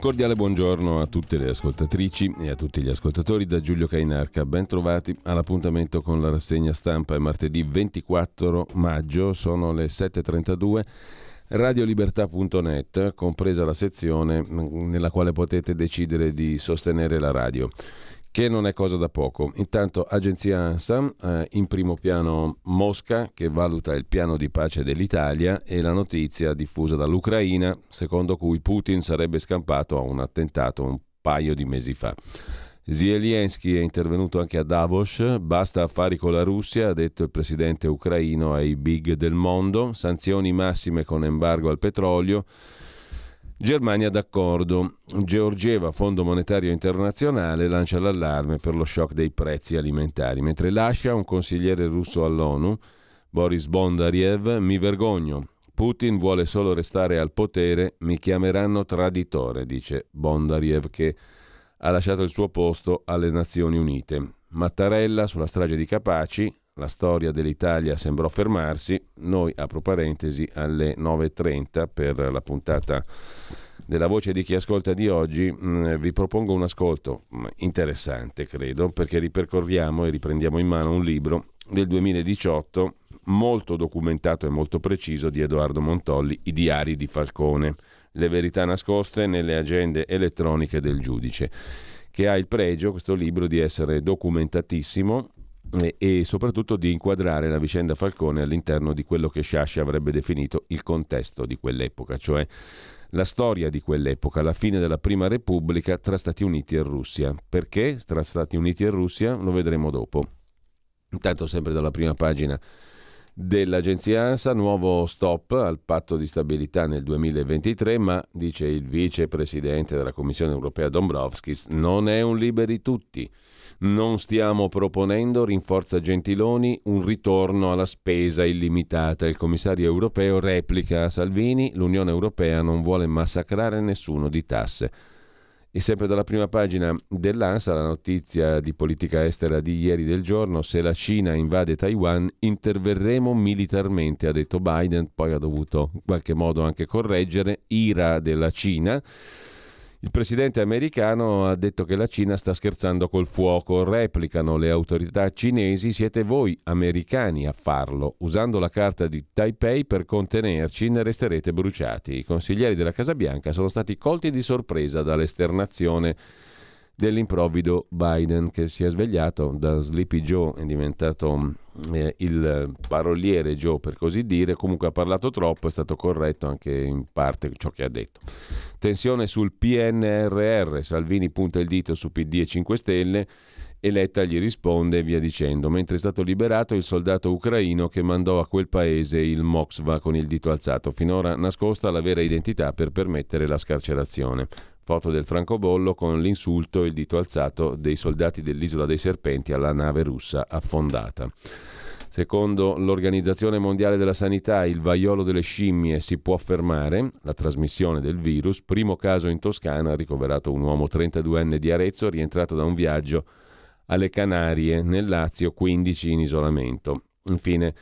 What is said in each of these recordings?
Cordiale buongiorno a tutte le ascoltatrici e a tutti gli ascoltatori da Giulio Cainarca. Ben trovati all'appuntamento con la rassegna stampa. È martedì 24 maggio, sono le 7.32. Radiolibertà.net, compresa la sezione nella quale potete decidere di sostenere la radio che non è cosa da poco. Intanto agenzia ANSA, eh, in primo piano Mosca che valuta il piano di pace dell'Italia e la notizia diffusa dall'Ucraina secondo cui Putin sarebbe scampato a un attentato un paio di mesi fa. Zelensky è intervenuto anche a Davos, basta affari con la Russia, ha detto il presidente ucraino ai big del mondo, sanzioni massime con embargo al petrolio. Germania d'accordo. Georgieva, Fondo Monetario Internazionale, lancia l'allarme per lo shock dei prezzi alimentari, mentre lascia un consigliere russo all'ONU, Boris Bondariev, mi vergogno. Putin vuole solo restare al potere, mi chiameranno traditore, dice Bondariev che ha lasciato il suo posto alle Nazioni Unite. Mattarella sulla strage di Capaci, la storia dell'Italia sembrò fermarsi, noi apro parentesi alle 9.30 per la puntata della voce di chi ascolta di oggi mm, vi propongo un ascolto mm, interessante credo perché ripercorriamo e riprendiamo in mano un libro del 2018 molto documentato e molto preciso di Edoardo Montolli, I diari di Falcone, le verità nascoste nelle agende elettroniche del giudice che ha il pregio, questo libro, di essere documentatissimo, e, e soprattutto di inquadrare la vicenda Falcone all'interno di quello che Sciascia avrebbe definito il contesto di quell'epoca, cioè la storia di quell'epoca, la fine della Prima Repubblica tra Stati Uniti e Russia. Perché tra Stati Uniti e Russia? Lo vedremo dopo. Intanto sempre dalla prima pagina dell'agenzia ANSA, nuovo stop al patto di stabilità nel 2023, ma dice il vicepresidente della Commissione europea Dombrovskis, non è un liberi tutti. Non stiamo proponendo, rinforza Gentiloni, un ritorno alla spesa illimitata. Il commissario europeo replica a Salvini, l'Unione Europea non vuole massacrare nessuno di tasse. E sempre dalla prima pagina dell'ANSA la notizia di politica estera di ieri del giorno, se la Cina invade Taiwan interverremo militarmente, ha detto Biden, poi ha dovuto in qualche modo anche correggere, ira della Cina. Il presidente americano ha detto che la Cina sta scherzando col fuoco, replicano le autorità cinesi, siete voi americani a farlo, usando la carta di Taipei per contenerci ne resterete bruciati. I consiglieri della Casa Bianca sono stati colti di sorpresa dall'esternazione dell'improvvido Biden che si è svegliato da Sleepy Joe, è diventato eh, il paroliere Joe per così dire, comunque ha parlato troppo, è stato corretto anche in parte ciò che ha detto. Tensione sul PNRR, Salvini punta il dito su PD e 5 Stelle e Letta gli risponde e via dicendo, mentre è stato liberato il soldato ucraino che mandò a quel paese il Moksva con il dito alzato, finora nascosta la vera identità per permettere la scarcerazione. Foto del francobollo con l'insulto e il dito alzato dei soldati dell'isola dei serpenti alla nave russa affondata. Secondo l'Organizzazione Mondiale della Sanità, il vaiolo delle scimmie si può fermare, la trasmissione del virus. Primo caso in Toscana, ricoverato un uomo 32enne di Arezzo, rientrato da un viaggio alle Canarie, nel Lazio, 15 in isolamento. Infine,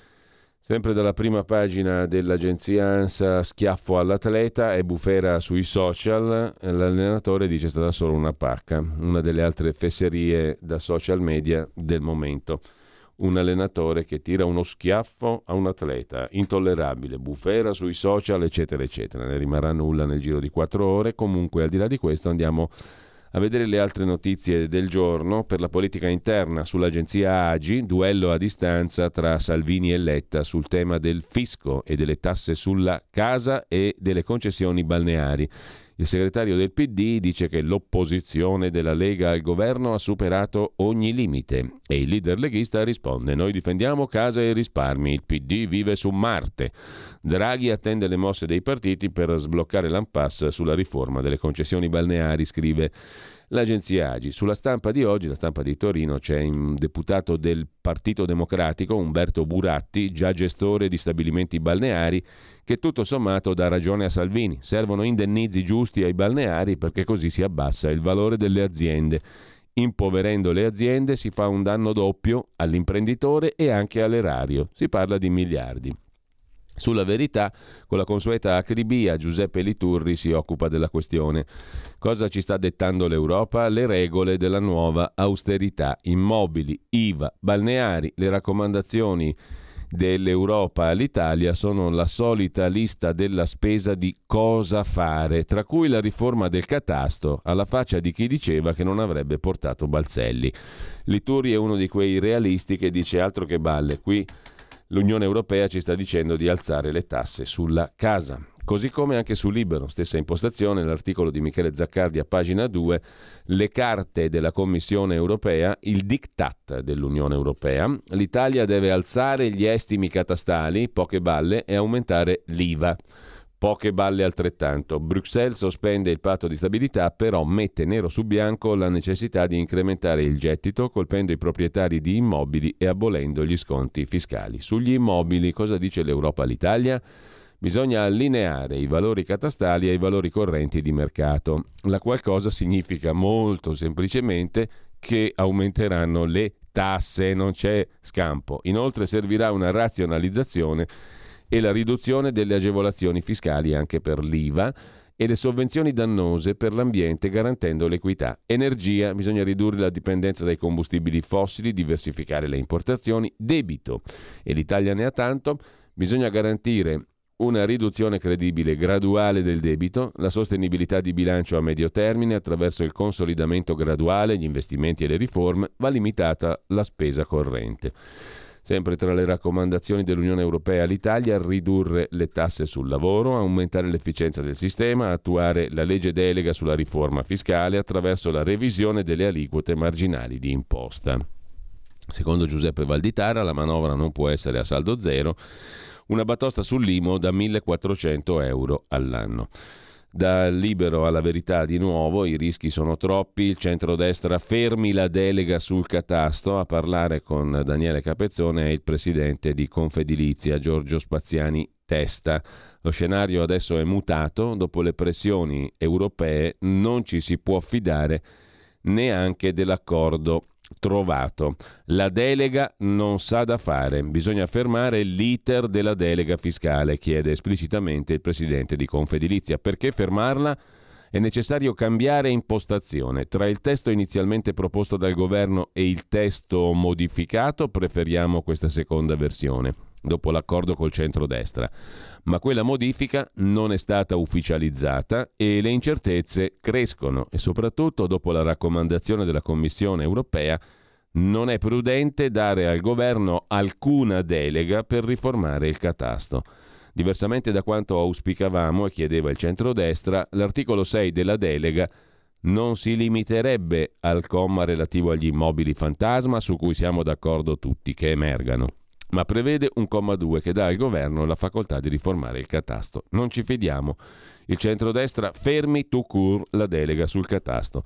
Sempre dalla prima pagina dell'agenzia ANSA, schiaffo all'atleta e bufera sui social, l'allenatore dice è stata solo una pacca, una delle altre fesserie da social media del momento. un allenatore che tira uno schiaffo a un atleta, intollerabile, bufera sui social, eccetera, eccetera. Ne rimarrà nulla nel giro di quattro ore. Comunque, al di là di questo, andiamo vedere le altre notizie del giorno per la politica interna sull'agenzia AGI, duello a distanza tra Salvini e Letta sul tema del fisco e delle tasse sulla casa e delle concessioni balneari. Il segretario del PD dice che l'opposizione della Lega al governo ha superato ogni limite e il leader leghista risponde noi difendiamo casa e risparmi, il PD vive su Marte. Draghi attende le mosse dei partiti per sbloccare l'impasse sulla riforma delle concessioni balneari, scrive l'agenzia Agi. Sulla stampa di oggi, la stampa di Torino, c'è un deputato del Partito Democratico, Umberto Buratti, già gestore di stabilimenti balneari, che tutto sommato dà ragione a Salvini. Servono indennizi giusti ai balneari perché così si abbassa il valore delle aziende. Impoverendo le aziende si fa un danno doppio all'imprenditore e anche all'erario. Si parla di miliardi. Sulla verità, con la consueta acribia, Giuseppe Liturri si occupa della questione. Cosa ci sta dettando l'Europa? Le regole della nuova austerità. Immobili, IVA, balneari, le raccomandazioni dell'Europa all'Italia sono la solita lista della spesa di cosa fare, tra cui la riforma del catasto, alla faccia di chi diceva che non avrebbe portato Balzelli. Liturri è uno di quei realisti che dice altro che balle, qui l'Unione Europea ci sta dicendo di alzare le tasse sulla casa. Così come anche su Libero, stessa impostazione, l'articolo di Michele Zaccardi a pagina 2, le carte della Commissione europea, il diktat dell'Unione Europea. L'Italia deve alzare gli estimi catastali, poche balle, e aumentare l'IVA. Poche balle altrettanto. Bruxelles sospende il patto di stabilità, però mette nero su bianco la necessità di incrementare il gettito, colpendo i proprietari di immobili e abolendo gli sconti fiscali. Sugli immobili, cosa dice l'Europa all'Italia? Bisogna allineare i valori catastali ai valori correnti di mercato, la qual cosa significa molto semplicemente che aumenteranno le tasse, non c'è scampo. Inoltre servirà una razionalizzazione e la riduzione delle agevolazioni fiscali anche per l'IVA e le sovvenzioni dannose per l'ambiente garantendo l'equità. Energia, bisogna ridurre la dipendenza dai combustibili fossili, diversificare le importazioni, debito e l'Italia ne ha tanto, bisogna garantire una riduzione credibile graduale del debito, la sostenibilità di bilancio a medio termine attraverso il consolidamento graduale, gli investimenti e le riforme, va limitata la spesa corrente. Sempre tra le raccomandazioni dell'Unione Europea all'Italia, ridurre le tasse sul lavoro, aumentare l'efficienza del sistema, attuare la legge delega sulla riforma fiscale attraverso la revisione delle aliquote marginali di imposta. Secondo Giuseppe Valditara la manovra non può essere a saldo zero, una batosta sull'IMO da 1.400 euro all'anno. Da libero alla verità di nuovo, i rischi sono troppi, il centrodestra fermi la delega sul catasto, a parlare con Daniele Capezzone è il presidente di Confedilizia Giorgio Spaziani Testa. Lo scenario adesso è mutato, dopo le pressioni europee non ci si può fidare neanche dell'accordo trovato. La delega non sa da fare, bisogna fermare l'iter della delega fiscale, chiede esplicitamente il presidente di Confedilizia. Perché fermarla? È necessario cambiare impostazione. Tra il testo inizialmente proposto dal governo e il testo modificato preferiamo questa seconda versione, dopo l'accordo col centrodestra. Ma quella modifica non è stata ufficializzata e le incertezze crescono e soprattutto dopo la raccomandazione della Commissione europea non è prudente dare al governo alcuna delega per riformare il catasto. Diversamente da quanto auspicavamo e chiedeva il centrodestra, l'articolo 6 della delega non si limiterebbe al comma relativo agli immobili fantasma su cui siamo d'accordo tutti che emergano, ma prevede un comma 2 che dà al governo la facoltà di riformare il catasto. Non ci fidiamo. Il centrodestra fermi tout court la delega sul catasto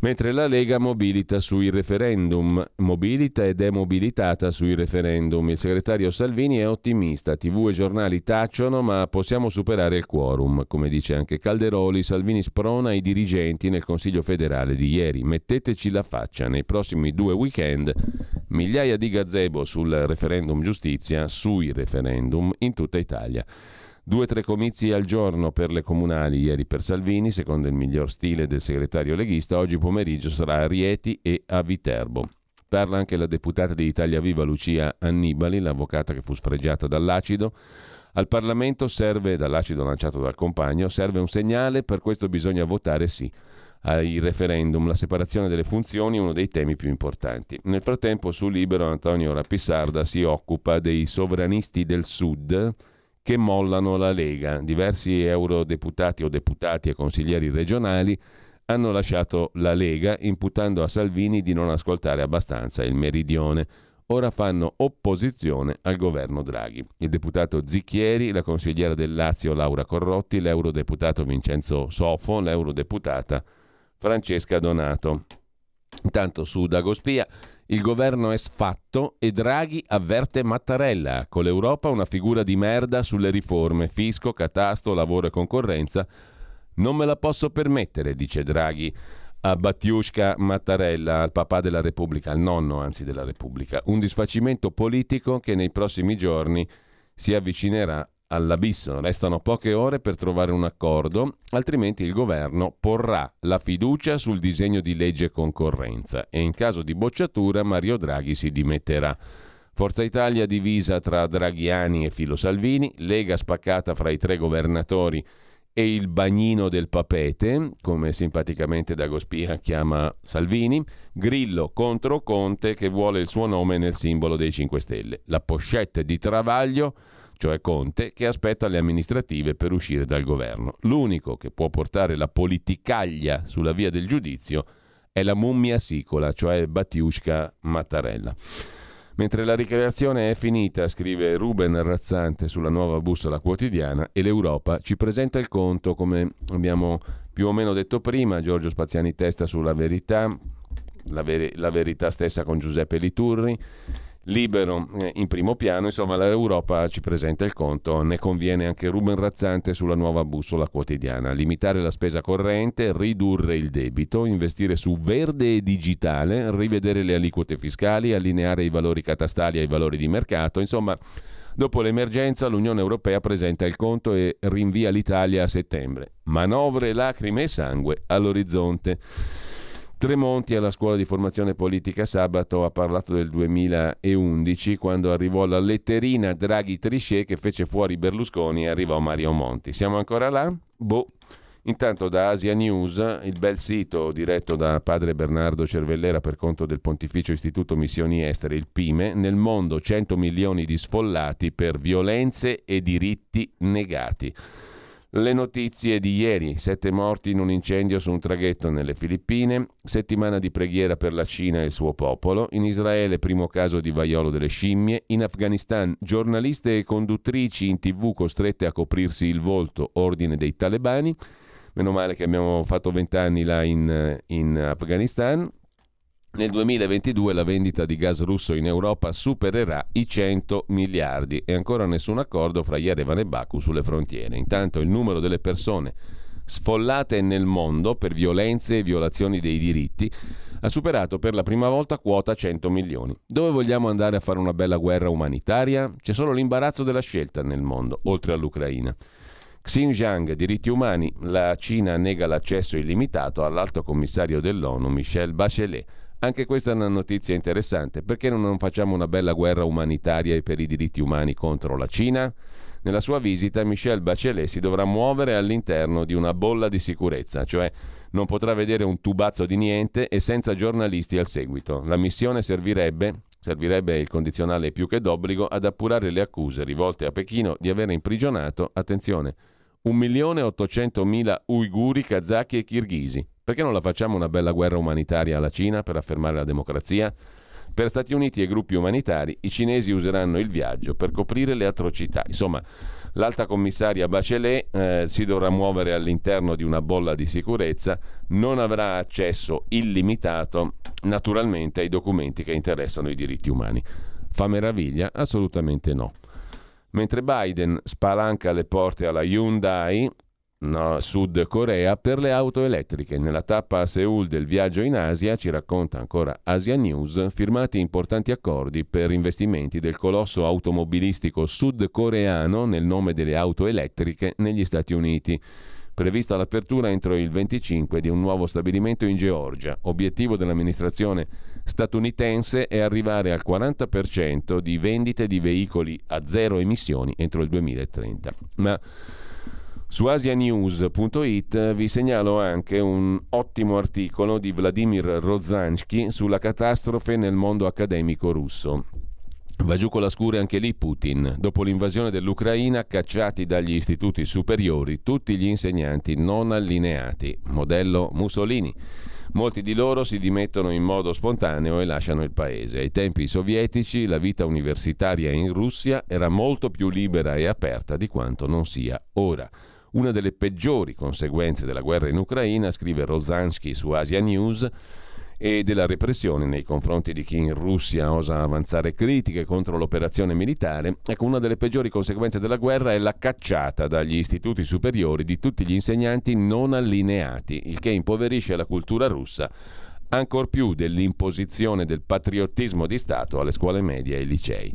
mentre la Lega mobilita sui referendum, mobilita ed è mobilitata sui referendum. Il segretario Salvini è ottimista, tv e giornali tacciono ma possiamo superare il quorum. Come dice anche Calderoli, Salvini sprona i dirigenti nel Consiglio federale di ieri. Metteteci la faccia, nei prossimi due weekend migliaia di gazebo sul referendum giustizia, sui referendum in tutta Italia. Due o tre comizi al giorno per le comunali ieri per Salvini, secondo il miglior stile del segretario leghista, oggi pomeriggio sarà a Rieti e a Viterbo. Parla anche la deputata di Italia Viva Lucia Annibali, l'avvocata che fu sfregiata dall'acido. Al Parlamento serve, dall'acido lanciato dal compagno, serve un segnale, per questo bisogna votare sì ai referendum. La separazione delle funzioni è uno dei temi più importanti. Nel frattempo, su Libero, Antonio Rapisarda si occupa dei sovranisti del Sud che mollano la Lega. Diversi eurodeputati o deputati e consiglieri regionali hanno lasciato la Lega imputando a Salvini di non ascoltare abbastanza il meridione. Ora fanno opposizione al governo Draghi. Il deputato Zicchieri, la consigliera del Lazio Laura Corrotti, l'eurodeputato Vincenzo Sofo, l'eurodeputata Francesca Donato. Intanto su Dagospia il governo è sfatto e Draghi avverte Mattarella. Con l'Europa una figura di merda sulle riforme, fisco, catasto, lavoro e concorrenza. Non me la posso permettere, dice Draghi a Battiusca Mattarella, al papà della Repubblica, al nonno anzi della Repubblica. Un disfacimento politico che nei prossimi giorni si avvicinerà all'abisso. Restano poche ore per trovare un accordo, altrimenti il governo porrà la fiducia sul disegno di legge concorrenza e in caso di bocciatura Mario Draghi si dimetterà. Forza Italia divisa tra Draghiani e Filo Salvini, Lega spaccata fra i tre governatori e il bagnino del papete, come simpaticamente Dagospia chiama Salvini, Grillo contro Conte che vuole il suo nome nel simbolo dei 5 Stelle. La pochette di Travaglio cioè Conte, che aspetta le amministrative per uscire dal governo. L'unico che può portare la politicaglia sulla via del giudizio è la mummia sicola, cioè Battiusca Mattarella. Mentre la ricreazione è finita, scrive Ruben Razzante sulla nuova bussola quotidiana, e l'Europa ci presenta il conto, come abbiamo più o meno detto prima, Giorgio Spaziani testa sulla verità, la, ver- la verità stessa con Giuseppe Liturri, libero eh, in primo piano, insomma l'Europa ci presenta il conto, ne conviene anche Ruben Razzante sulla nuova bussola quotidiana, limitare la spesa corrente, ridurre il debito, investire su verde e digitale, rivedere le aliquote fiscali, allineare i valori catastali ai valori di mercato, insomma dopo l'emergenza l'Unione Europea presenta il conto e rinvia l'Italia a settembre, manovre, lacrime e sangue all'orizzonte. Tremonti alla scuola di formazione politica sabato ha parlato del 2011 quando arrivò la letterina Draghi-Trichet che fece fuori Berlusconi e arrivò Mario Monti. Siamo ancora là? Boh. Intanto da Asia News, il bel sito diretto da padre Bernardo Cervellera per conto del Pontificio Istituto Missioni Estere, il PIME, nel mondo 100 milioni di sfollati per violenze e diritti negati. Le notizie di ieri, sette morti in un incendio su un traghetto nelle Filippine, settimana di preghiera per la Cina e il suo popolo, in Israele primo caso di vaiolo delle scimmie, in Afghanistan giornaliste e conduttrici in tv costrette a coprirsi il volto, ordine dei talebani, meno male che abbiamo fatto vent'anni là in, in Afghanistan, nel 2022 la vendita di gas russo in Europa supererà i 100 miliardi e ancora nessun accordo fra Yerevan e Baku sulle frontiere. Intanto il numero delle persone sfollate nel mondo per violenze e violazioni dei diritti ha superato per la prima volta quota 100 milioni. Dove vogliamo andare a fare una bella guerra umanitaria? C'è solo l'imbarazzo della scelta nel mondo, oltre all'Ucraina. Xinjiang, diritti umani, la Cina nega l'accesso illimitato all'alto commissario dell'ONU Michel Bachelet. Anche questa è una notizia interessante. Perché non facciamo una bella guerra umanitaria e per i diritti umani contro la Cina? Nella sua visita Michel Bachelet si dovrà muovere all'interno di una bolla di sicurezza, cioè non potrà vedere un tubazzo di niente e senza giornalisti al seguito. La missione servirebbe, servirebbe il condizionale più che d'obbligo, ad appurare le accuse rivolte a Pechino di aver imprigionato, attenzione, 1.800.000 uiguri, kazaki e kirghisi, perché non la facciamo una bella guerra umanitaria alla Cina per affermare la democrazia? Per Stati Uniti e gruppi umanitari i cinesi useranno il viaggio per coprire le atrocità. Insomma, l'alta commissaria Bachelet eh, si dovrà muovere all'interno di una bolla di sicurezza, non avrà accesso illimitato naturalmente ai documenti che interessano i diritti umani. Fa meraviglia? Assolutamente no. Mentre Biden spalanca le porte alla Hyundai, no, Sud Corea per le auto elettriche. Nella tappa a Seoul del viaggio in Asia, ci racconta ancora Asia News, firmati importanti accordi per investimenti del colosso automobilistico sudcoreano nel nome delle auto elettriche negli Stati Uniti. Prevista l'apertura entro il 25 di un nuovo stabilimento in Georgia. Obiettivo dell'amministrazione statunitense è arrivare al 40% di vendite di veicoli a zero emissioni entro il 2030. Ma su asianews.it vi segnalo anche un ottimo articolo di Vladimir Rozansky sulla catastrofe nel mondo accademico russo. Va giù con la scure anche lì Putin. Dopo l'invasione dell'Ucraina, cacciati dagli istituti superiori tutti gli insegnanti non allineati, modello Mussolini. Molti di loro si dimettono in modo spontaneo e lasciano il paese. Ai tempi sovietici la vita universitaria in Russia era molto più libera e aperta di quanto non sia ora. Una delle peggiori conseguenze della guerra in Ucraina, scrive Rosansky su Asia News, e della repressione nei confronti di chi in Russia osa avanzare critiche contro l'operazione militare, ecco una delle peggiori conseguenze della guerra è la cacciata dagli istituti superiori di tutti gli insegnanti non allineati, il che impoverisce la cultura russa ancor più dell'imposizione del patriottismo di Stato alle scuole medie e ai licei.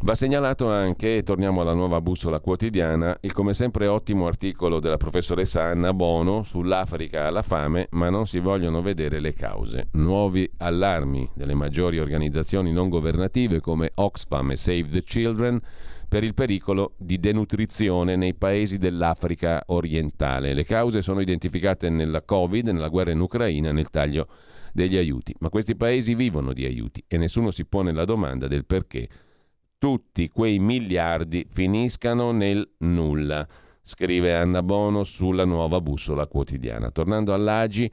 Va segnalato anche, torniamo alla nuova bussola quotidiana, il come sempre ottimo articolo della professoressa Anna Bono sull'Africa alla fame, ma non si vogliono vedere le cause. Nuovi allarmi delle maggiori organizzazioni non governative come Oxfam e Save the Children per il pericolo di denutrizione nei paesi dell'Africa orientale. Le cause sono identificate nella Covid, nella guerra in Ucraina, nel taglio degli aiuti. Ma questi paesi vivono di aiuti e nessuno si pone la domanda del perché tutti quei miliardi finiscano nel nulla, scrive Anna Bono sulla nuova bussola quotidiana. Tornando all'Agi,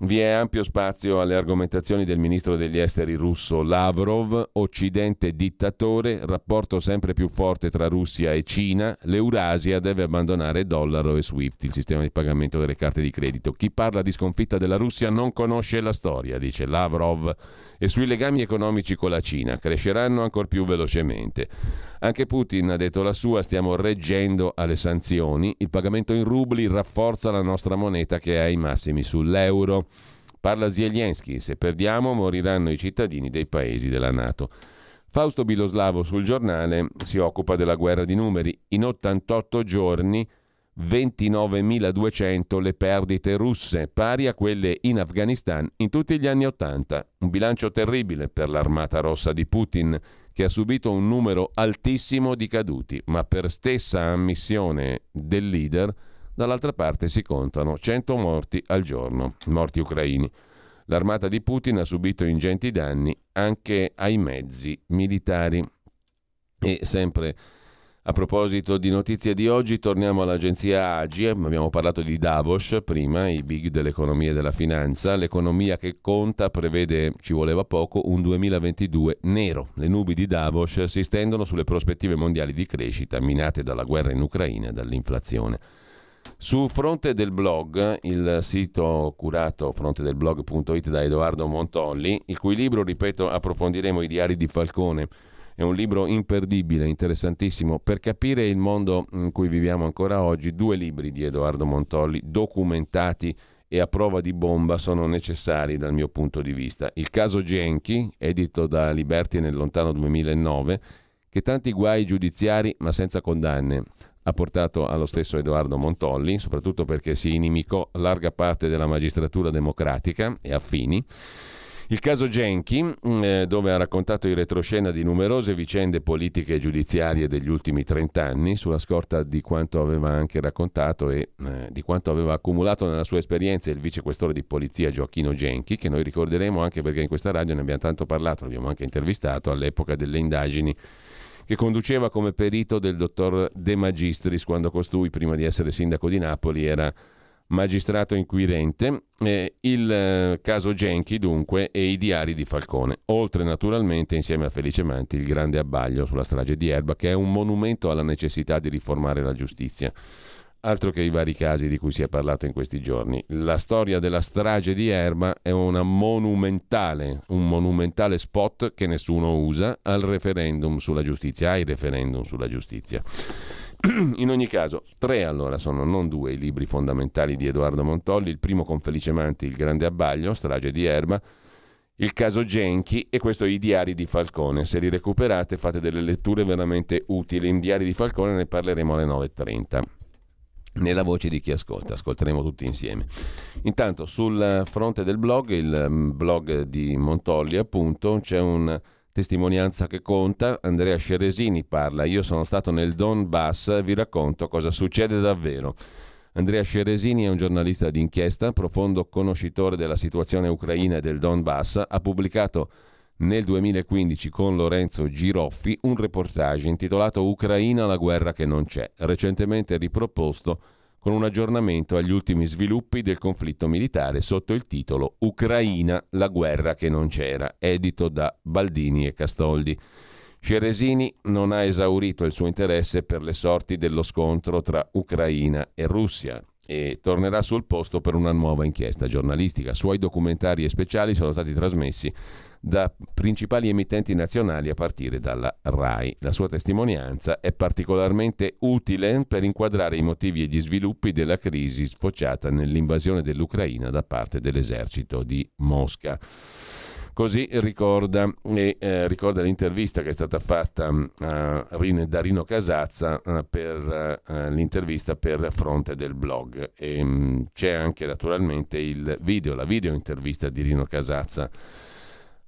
vi è ampio spazio alle argomentazioni del ministro degli esteri russo Lavrov, Occidente dittatore, rapporto sempre più forte tra Russia e Cina, l'Eurasia deve abbandonare dollaro e SWIFT, il sistema di pagamento delle carte di credito. Chi parla di sconfitta della Russia non conosce la storia, dice Lavrov e sui legami economici con la Cina cresceranno ancora più velocemente. Anche Putin ha detto la sua, stiamo reggendo alle sanzioni, il pagamento in rubli rafforza la nostra moneta che ha i massimi sull'euro. Parla Zelensky, se perdiamo moriranno i cittadini dei paesi della Nato. Fausto Biloslavo sul giornale si occupa della guerra di numeri. In 88 giorni 29.200 le perdite russe, pari a quelle in Afghanistan in tutti gli anni 80. Un bilancio terribile per l'armata rossa di Putin, che ha subito un numero altissimo di caduti, ma per stessa ammissione del leader, dall'altra parte si contano 100 morti al giorno, morti ucraini. L'armata di Putin ha subito ingenti danni anche ai mezzi militari. E sempre a proposito di notizie di oggi, torniamo all'agenzia AGI, abbiamo parlato di Davos prima, i big dell'economia e della finanza, l'economia che conta prevede, ci voleva poco, un 2022 nero. Le nubi di Davos si stendono sulle prospettive mondiali di crescita minate dalla guerra in Ucraina e dall'inflazione. Su Fronte del Blog, il sito curato frontedelblog.it da Edoardo Montolli, il cui libro, ripeto, approfondiremo i diari di Falcone è un libro imperdibile, interessantissimo. Per capire il mondo in cui viviamo ancora oggi, due libri di Edoardo Montolli, documentati e a prova di bomba, sono necessari dal mio punto di vista. Il caso Genchi, edito da Liberti nel lontano 2009, che tanti guai giudiziari ma senza condanne ha portato allo stesso Edoardo Montolli, soprattutto perché si inimicò larga parte della magistratura democratica e affini. Il caso Genchi, mm, eh, dove ha raccontato in retroscena di numerose vicende politiche e giudiziarie degli ultimi trent'anni, sulla scorta di quanto aveva anche raccontato e eh, di quanto aveva accumulato nella sua esperienza il vicequestore di polizia Gioacchino Genchi, che noi ricorderemo anche perché in questa radio ne abbiamo tanto parlato, l'abbiamo anche intervistato all'epoca delle indagini che conduceva come perito del dottor De Magistris quando costui, prima di essere sindaco di Napoli, era magistrato inquirente, eh, il eh, caso Genchi dunque e i diari di Falcone, oltre naturalmente insieme a Felice Manti il grande abbaglio sulla strage di Erba che è un monumento alla necessità di riformare la giustizia. Altro che i vari casi di cui si è parlato in questi giorni. La storia della strage di Erba è una monumentale, un monumentale spot che nessuno usa al referendum sulla giustizia, ai referendum sulla giustizia. In ogni caso, tre allora sono, non due, i libri fondamentali di Edoardo Montolli, il primo con Felice Manti, Il grande abbaglio, strage di Erba, il caso Genchi e questo I diari di Falcone. Se li recuperate fate delle letture veramente utili. In diari di Falcone ne parleremo alle 9.30. nella voce di chi ascolta, ascolteremo tutti insieme. Intanto sul fronte del blog, il mm, blog di Montolli appunto, c'è una testimonianza che conta, Andrea Sceresini parla, io sono stato nel Donbass, vi racconto cosa succede davvero. Andrea Sceresini è un giornalista d'inchiesta, profondo conoscitore della situazione ucraina e del Donbass, ha pubblicato nel 2015 con Lorenzo Giroffi un reportage intitolato Ucraina la guerra che non c'è, recentemente riproposto con un aggiornamento agli ultimi sviluppi del conflitto militare sotto il titolo Ucraina la guerra che non c'era, edito da Baldini e Castoldi. Ceresini non ha esaurito il suo interesse per le sorti dello scontro tra Ucraina e Russia e tornerà sul posto per una nuova inchiesta giornalistica. Suoi documentari e speciali sono stati trasmessi da principali emittenti nazionali a partire dalla RAI. La sua testimonianza è particolarmente utile per inquadrare i motivi e gli sviluppi della crisi sfociata nell'invasione dell'Ucraina da parte dell'esercito di Mosca. Così ricorda, e, eh, ricorda l'intervista che è stata fatta uh, da Rino Casazza uh, per uh, l'intervista per fronte del blog. E, um, c'è anche naturalmente il video, la video intervista di Rino Casazza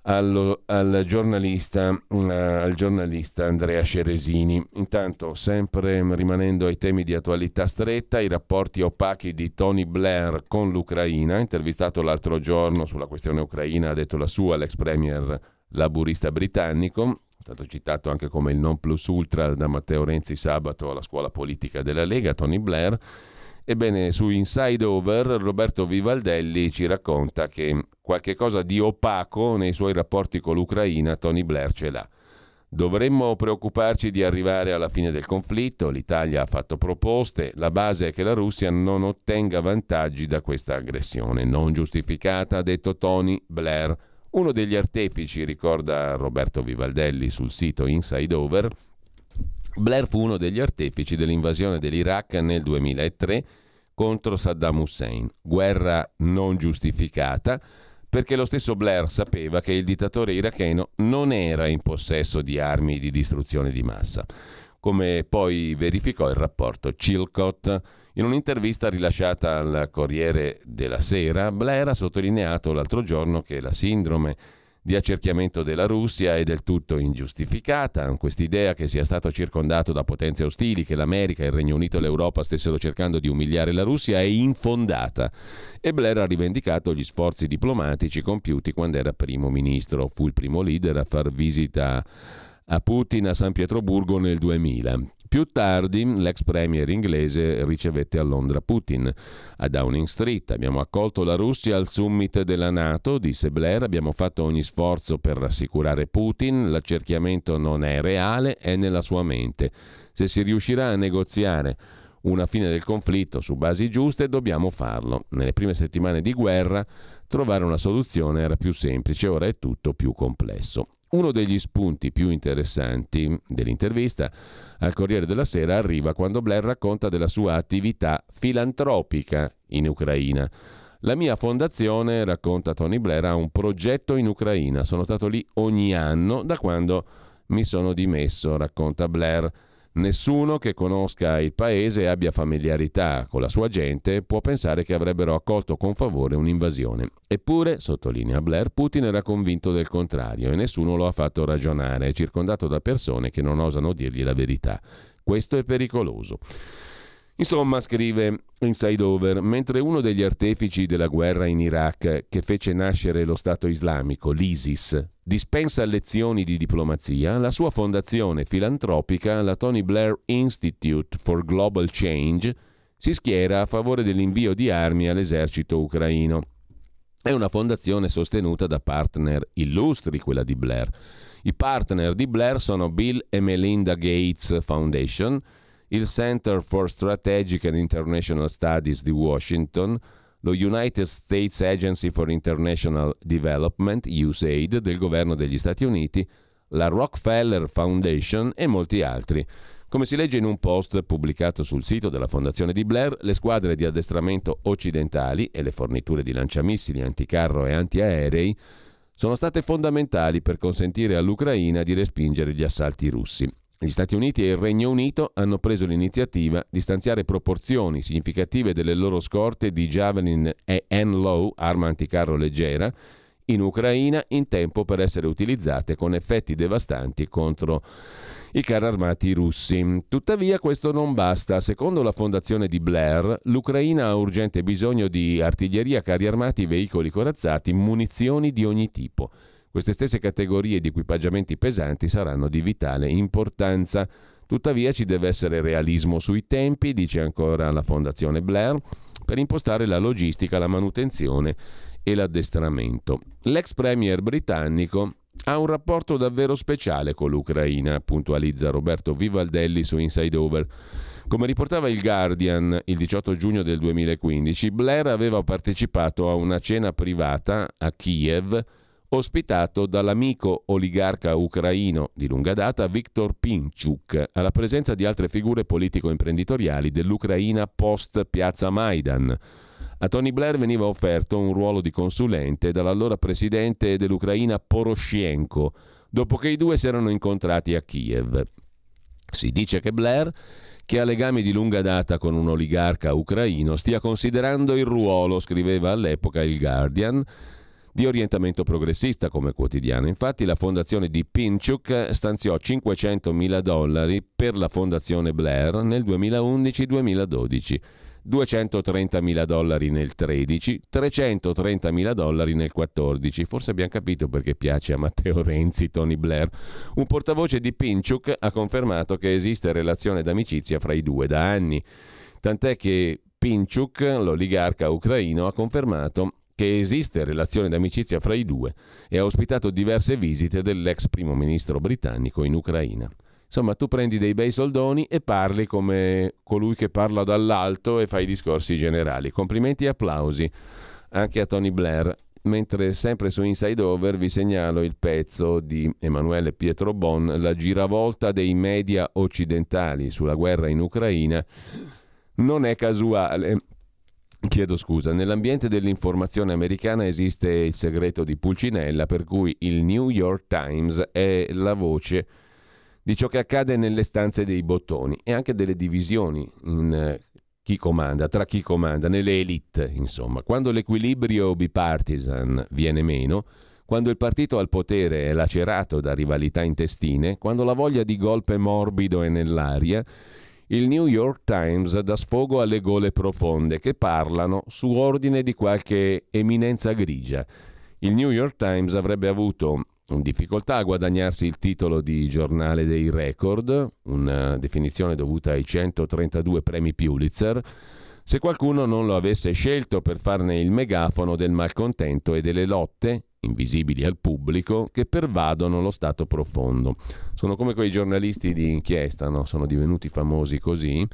allo, al, giornalista, uh, al, giornalista, Andrea Ceresini. Intanto, sempre rimanendo ai temi di attualità stretta, i rapporti opachi di Tony Blair con l'Ucraina, intervistato l'altro giorno sulla questione ucraina, ha detto la sua l'ex premier laburista britannico, è stato citato anche come il non plus ultra da Matteo Renzi sabato alla scuola politica della Lega, Tony Blair Ebbene, su Inside Over Roberto Vivaldelli ci racconta che qualche cosa di opaco nei suoi rapporti con l'Ucraina Tony Blair ce l'ha. Dovremmo preoccuparci di arrivare alla fine del conflitto, l'Italia ha fatto proposte, la base è che la Russia non ottenga vantaggi da questa aggressione non giustificata, ha detto Tony Blair. Uno degli artefici, ricorda Roberto Vivaldelli sul sito Inside Over, Blair fu uno degli artefici dell'invasione dell'Iraq nel 2003 contro Saddam Hussein, guerra non giustificata perché lo stesso Blair sapeva che il dittatore iracheno non era in possesso di armi di distruzione di massa, come poi verificò il rapporto Chilcott. In un'intervista rilasciata al Corriere della Sera, Blair ha sottolineato l'altro giorno che la sindrome di accerchiamento della Russia è del tutto ingiustificata. Quest'idea che sia stato circondato da potenze ostili, che l'America, il Regno Unito e l'Europa stessero cercando di umiliare la Russia è infondata. E Blair ha rivendicato gli sforzi diplomatici compiuti quando era primo ministro. Fu il primo leader a far visita a Putin a San Pietroburgo nel 2000. Più tardi l'ex premier inglese ricevette a Londra Putin. A Downing Street abbiamo accolto la Russia al summit della Nato, disse Blair, abbiamo fatto ogni sforzo per rassicurare Putin, l'accerchiamento non è reale, è nella sua mente. Se si riuscirà a negoziare una fine del conflitto su basi giuste, dobbiamo farlo. Nelle prime settimane di guerra trovare una soluzione era più semplice, ora è tutto più complesso. Uno degli spunti più interessanti dell'intervista al Corriere della Sera arriva quando Blair racconta della sua attività filantropica in Ucraina. La mia fondazione, racconta Tony Blair, ha un progetto in Ucraina. Sono stato lì ogni anno da quando mi sono dimesso, racconta Blair. Nessuno che conosca il paese e abbia familiarità con la sua gente può pensare che avrebbero accolto con favore un'invasione. Eppure, sottolinea Blair, Putin era convinto del contrario e nessuno lo ha fatto ragionare, circondato da persone che non osano dirgli la verità. Questo è pericoloso. Insomma, scrive Inside Over, mentre uno degli artefici della guerra in Iraq che fece nascere lo Stato islamico, l'ISIS, dispensa lezioni di diplomazia, la sua fondazione filantropica, la Tony Blair Institute for Global Change, si schiera a favore dell'invio di armi all'esercito ucraino. È una fondazione sostenuta da partner illustri, quella di Blair. I partner di Blair sono Bill e Melinda Gates Foundation, il Center for Strategic and International Studies di Washington, lo United States Agency for International Development, USAID, del governo degli Stati Uniti, la Rockefeller Foundation e molti altri. Come si legge in un post pubblicato sul sito della Fondazione di Blair, le squadre di addestramento occidentali e le forniture di lanciamissili anticarro e antiaerei sono state fondamentali per consentire all'Ucraina di respingere gli assalti russi. Gli Stati Uniti e il Regno Unito hanno preso l'iniziativa di stanziare proporzioni significative delle loro scorte di Javelin e N-Low, arma anticarro leggera, in Ucraina in tempo per essere utilizzate con effetti devastanti contro i carri armati russi. Tuttavia questo non basta. Secondo la fondazione di Blair, l'Ucraina ha urgente bisogno di artiglieria, carri armati, veicoli corazzati, munizioni di ogni tipo. Queste stesse categorie di equipaggiamenti pesanti saranno di vitale importanza. Tuttavia ci deve essere realismo sui tempi, dice ancora la Fondazione Blair, per impostare la logistica, la manutenzione e l'addestramento. L'ex premier britannico ha un rapporto davvero speciale con l'Ucraina, puntualizza Roberto Vivaldelli su Inside Over. Come riportava il Guardian il 18 giugno del 2015, Blair aveva partecipato a una cena privata a Kiev ospitato dall'amico oligarca ucraino di lunga data Viktor Pinchuk, alla presenza di altre figure politico-imprenditoriali dell'Ucraina post Piazza Maidan. A Tony Blair veniva offerto un ruolo di consulente dall'allora presidente dell'Ucraina Poroshenko, dopo che i due si erano incontrati a Kiev. Si dice che Blair che ha legami di lunga data con un oligarca ucraino, stia considerando il ruolo, scriveva all'epoca il Guardian, di orientamento progressista come quotidiano. Infatti la fondazione di Pinchuk stanziò 500 mila dollari per la fondazione Blair nel 2011-2012. 230 mila dollari nel 13, 330 mila dollari nel 14. Forse abbiamo capito perché piace a Matteo Renzi Tony Blair. Un portavoce di Pinchuk ha confermato che esiste relazione d'amicizia fra i due da anni. Tant'è che Pinchuk, l'oligarca ucraino, ha confermato che esiste relazione d'amicizia fra i due e ha ospitato diverse visite dell'ex primo ministro britannico in Ucraina. Insomma, tu prendi dei bei soldoni e parli come colui che parla dall'alto e fai discorsi generali. Complimenti e applausi anche a Tony Blair. Mentre sempre su Inside Over vi segnalo il pezzo di Emanuele Pietro Bon, La giravolta dei media occidentali sulla guerra in Ucraina non è casuale. Chiedo scusa, nell'ambiente dell'informazione americana esiste il segreto di Pulcinella per cui il New York Times è la voce di ciò che accade nelle stanze dei bottoni e anche delle divisioni in eh, chi comanda, tra chi comanda, nelle elite, insomma. Quando l'equilibrio bipartisan viene meno, quando il partito al potere è lacerato da rivalità intestine, quando la voglia di golpe morbido è nell'aria, il New York Times dà sfogo alle gole profonde che parlano su ordine di qualche eminenza grigia. Il New York Times avrebbe avuto difficoltà a guadagnarsi il titolo di giornale dei record, una definizione dovuta ai 132 premi Pulitzer, se qualcuno non lo avesse scelto per farne il megafono del malcontento e delle lotte invisibili al pubblico, che pervadono lo stato profondo. Sono come quei giornalisti di inchiesta, no? sono divenuti famosi così.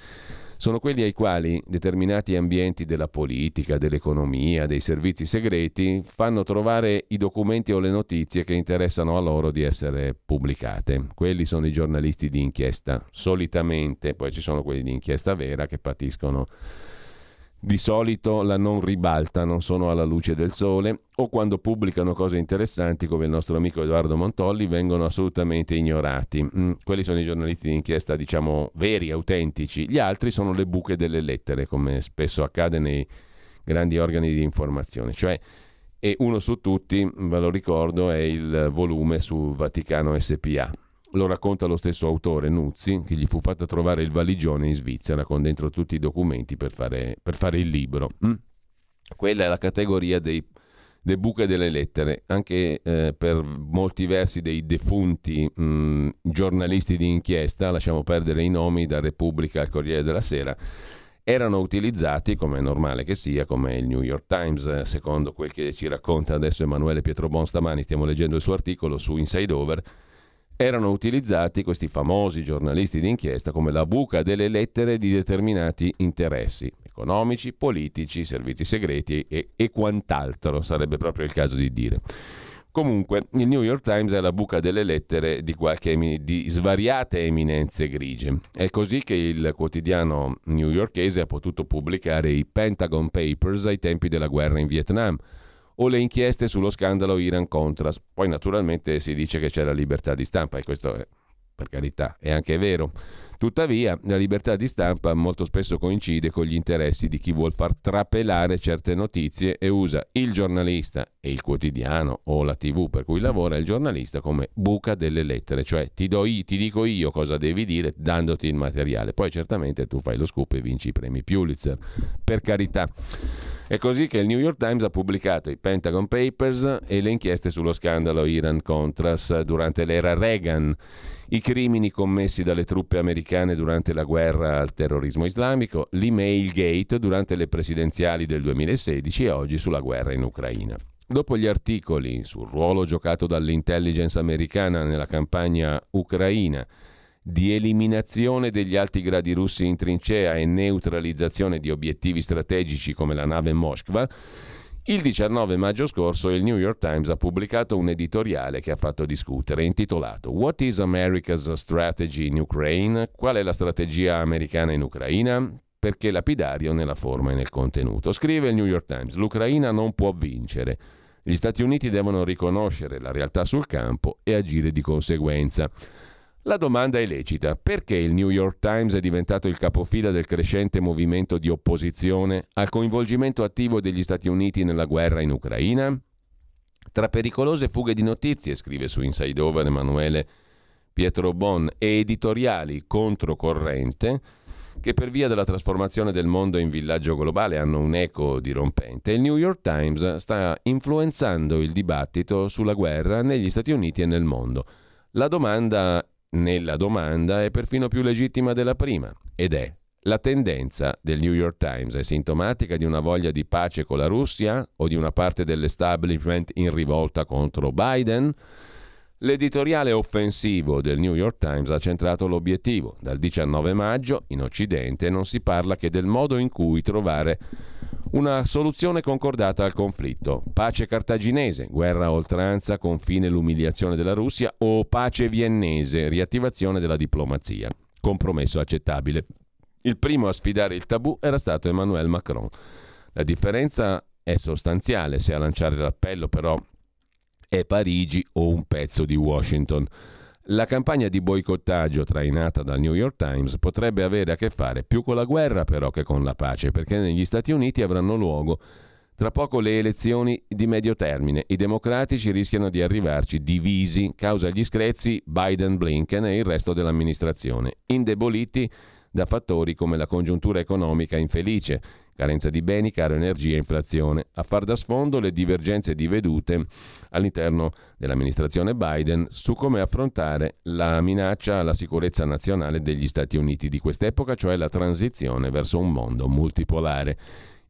Sono quelli ai quali determinati ambienti della politica, dell'economia, dei servizi segreti fanno trovare i documenti o le notizie che interessano a loro di essere pubblicate. Quelli sono i giornalisti di inchiesta, solitamente, poi ci sono quelli di inchiesta vera che patiscono di solito la non ribaltano, sono alla luce del sole o quando pubblicano cose interessanti come il nostro amico Edoardo Montolli vengono assolutamente ignorati. Mm, quelli sono i giornalisti di inchiesta diciamo veri, autentici, gli altri sono le buche delle lettere come spesso accade nei grandi organi di informazione, cioè e uno su tutti, ve lo ricordo, è il volume su Vaticano SPA lo racconta lo stesso autore, Nuzzi, che gli fu fatta trovare il valigione in Svizzera con dentro tutti i documenti per fare, per fare il libro. Mm? Quella è la categoria dei, dei buche delle lettere, anche eh, per molti versi dei defunti mh, mm, giornalisti di inchiesta, lasciamo perdere i nomi, da Repubblica al Corriere della Sera, erano utilizzati, come è normale che sia, come il New York Times, eh, secondo quel che ci racconta adesso Emanuele Pietrobon stamani, stiamo leggendo il suo articolo su Inside Over, erano utilizzati questi famosi giornalisti d'inchiesta come la buca delle lettere di determinati interessi economici, politici, servizi segreti e, e quant'altro, sarebbe proprio il caso di dire. Comunque, il New York Times è la buca delle lettere di, qualche, di svariate eminenze grigie. È così che il quotidiano newyorkese ha potuto pubblicare i Pentagon Papers ai tempi della guerra in Vietnam o le inchieste sullo scandalo Iran-Contras. Poi naturalmente si dice che c'è la libertà di stampa e questo è per carità, è anche vero. Tuttavia, la libertà di stampa molto spesso coincide con gli interessi di chi vuol far trapelare certe notizie e usa il giornalista e il quotidiano o la tv per cui lavora il giornalista come buca delle lettere, cioè ti, io, ti dico io cosa devi dire dandoti il materiale. Poi certamente tu fai lo scoop e vinci i premi Pulitzer, per carità. È così che il New York Times ha pubblicato i Pentagon Papers e le inchieste sullo scandalo Iran-Contras durante l'era Reagan i crimini commessi dalle truppe americane durante la guerra al terrorismo islamico, l'email gate durante le presidenziali del 2016 e oggi sulla guerra in Ucraina. Dopo gli articoli sul ruolo giocato dall'intelligence americana nella campagna ucraina, di eliminazione degli alti gradi russi in trincea e neutralizzazione di obiettivi strategici come la nave Moskva, il 19 maggio scorso il New York Times ha pubblicato un editoriale che ha fatto discutere, intitolato What is America's Strategy in Ukraine? Qual è la strategia americana in Ucraina? Perché lapidario nella forma e nel contenuto. Scrive il New York Times, l'Ucraina non può vincere. Gli Stati Uniti devono riconoscere la realtà sul campo e agire di conseguenza. La domanda è lecita. Perché il New York Times è diventato il capofila del crescente movimento di opposizione al coinvolgimento attivo degli Stati Uniti nella guerra in Ucraina? Tra pericolose fughe di notizie, scrive su Inside Over Emanuele Pietro Bon, e editoriali controcorrente, che per via della trasformazione del mondo in villaggio globale hanno un eco dirompente, il New York Times sta influenzando il dibattito sulla guerra negli Stati Uniti e nel mondo. La domanda nella domanda è perfino più legittima della prima, ed è la tendenza del New York Times è sintomatica di una voglia di pace con la Russia o di una parte dell'establishment in rivolta contro Biden? L'editoriale offensivo del New York Times ha centrato l'obiettivo. Dal 19 maggio in Occidente non si parla che del modo in cui trovare una soluzione concordata al conflitto. Pace cartaginese, guerra a oltranza, confine l'umiliazione della Russia o pace viennese, riattivazione della diplomazia. Compromesso accettabile. Il primo a sfidare il tabù era stato Emmanuel Macron. La differenza è sostanziale se a lanciare l'appello però è Parigi o un pezzo di Washington. La campagna di boicottaggio trainata dal New York Times potrebbe avere a che fare più con la guerra però che con la pace, perché negli Stati Uniti avranno luogo tra poco le elezioni di medio termine. I democratici rischiano di arrivarci divisi causa gli screzi Biden-Blinken e il resto dell'amministrazione, indeboliti da fattori come la congiuntura economica infelice, carenza di beni, caro energia e inflazione, a far da sfondo le divergenze di vedute all'interno dell'amministrazione Biden su come affrontare la minaccia alla sicurezza nazionale degli Stati Uniti di quest'epoca, cioè la transizione verso un mondo multipolare.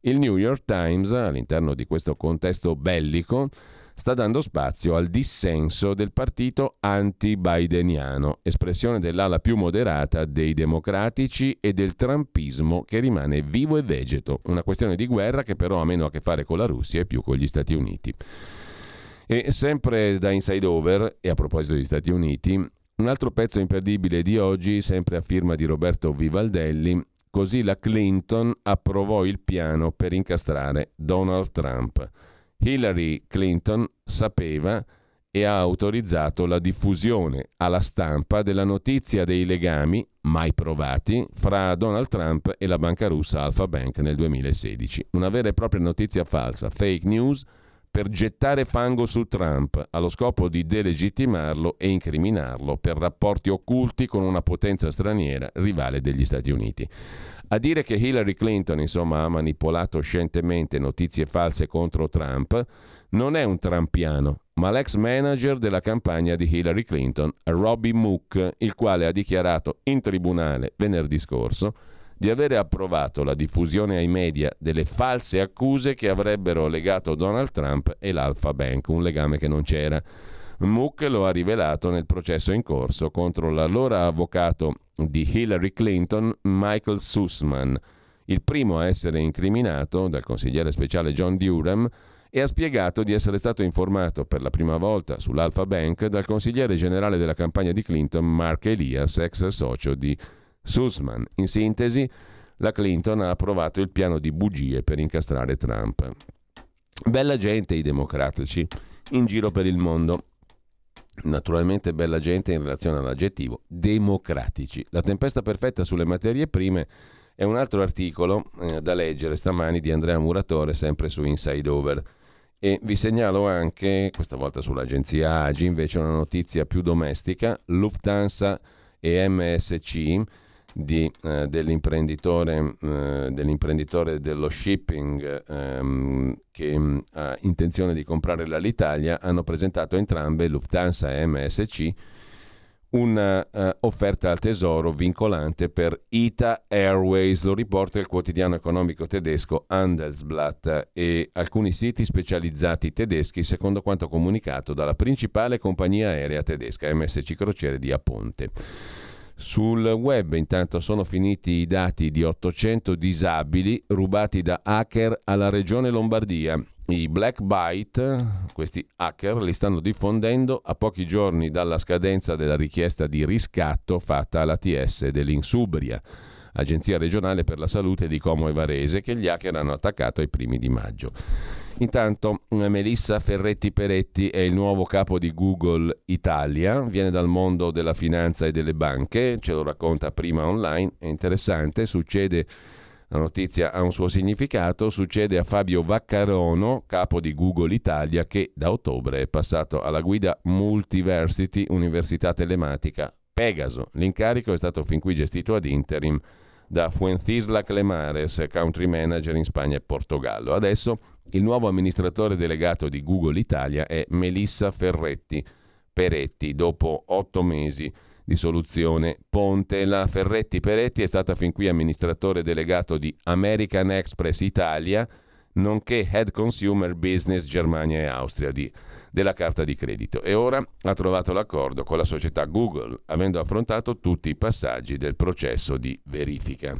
Il New York Times, all'interno di questo contesto bellico, sta dando spazio al dissenso del partito anti-bideniano, espressione dell'ala più moderata dei democratici e del trumpismo che rimane vivo e vegeto, una questione di guerra che però ha meno a che fare con la Russia e più con gli Stati Uniti. E sempre da Inside Over, e a proposito degli Stati Uniti, un altro pezzo imperdibile di oggi, sempre a firma di Roberto Vivaldelli, così la Clinton approvò il piano per incastrare Donald Trump. Hillary Clinton sapeva e ha autorizzato la diffusione alla stampa della notizia dei legami, mai provati, fra Donald Trump e la banca russa Alfa Bank nel 2016. Una vera e propria notizia falsa, fake news, per gettare fango su Trump, allo scopo di delegittimarlo e incriminarlo per rapporti occulti con una potenza straniera rivale degli Stati Uniti. A dire che Hillary Clinton, insomma, ha manipolato scientemente notizie false contro Trump, non è un trampiano, ma l'ex manager della campagna di Hillary Clinton, Robbie Mook, il quale ha dichiarato in tribunale venerdì scorso di avere approvato la diffusione ai media delle false accuse che avrebbero legato Donald Trump e l'Alpha Bank, un legame che non c'era. Mook lo ha rivelato nel processo in corso contro l'allora avvocato di Hillary Clinton, Michael Sussman, il primo a essere incriminato dal consigliere speciale John Durham e ha spiegato di essere stato informato per la prima volta sull'Alpha Bank dal consigliere generale della campagna di Clinton, Mark Elias, ex socio di Sussman. In sintesi, la Clinton ha approvato il piano di bugie per incastrare Trump. Bella gente i democratici in giro per il mondo. Naturalmente bella gente in relazione all'aggettivo democratici. La tempesta perfetta sulle materie prime è un altro articolo eh, da leggere stamani di Andrea Muratore, sempre su Inside Over. E vi segnalo anche, questa volta sull'agenzia AGI, invece una notizia più domestica, Lufthansa e MSC di, eh, dell'imprenditore, eh, dell'imprenditore, dello shipping ehm, che mh, ha intenzione di comprare l'Alitalia hanno presentato entrambe, Lufthansa e MSC, un'offerta uh, al tesoro vincolante per ITA Airways, lo riporta il quotidiano economico tedesco Handelsblatt e alcuni siti specializzati tedeschi secondo quanto comunicato dalla principale compagnia aerea tedesca MSC Crociere di Aponte. Sul web intanto sono finiti i dati di 800 disabili rubati da hacker alla regione Lombardia. I Black Byte, questi hacker, li stanno diffondendo a pochi giorni dalla scadenza della richiesta di riscatto fatta all'ATS dell'Insubria, Agenzia regionale per la salute di Como e Varese, che gli hacker hanno attaccato ai primi di maggio. Intanto eh, Melissa Ferretti Peretti è il nuovo capo di Google Italia, viene dal mondo della finanza e delle banche, ce lo racconta prima online, è interessante, succede, la notizia ha un suo significato, succede a Fabio Vaccarono, capo di Google Italia, che da ottobre è passato alla guida Multiversity Università Telematica Pegaso. L'incarico è stato fin qui gestito ad interim da Fuencisla Clemares, country manager in Spagna e Portogallo. Adesso il nuovo amministratore delegato di Google Italia è Melissa Ferretti Peretti, dopo otto mesi di soluzione Ponte. La Ferretti Peretti è stata fin qui amministratore delegato di American Express Italia, nonché Head Consumer Business Germania e Austria di, della carta di credito e ora ha trovato l'accordo con la società Google, avendo affrontato tutti i passaggi del processo di verifica.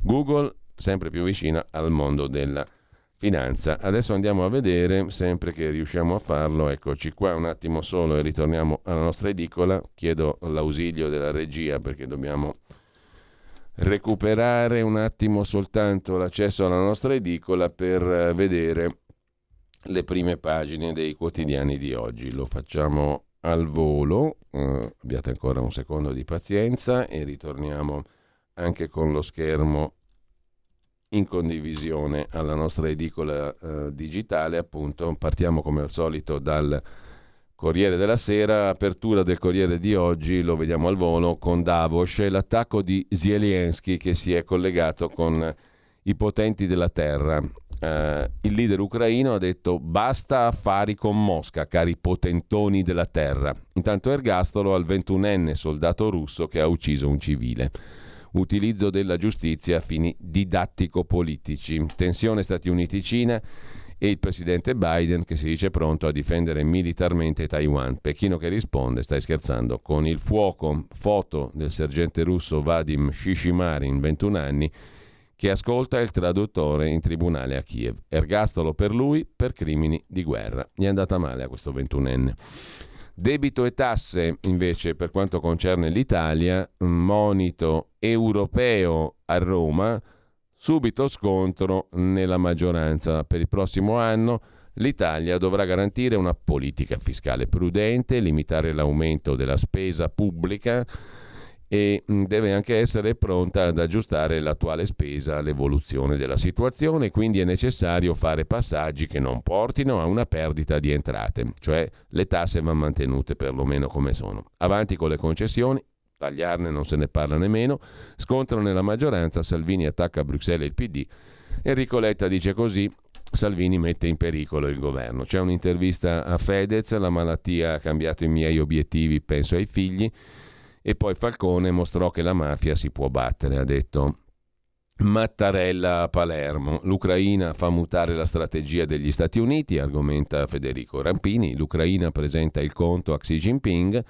Google sempre più vicina al mondo della finanza. Adesso andiamo a vedere, sempre che riusciamo a farlo, eccoci qua un attimo solo e ritorniamo alla nostra edicola. Chiedo l'ausilio della regia perché dobbiamo recuperare un attimo soltanto l'accesso alla nostra edicola per eh, vedere le prime pagine dei quotidiani di oggi. Lo facciamo al volo, uh, abbiate ancora un secondo di pazienza e ritorniamo anche con lo schermo in condivisione alla nostra edicola eh, digitale. Appunto, partiamo come al solito dal Corriere della Sera, apertura del Corriere di oggi, lo vediamo al volo con Davos l'attacco di Zelensky che si è collegato con i potenti della terra. Uh, il leader ucraino ha detto basta affari con Mosca, cari potentoni della terra. Intanto ergastolo al 21enne soldato russo che ha ucciso un civile utilizzo della giustizia a fini didattico-politici. Tensione Stati Uniti-Cina e il presidente Biden che si dice pronto a difendere militarmente Taiwan. Pechino che risponde, stai scherzando, con il fuoco, foto del sergente russo Vadim Shishimarin, 21 anni, che ascolta il traduttore in tribunale a Kiev. Ergastolo per lui per crimini di guerra. Gli è andata male a questo 21enne. Debito e tasse, invece, per quanto concerne l'Italia, monito europeo a Roma, subito scontro nella maggioranza. Per il prossimo anno l'Italia dovrà garantire una politica fiscale prudente, limitare l'aumento della spesa pubblica, e mm, deve anche essere pronta ad aggiustare l'attuale spesa all'evoluzione della situazione, quindi è necessario fare passaggi che non portino a una perdita di entrate, cioè le tasse vanno mantenute perlomeno come sono. Avanti con le concessioni, tagliarne non se ne parla nemmeno, scontrano nella maggioranza, Salvini attacca a Bruxelles il PD, Enrico Letta dice così, Salvini mette in pericolo il governo. C'è un'intervista a Fedez, la malattia ha cambiato i miei obiettivi, penso ai figli, e poi Falcone mostrò che la mafia si può battere, ha detto Mattarella a Palermo. L'Ucraina fa mutare la strategia degli Stati Uniti, argomenta Federico Rampini. L'Ucraina presenta il conto a Xi Jinping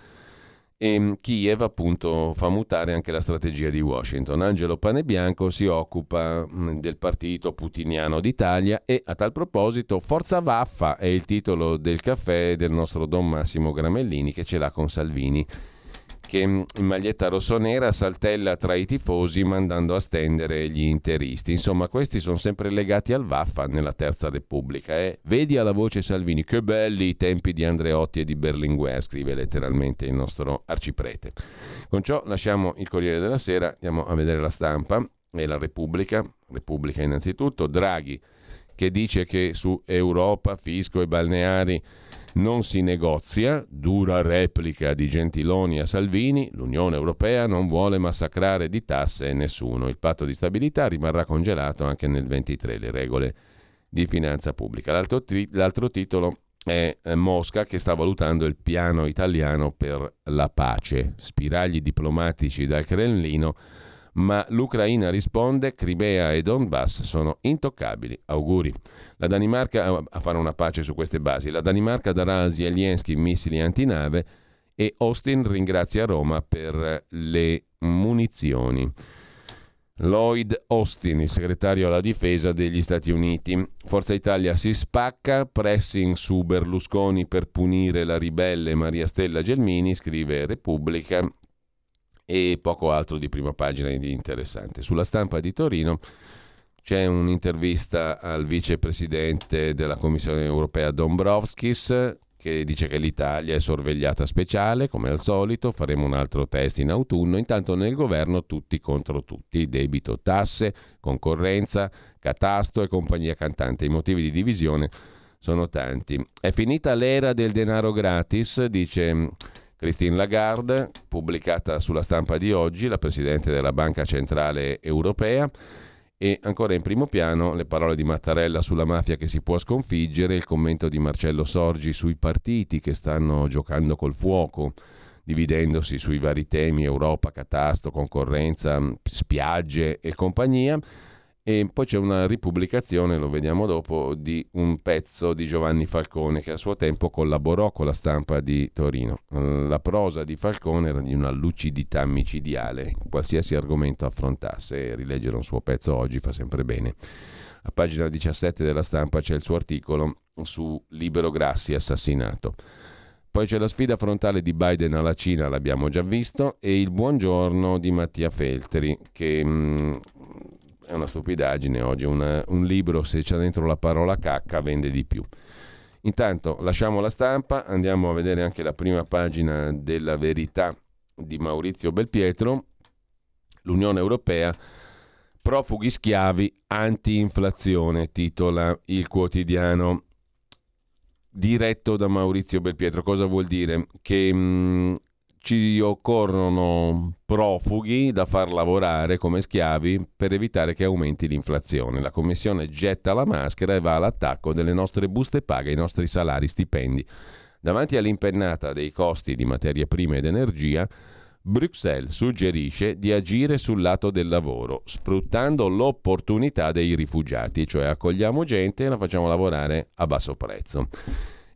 e Kiev appunto fa mutare anche la strategia di Washington. Angelo Panebianco si occupa del partito putiniano d'Italia e a tal proposito Forza Vaffa è il titolo del caffè del nostro Don Massimo Gramellini che ce l'ha con Salvini che in maglietta rossonera saltella tra i tifosi mandando a stendere gli interisti. Insomma, questi sono sempre legati al Vaffa nella Terza Repubblica. Eh? Vedi alla voce Salvini, che belli i tempi di Andreotti e di Berlinguer, scrive letteralmente il nostro arciprete. Con ciò lasciamo il Corriere della Sera, andiamo a vedere la stampa e la Repubblica. Repubblica innanzitutto, Draghi che dice che su Europa, fisco e balneari non si negozia, dura replica di Gentiloni a Salvini, l'Unione Europea non vuole massacrare di tasse nessuno. Il patto di stabilità rimarrà congelato anche nel 23, le regole di finanza pubblica. L'altro, tri- l'altro titolo è Mosca che sta valutando il piano italiano per la pace, spiragli diplomatici dal Cremlino ma l'Ucraina risponde Crimea e Donbass sono intoccabili. Auguri. La Danimarca a fare una pace su queste basi. La Danimarca darà a Zelensky missili antinave e Austin ringrazia Roma per le munizioni. Lloyd Austin, il segretario alla difesa degli Stati Uniti. Forza Italia si spacca, pressing su Berlusconi per punire la ribelle Maria Stella Gelmini, scrive Repubblica e poco altro di prima pagina di interessante. Sulla stampa di Torino c'è un'intervista al vicepresidente della Commissione europea Dombrovskis che dice che l'Italia è sorvegliata speciale, come al solito, faremo un altro test in autunno, intanto nel governo tutti contro tutti, debito, tasse, concorrenza, catasto e compagnia cantante. I motivi di divisione sono tanti. È finita l'era del denaro gratis, dice Christine Lagarde, pubblicata sulla stampa di oggi, la Presidente della Banca Centrale Europea, e ancora in primo piano le parole di Mattarella sulla mafia che si può sconfiggere, il commento di Marcello Sorgi sui partiti che stanno giocando col fuoco, dividendosi sui vari temi Europa, catasto, concorrenza, spiagge e compagnia. E poi c'è una ripubblicazione, lo vediamo dopo, di un pezzo di Giovanni Falcone che a suo tempo collaborò con la stampa di Torino. La prosa di Falcone era di una lucidità micidiale, qualsiasi argomento affrontasse rileggere un suo pezzo oggi fa sempre bene. A pagina 17 della stampa c'è il suo articolo su Libero Grassi assassinato. Poi c'è la sfida frontale di Biden alla Cina, l'abbiamo già visto, e il buongiorno di Mattia Felteri, che mh, mm, è una stupidaggine oggi, una, un libro se c'è dentro la parola cacca vende di più. Intanto lasciamo la stampa, andiamo a vedere anche la prima pagina della verità di Maurizio Belpietro, l'Unione Europea, profughi schiavi, anti-inflazione, titola il quotidiano diretto da Maurizio Belpietro. Cosa vuol dire? Che mh, mm, ci occorrono profughi da far lavorare come schiavi per evitare che aumenti l'inflazione. La Commissione getta la maschera e va all'attacco delle nostre buste paga, i nostri salari, stipendi. Davanti all'impennata dei costi di materie prime ed energia, Bruxelles suggerisce di agire sul lato del lavoro, sfruttando l'opportunità dei rifugiati, cioè accogliamo gente e la facciamo lavorare a basso prezzo.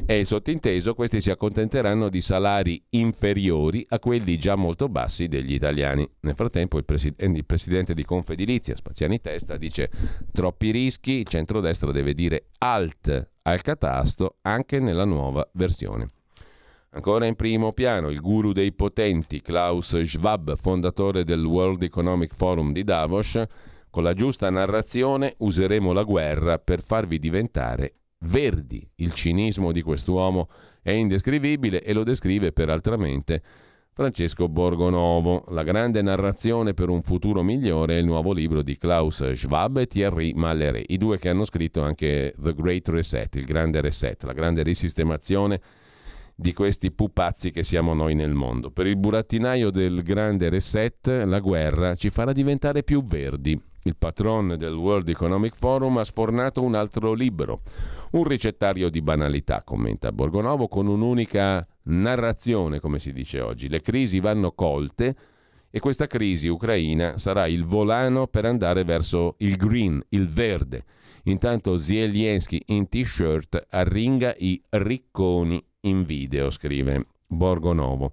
È sottinteso, questi si accontenteranno di salari inferiori a quelli già molto bassi degli italiani. Nel frattempo il, presid- il presidente di Confedilizia, Spaziani Testa, dice troppi rischi, il centrodestra deve dire alt al catasto anche nella nuova versione. Ancora in primo piano il guru dei potenti, Klaus Schwab, fondatore del World Economic Forum di Davos, con la giusta narrazione useremo la guerra per farvi diventare verdi. Il cinismo di quest'uomo è indescrivibile e lo descrive peraltramente Francesco Borgonovo. La grande narrazione per un futuro migliore è il nuovo libro di Klaus Schwab e Thierry Malheré, i due che hanno scritto anche The Great Reset, il grande reset, la grande risistemazione di questi pupazzi che siamo noi nel mondo. Per il burattinaio del grande reset, la guerra ci farà diventare più verdi. Il patron del World Economic Forum ha sfornato un altro libro, un ricettario di banalità, commenta Borgonovo, con un'unica narrazione, come si dice oggi. Le crisi vanno colte e questa crisi ucraina sarà il volano per andare verso il green, il verde. Intanto Zelensky in t-shirt arringa i ricconi in video, scrive Borgonovo.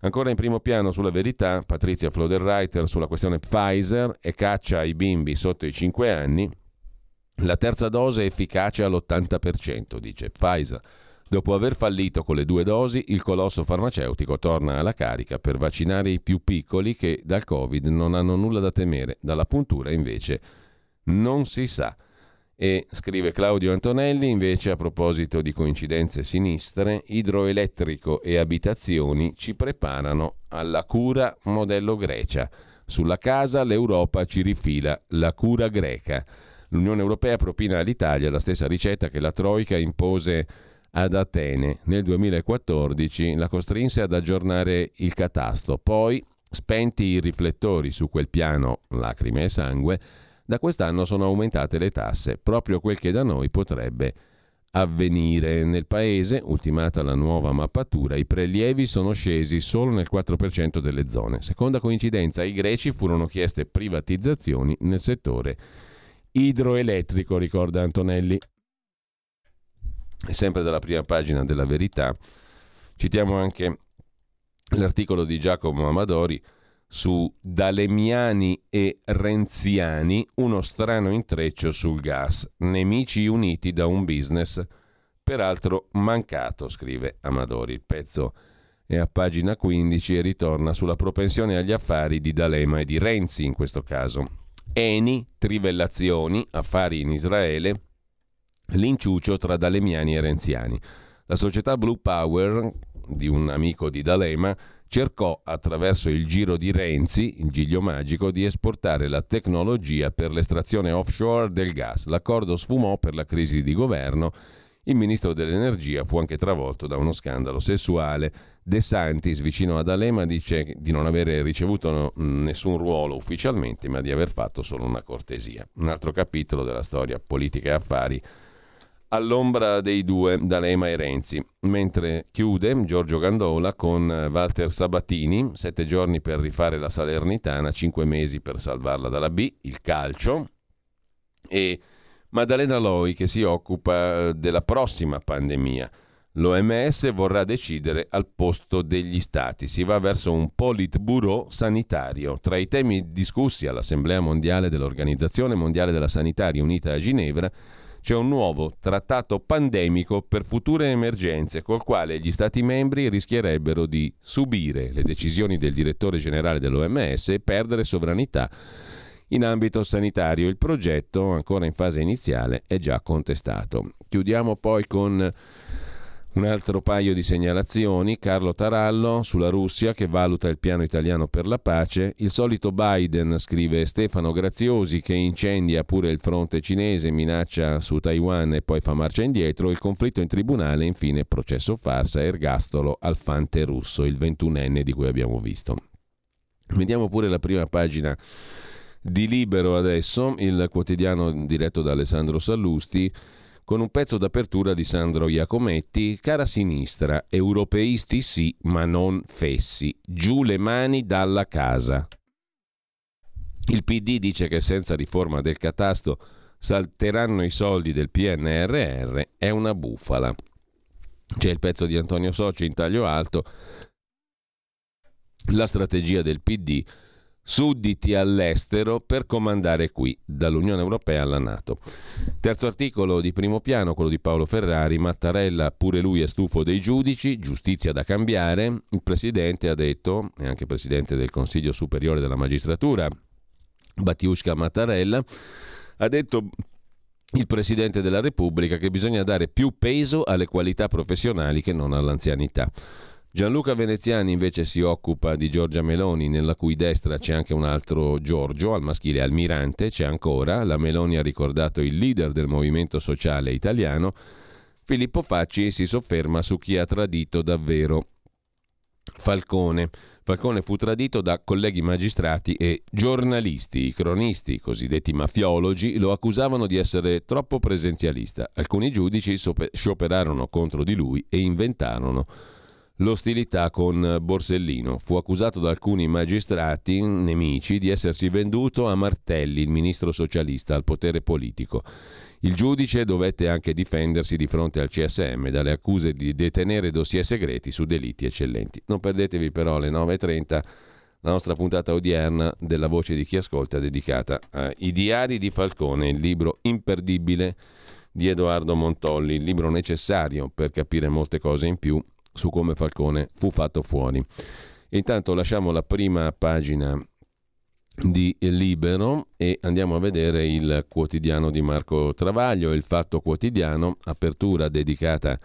Ancora in primo piano sulla verità, Patrizia Floderreiter sulla questione Pfizer e caccia ai bimbi sotto i 5 anni. La terza dose è efficace all'80%, dice Pfizer. Dopo aver fallito con le due dosi, il colosso farmaceutico torna alla carica per vaccinare i più piccoli che dal Covid non hanno nulla da temere, dalla puntura invece non si sa. E scrive Claudio Antonelli, invece a proposito di coincidenze sinistre, idroelettrico e abitazioni ci preparano alla cura modello Grecia. Sulla casa l'Europa ci rifila la cura greca. L'Unione Europea propina all'Italia la stessa ricetta che la Troica impose ad Atene. Nel 2014 la costrinse ad aggiornare il catasto, poi, spenti i riflettori su quel piano lacrime e sangue, da quest'anno sono aumentate le tasse, proprio quel che da noi potrebbe avvenire. Nel paese, ultimata la nuova mappatura, i prelievi sono scesi solo nel 4% delle zone. Seconda coincidenza, ai greci furono chieste privatizzazioni nel settore idroelettrico, ricorda Antonelli. E sempre dalla prima pagina della verità citiamo anche l'articolo di Giacomo Amadori su Dalemiani e Renziani, uno strano intreccio sul gas, nemici uniti da un business peraltro mancato, scrive Amadori. Il pezzo è a pagina 15 e ritorna sulla propensione agli affari di D'Alema e di Renzi in questo caso. Eni, trivellazioni, affari in Israele, l'inciuccio tra dalemiani e renziani. La società Blue Power, di un amico di D'Alema, cercò attraverso il giro di Renzi, il giglio magico, di esportare la tecnologia per l'estrazione offshore del gas. L'accordo sfumò per la crisi di governo. Il ministro dell'energia fu anche travolto da uno scandalo sessuale. De Santis, vicino ad Alema, dice di non avere ricevuto nessun ruolo ufficialmente, ma di aver fatto solo una cortesia. Un altro capitolo della storia politica e affari all'ombra dei due, D'Alema e Renzi, mentre chiude Giorgio Gandola con Walter Sabatini, sette giorni per rifare la Salernitana, cinque mesi per salvarla dalla B, il calcio, e Maddalena Loi che si occupa eh, della prossima pandemia. L'OMS vorrà decidere al posto degli stati. Si va verso un politburo sanitario. Tra i temi discussi all'Assemblea mondiale dell'Organizzazione Mondiale della Sanità riunita a Ginevra c'è un nuovo trattato pandemico per future emergenze col quale gli Stati membri rischierebbero di subire le decisioni del direttore generale dell'OMS e perdere sovranità in ambito sanitario. Il progetto, ancora in fase iniziale, è già contestato. Chiudiamo poi con un altro paio di segnalazioni, Carlo Tarallo sulla Russia che valuta il piano italiano per la pace, il solito Biden, scrive Stefano Graziosi, che incendia pure il fronte cinese, minaccia su Taiwan e poi fa marcia indietro, il conflitto in tribunale, infine processo farsa, ergastolo al fante russo, il ventunenne di cui abbiamo visto. Vediamo pure la prima pagina di Libero adesso, il quotidiano diretto da Alessandro Sallusti, con un pezzo d'apertura di Sandro Iacometti, cara sinistra, europeisti sì, ma non fessi, giù le mani dalla casa. Il PD dice che senza riforma del catasto salteranno i soldi del PNRR, è una bufala. C'è il pezzo di Antonio Soci in taglio alto, la strategia del PD sudditi all'estero per comandare qui, dall'Unione Europea alla Nato. Terzo articolo di primo piano, quello di Paolo Ferrari, Mattarella pure lui è stufo dei giudici, giustizia da cambiare, il Presidente ha detto, e anche Presidente del Consiglio Superiore della Magistratura, Battiusca Mattarella, ha detto il Presidente della Repubblica che bisogna dare più peso alle qualità professionali che non all'anzianità. Gianluca Veneziani invece si occupa di Giorgia Meloni, nella cui destra c'è anche un altro Giorgio, al maschile almirante, c'è ancora, la Meloni ha ricordato il leader del movimento sociale italiano, Filippo Facci si sofferma su chi ha tradito davvero Falcone. Falcone fu tradito da colleghi magistrati e giornalisti. I cronisti, i cosiddetti mafiologi, lo accusavano di essere troppo presenzialista. Alcuni giudici scioperarono contro di lui e inventarono l'ostilità con Borsellino. Fu accusato da alcuni magistrati nemici di essersi venduto a Martelli, il ministro socialista, al potere politico. Il giudice dovette anche difendersi di fronte al CSM dalle accuse di detenere dossier segreti su delitti eccellenti. Non perdetevi però alle 9.30 la nostra puntata odierna della Voce di chi ascolta dedicata ai diari di Falcone, il libro imperdibile di Edoardo Montolli, il libro necessario per capire molte cose in più su come Falcone fu fatto fuori. Intanto lasciamo la prima pagina di Libero e andiamo a vedere il quotidiano di Marco Travaglio, il Fatto Quotidiano, apertura dedicata a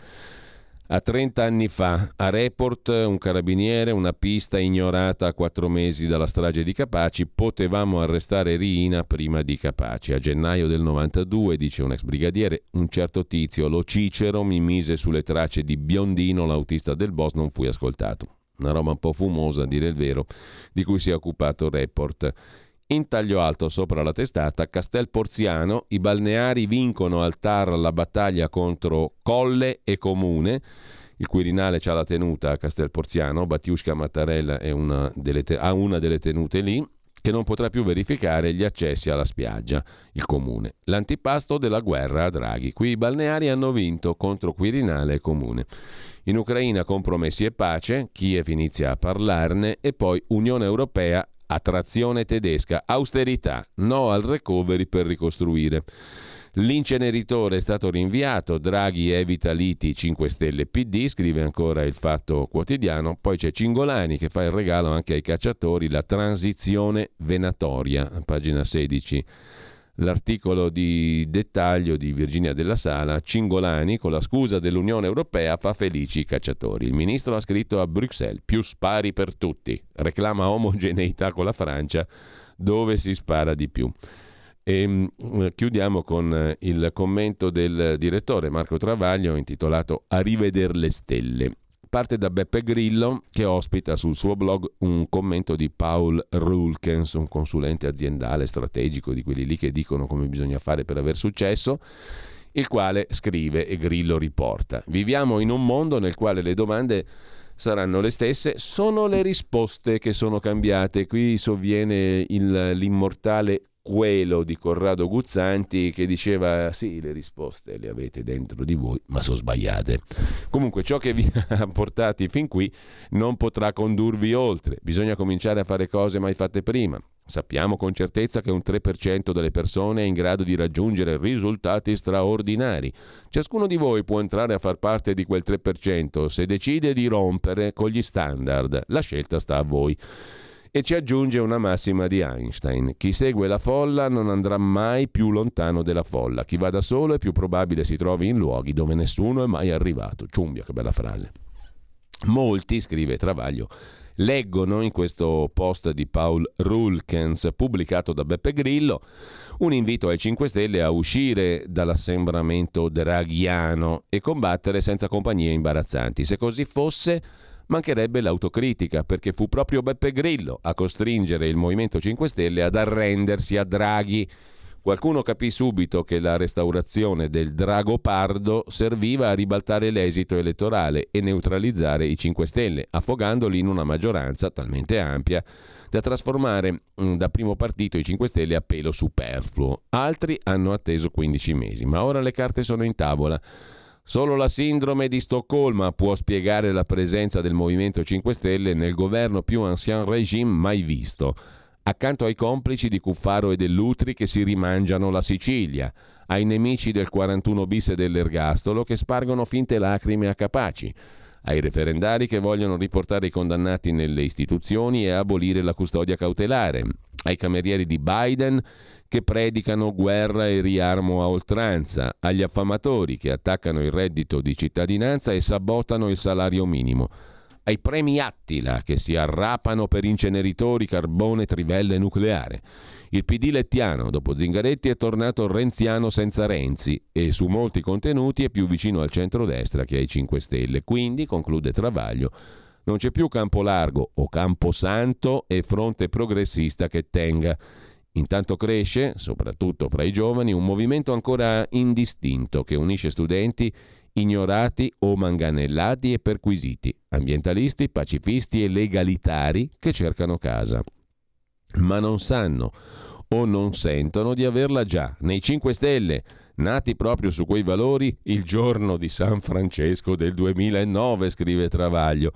30 anni fa, a Report, un carabiniere, una pista ignorata a quattro mesi dalla strage di Capaci, potevamo arrestare Riina prima di Capaci. A gennaio del 92, dice un ex brigadiere, un certo tizio, lo Cicero, mi mise sulle tracce di Biondino, l'autista del boss, non fui ascoltato. Una roba un po' fumosa, a dire il vero, di cui si è occupato Report. In taglio alto sopra la testata, Castel Porziano, i balneari vincono al TAR la battaglia contro Colle e Comune. Il Quirinale c'ha la tenuta a Castel Porziano, Battiusca Mattarella una te- ha una delle tenute lì, che non potrà più verificare gli accessi alla spiaggia, il comune. L'antipasto della guerra a Draghi. Qui i balneari hanno vinto contro Quirinale e comune. In Ucraina compromessi e pace, Kiev inizia a parlarne e poi Unione Europea attrazione tedesca, austerità, no al recovery per ricostruire. L'inceneritore è stato rinviato, Draghi evita liti. 5 Stelle PD, scrive ancora il Fatto Quotidiano, poi c'è Cingolani che fa il regalo anche ai cacciatori, la transizione venatoria, pagina 16 l'articolo di dettaglio di Virginia della Sala, Cingolani con la scusa dell'Unione Europea fa felici i cacciatori. Il ministro ha scritto a Bruxelles più spari per tutti, reclama omogeneità con la Francia dove si spara di più. E, ehm, chiudiamo con eh, il commento del direttore Marco Travaglio intitolato A rivedere le stelle parte da Beppe Grillo che ospita sul suo blog un commento di Paul Rulkens, un consulente aziendale strategico di quelli lì che dicono come bisogna fare per aver successo il quale scrive e Grillo riporta. Viviamo in un mondo nel quale le domande saranno le stesse, sono le risposte che sono cambiate. Qui sovviene il, l'immortale quello di Corrado Guzzanti che diceva sì, le risposte le avete dentro di voi, ma sono sbagliate. Comunque ciò che vi ha portati fin qui non potrà condurvi oltre, bisogna cominciare a fare cose mai fatte prima. Sappiamo con certezza che un 3% delle persone è in grado di raggiungere risultati straordinari. Ciascuno di voi può entrare a far parte di quel 3% se decide di rompere con gli standard. La scelta sta a voi e ci aggiunge una massima di Einstein. Chi segue la folla non andrà mai più lontano della folla. Chi va da solo è più probabile si trovi in luoghi dove nessuno è mai arrivato. Ciumbia, che bella frase. Molti, scrive Travaglio, leggono in questo post di Paul Rulkens pubblicato da Beppe Grillo un invito ai 5 Stelle a uscire dall'assembramento draghiano e combattere senza compagnie imbarazzanti. Se così fosse mancherebbe l'autocritica, perché fu proprio Beppe Grillo a costringere il Movimento 5 Stelle ad arrendersi a Draghi. Qualcuno capì subito che la restaurazione del Drago Pardo serviva a ribaltare l'esito elettorale e neutralizzare i 5 Stelle, affogandoli in una maggioranza talmente ampia da trasformare mm, da primo partito i 5 Stelle a pelo superfluo. Altri hanno atteso 15 mesi, ma ora le carte sono in tavola. Solo la sindrome di Stoccolma può spiegare la presenza del Movimento 5 Stelle nel governo più ancien regime mai visto, accanto ai complici di Cuffaro e dell'Utri che si rimangiano la Sicilia, ai nemici del 41 bis e dell'ergastolo che spargono finte lacrime a capaci, ai referendari che vogliono riportare i condannati nelle istituzioni e abolire la custodia cautelare, ai camerieri di Biden che predicano guerra e riarmo a oltranza, agli affamatori che attaccano il reddito di cittadinanza e sabotano il salario minimo, ai premi Attila che si arrapano per inceneritori, carbone, trivelle nucleare. Il PD lettiano, dopo Zingaretti, è tornato renziano senza Renzi e su molti contenuti è più vicino al centrodestra che ai 5 Stelle. Quindi, conclude Travaglio, non c'è più campo largo o campo santo e fronte progressista che tenga. Intanto cresce, soprattutto fra i giovani, un movimento ancora indistinto che unisce studenti ignorati o manganellati e perquisiti, ambientalisti, pacifisti e legalitari che cercano casa. Ma non sanno o non sentono di averla già. Nei 5 Stelle, nati proprio su quei valori il giorno di San Francesco del 2009, scrive Travaglio,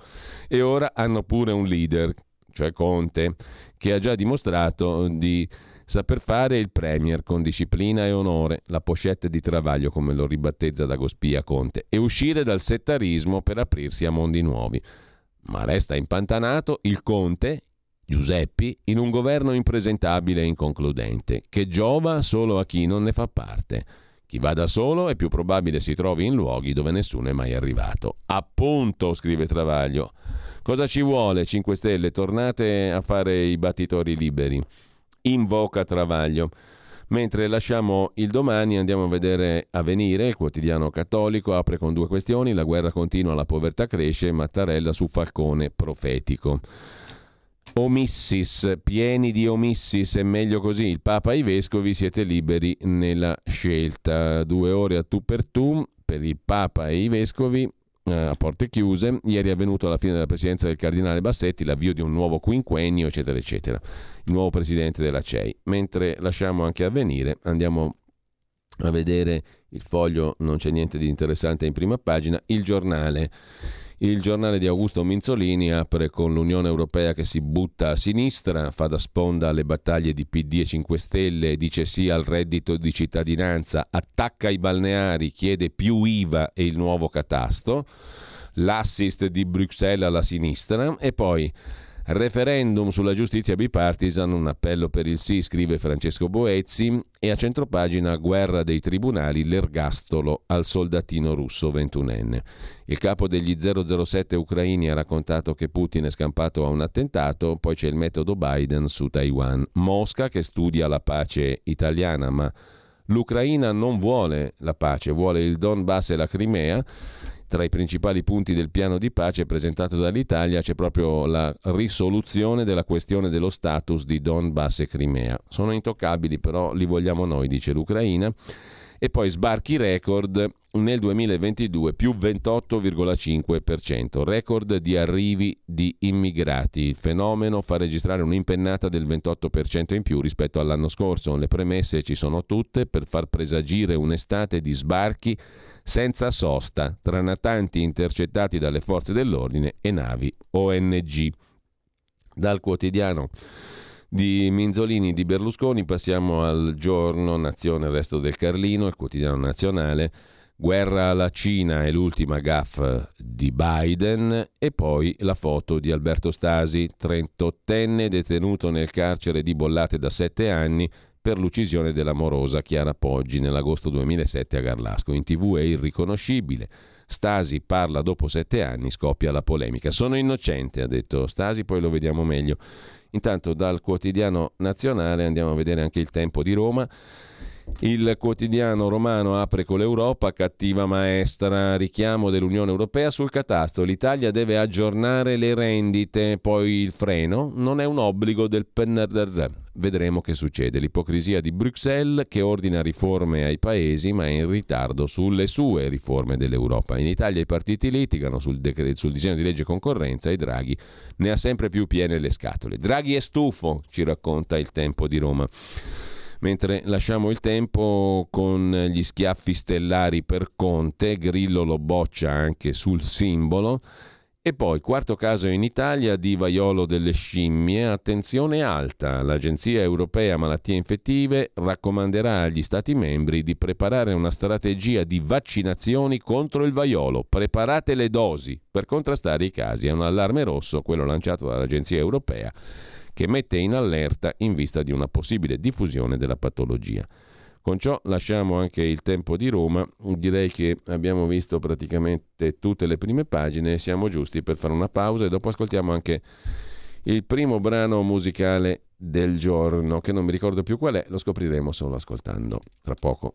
e ora hanno pure un leader, cioè Conte, che ha già dimostrato di Saper fare il Premier con disciplina e onore, la pochette di travaglio come lo ribattezza Dagospia Conte, e uscire dal settarismo per aprirsi a mondi nuovi. Ma resta impantanato il Conte, Giuseppi, in un governo impresentabile e inconcludente, che giova solo a chi non ne fa parte. Chi va da solo è più probabile si trovi in luoghi dove nessuno è mai arrivato. Appunto, scrive Travaglio. Cosa ci vuole 5 Stelle? Tornate a fare i battitori liberi invoca Travaglio. Mentre lasciamo il domani andiamo a vedere Avvenire, il quotidiano cattolico, apre con due questioni, la guerra continua, la povertà cresce, Mattarella su Falcone profetico. Omissis, pieni di omissis, è meglio così. Il Papa e i Vescovi siete liberi nella scelta. Due ore a tu per tu per il Papa e i Vescovi, eh, a porte chiuse. Ieri è avvenuto alla fine della presidenza del Cardinale Bassetti l'avvio di un nuovo quinquennio, eccetera, eccetera. Il nuovo presidente della CEI. Mentre lasciamo anche avvenire, andiamo a vedere il foglio, non c'è niente di interessante in prima pagina, il giornale. Il giornale di Augusto Minzolini apre con l'Unione Europea che si butta a sinistra, fa da sponda alle battaglie di PD e 5 Stelle, dice sì al reddito di cittadinanza, attacca i balneari, chiede più IVA e il nuovo catasto, l'assist di Bruxelles alla sinistra e poi Referendum sulla giustizia bipartisan, un appello per il sì, scrive Francesco Boezzi, e a centropagina guerra dei tribunali, l'ergastolo al soldatino russo ventunenne. Il capo degli 007 ucraini ha raccontato che Putin è scampato a un attentato, poi c'è il metodo Biden su Taiwan. Mosca che studia la pace italiana, ma l'Ucraina non vuole la pace, vuole il Donbass e la Crimea tra i principali punti del piano di pace presentato dall'Italia c'è proprio la risoluzione della questione dello status di Donbass e Crimea. Sono intoccabili, però li vogliamo noi, dice l'Ucraina. E poi sbarchi record nel 2022 più 28,5%, record di arrivi di immigrati. Il fenomeno fa registrare un'impennata del 28% in più rispetto all'anno scorso. Le premesse ci sono tutte per far presagire un'estate di sbarchi senza sosta tra natanti intercettati dalle forze dell'ordine e navi ONG. Dal quotidiano di Minzolini di Berlusconi passiamo al giorno Nazione Resto del Carlino, il quotidiano nazionale. Guerra alla Cina è l'ultima gaffa di Biden e poi la foto di Alberto Stasi, 38enne detenuto nel carcere di Bollate da sette anni per l'uccisione dell'amorosa Chiara Poggi nell'agosto 2007 a Garlasco. In tv è irriconoscibile. Stasi parla dopo sette anni, scoppia la polemica. Sono innocente, ha detto Stasi, poi lo vediamo meglio. Intanto dal quotidiano nazionale andiamo a vedere anche il tempo di Roma. Il quotidiano romano apre con l'Europa, cattiva maestra, richiamo dell'Unione Europea sul catasto. L'Italia deve aggiornare le rendite, poi il freno non è un obbligo del PNRR. Vedremo che succede. L'ipocrisia di Bruxelles che ordina riforme ai paesi ma è in ritardo sulle sue riforme dell'Europa. In Italia i partiti litigano sul, decreto, sul disegno di legge concorrenza e Draghi ne ha sempre più piene le scatole. Draghi è stufo, ci racconta il tempo di Roma mentre lasciamo il tempo con gli schiaffi stellari per Conte, Grillo lo boccia anche sul simbolo. E poi, quarto caso in Italia di vaiolo delle scimmie, attenzione alta, l'Agenzia Europea Malattie Infettive raccomanderà agli Stati membri di preparare una strategia di vaccinazioni contro il vaiolo. Preparate le dosi per contrastare i casi. È un allarme rosso, quello lanciato dall'Agenzia Europea che mette in allerta in vista di una possibile diffusione della patologia. Con ciò lasciamo anche il tempo di Roma, direi che abbiamo visto praticamente tutte le prime pagine, siamo giusti per fare una pausa e dopo ascoltiamo anche il primo brano musicale del giorno, che non mi ricordo più qual è, lo scopriremo solo ascoltando tra poco.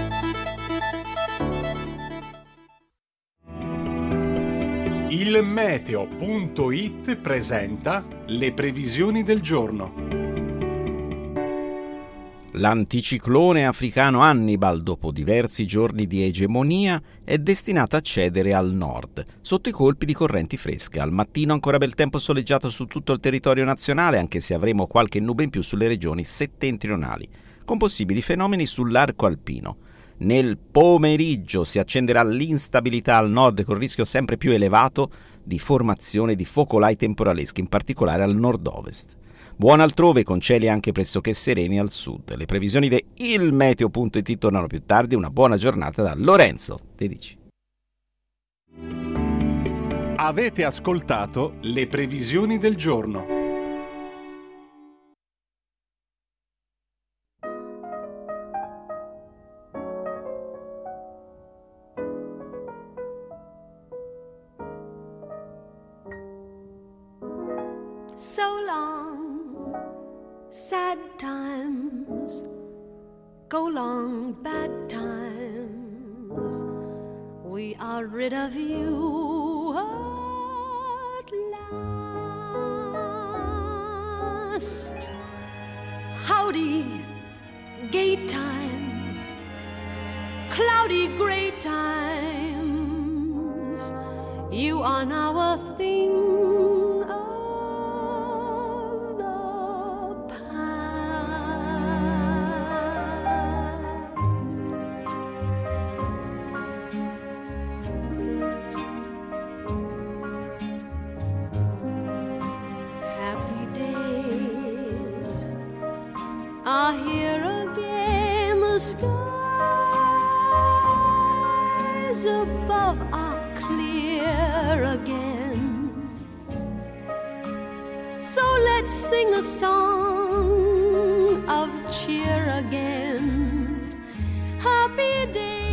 Il meteo.it presenta le previsioni del giorno. L'anticiclone africano Hannibal, dopo diversi giorni di egemonia, è destinato a cedere al nord, sotto i colpi di correnti fresche. Al mattino ancora bel tempo soleggiato su tutto il territorio nazionale, anche se avremo qualche nube in più sulle regioni settentrionali, con possibili fenomeni sull'arco alpino. Nel pomeriggio si accenderà l'instabilità al nord con rischio sempre più elevato di formazione di focolai temporaleschi, in particolare al nord-ovest. Buon altrove con cieli anche pressoché sereni al sud. Le previsioni di ilmeteo.it tornano più tardi. Una buona giornata da Lorenzo Tedici. Avete ascoltato le previsioni del giorno. So long, sad times, go long, bad times. We are rid of you at last. Howdy, gay times, cloudy gray times. You are now a thing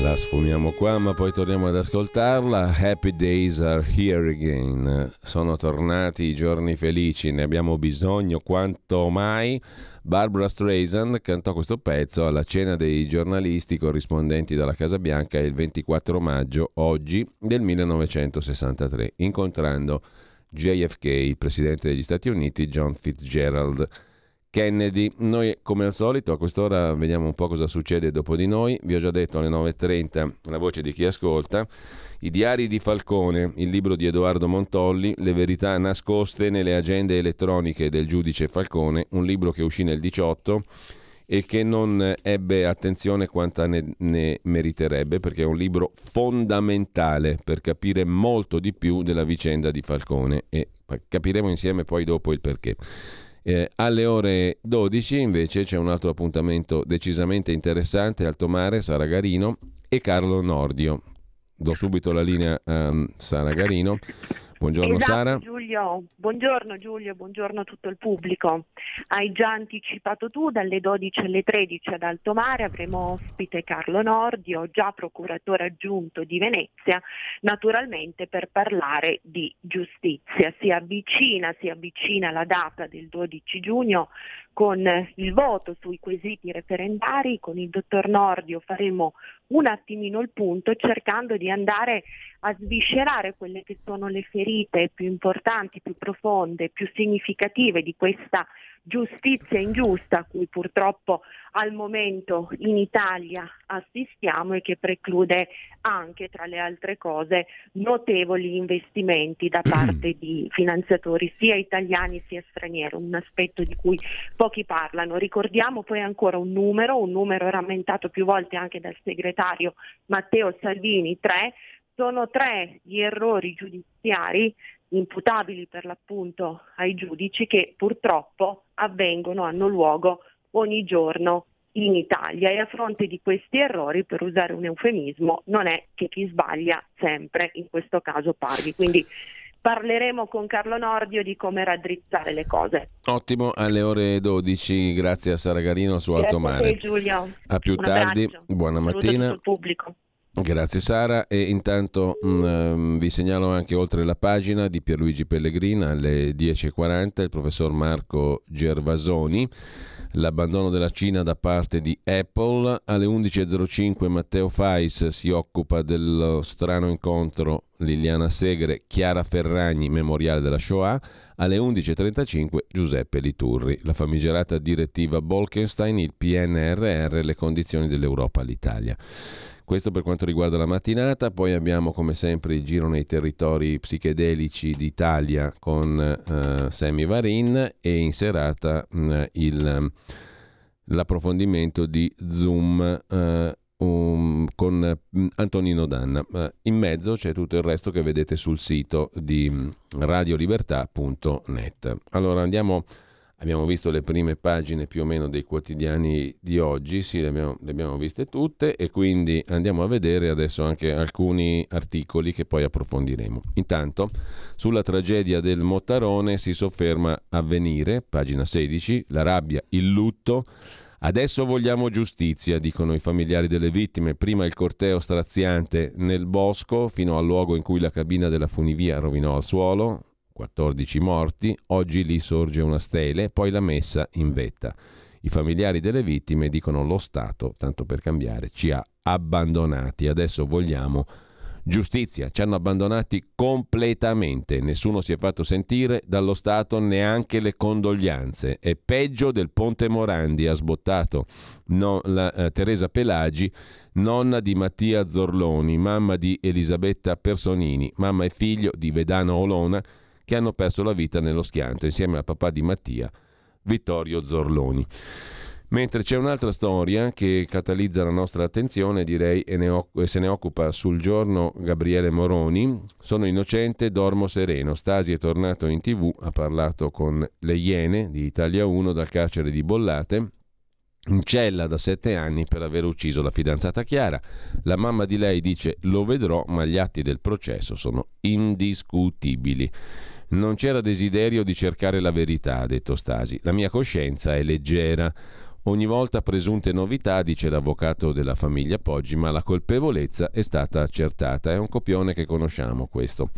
La sfumiamo qua, ma poi torniamo ad ascoltarla. Happy days are here again. Sono tornati i giorni felici, ne abbiamo bisogno quanto mai. Barbara Streisand cantò questo pezzo alla cena dei giornalisti corrispondenti dalla Casa Bianca il 24 maggio, oggi, del 1963, incontrando JFK, il presidente degli Stati Uniti, John Fitzgerald. Kennedy, noi come al solito a quest'ora vediamo un po' cosa succede dopo di noi, vi ho già detto alle 9.30 la voce di chi ascolta, i diari di Falcone, il libro di Edoardo Montolli, Le verità nascoste nelle agende elettroniche del giudice Falcone, un libro che uscì nel 18 e che non ebbe attenzione quanta ne, ne meriterebbe perché è un libro fondamentale per capire molto di più della vicenda di Falcone e capiremo insieme poi dopo il perché. Eh, alle ore 12 invece c'è un altro appuntamento decisamente interessante, Alto Mare, Saragarino e Carlo Nordio. Do subito la linea a um, Sara Garino. Buongiorno esatto, Sara. Giulio. Buongiorno Giulio, buongiorno a tutto il pubblico. Hai già anticipato tu, dalle 12 alle 13 ad Alto Mare avremo ospite Carlo Nordio, già procuratore aggiunto di Venezia, naturalmente per parlare di giustizia. Si avvicina, si avvicina la data del 12 giugno con il voto sui quesiti referendari, con il dottor Nordio faremo un attimino il punto cercando di andare a sviscerare quelle che sono le ferite più importanti, più profonde, più significative di questa giustizia ingiusta a cui purtroppo al momento in Italia assistiamo e che preclude anche, tra le altre cose, notevoli investimenti da parte di finanziatori sia italiani sia stranieri, un aspetto di cui pochi parlano. Ricordiamo poi ancora un numero, un numero rammentato più volte anche dal segretario Matteo Salvini, tre, sono tre gli errori giudiziari imputabili per l'appunto ai giudici che purtroppo avvengono, hanno luogo ogni giorno in Italia e a fronte di questi errori, per usare un eufemismo, non è che chi sbaglia sempre in questo caso paghi. Quindi parleremo con Carlo Nordio di come raddrizzare le cose. Ottimo, alle ore 12, grazie a Sara Garino su Alto Mare. Grazie a te Giulio. A più Un tardi, abbraccio. buona Saluto mattina. tutto il pubblico. Grazie Sara. E intanto ehm, vi segnalo anche oltre la pagina di Pierluigi Pellegrina alle 10.40 il professor Marco Gervasoni, l'abbandono della Cina da parte di Apple, alle 11.05 Matteo Fais si occupa dello strano incontro Liliana Segre, Chiara Ferragni, memoriale della Shoah, alle 11.35 Giuseppe Liturri, la famigerata direttiva Bolkenstein, il PNRR, le condizioni dell'Europa all'Italia. Questo per quanto riguarda la mattinata, poi abbiamo come sempre il giro nei territori psichedelici d'Italia con eh, Sammy Varin e in serata mh, il, l'approfondimento di Zoom eh, um, con mh, Antonino Danna. Eh, in mezzo c'è tutto il resto che vedete sul sito di radiolibertà.net. Allora andiamo Abbiamo visto le prime pagine più o meno dei quotidiani di oggi, sì, le abbiamo, le abbiamo viste tutte e quindi andiamo a vedere adesso anche alcuni articoli che poi approfondiremo. Intanto, sulla tragedia del Mottarone si sofferma Avvenire, pagina 16, la rabbia, il lutto. Adesso vogliamo giustizia, dicono i familiari delle vittime. Prima il corteo straziante nel bosco, fino al luogo in cui la cabina della funivia rovinò al suolo, 14 morti, oggi lì sorge una stele, poi la messa in vetta. I familiari delle vittime dicono lo Stato, tanto per cambiare, ci ha abbandonati, adesso vogliamo giustizia, ci hanno abbandonati completamente, nessuno si è fatto sentire dallo Stato neanche le condoglianze, è peggio del Ponte Morandi, ha sbottato no, la, eh, Teresa Pelagi, nonna di Mattia Zorloni, mamma di Elisabetta Personini, mamma e figlio di Vedano Olona, che hanno perso la vita nello schianto insieme al papà di Mattia, Vittorio Zorloni. Mentre c'è un'altra storia che catalizza la nostra attenzione, direi, e, ne e se ne occupa sul giorno Gabriele Moroni. Sono innocente, dormo sereno. Stasi è tornato in tv, ha parlato con le Iene di Italia 1 dal carcere di Bollate, in cella da sette anni per aver ucciso la fidanzata Chiara. La mamma di lei dice lo vedrò, ma gli atti del processo sono indiscutibili. Non c'era desiderio di cercare la verità, ha detto Stasi. La mia coscienza è leggera. Ogni volta presunte novità, dice l'avvocato della famiglia Poggi, ma la colpevolezza è stata accertata. È un copione che conosciamo questo.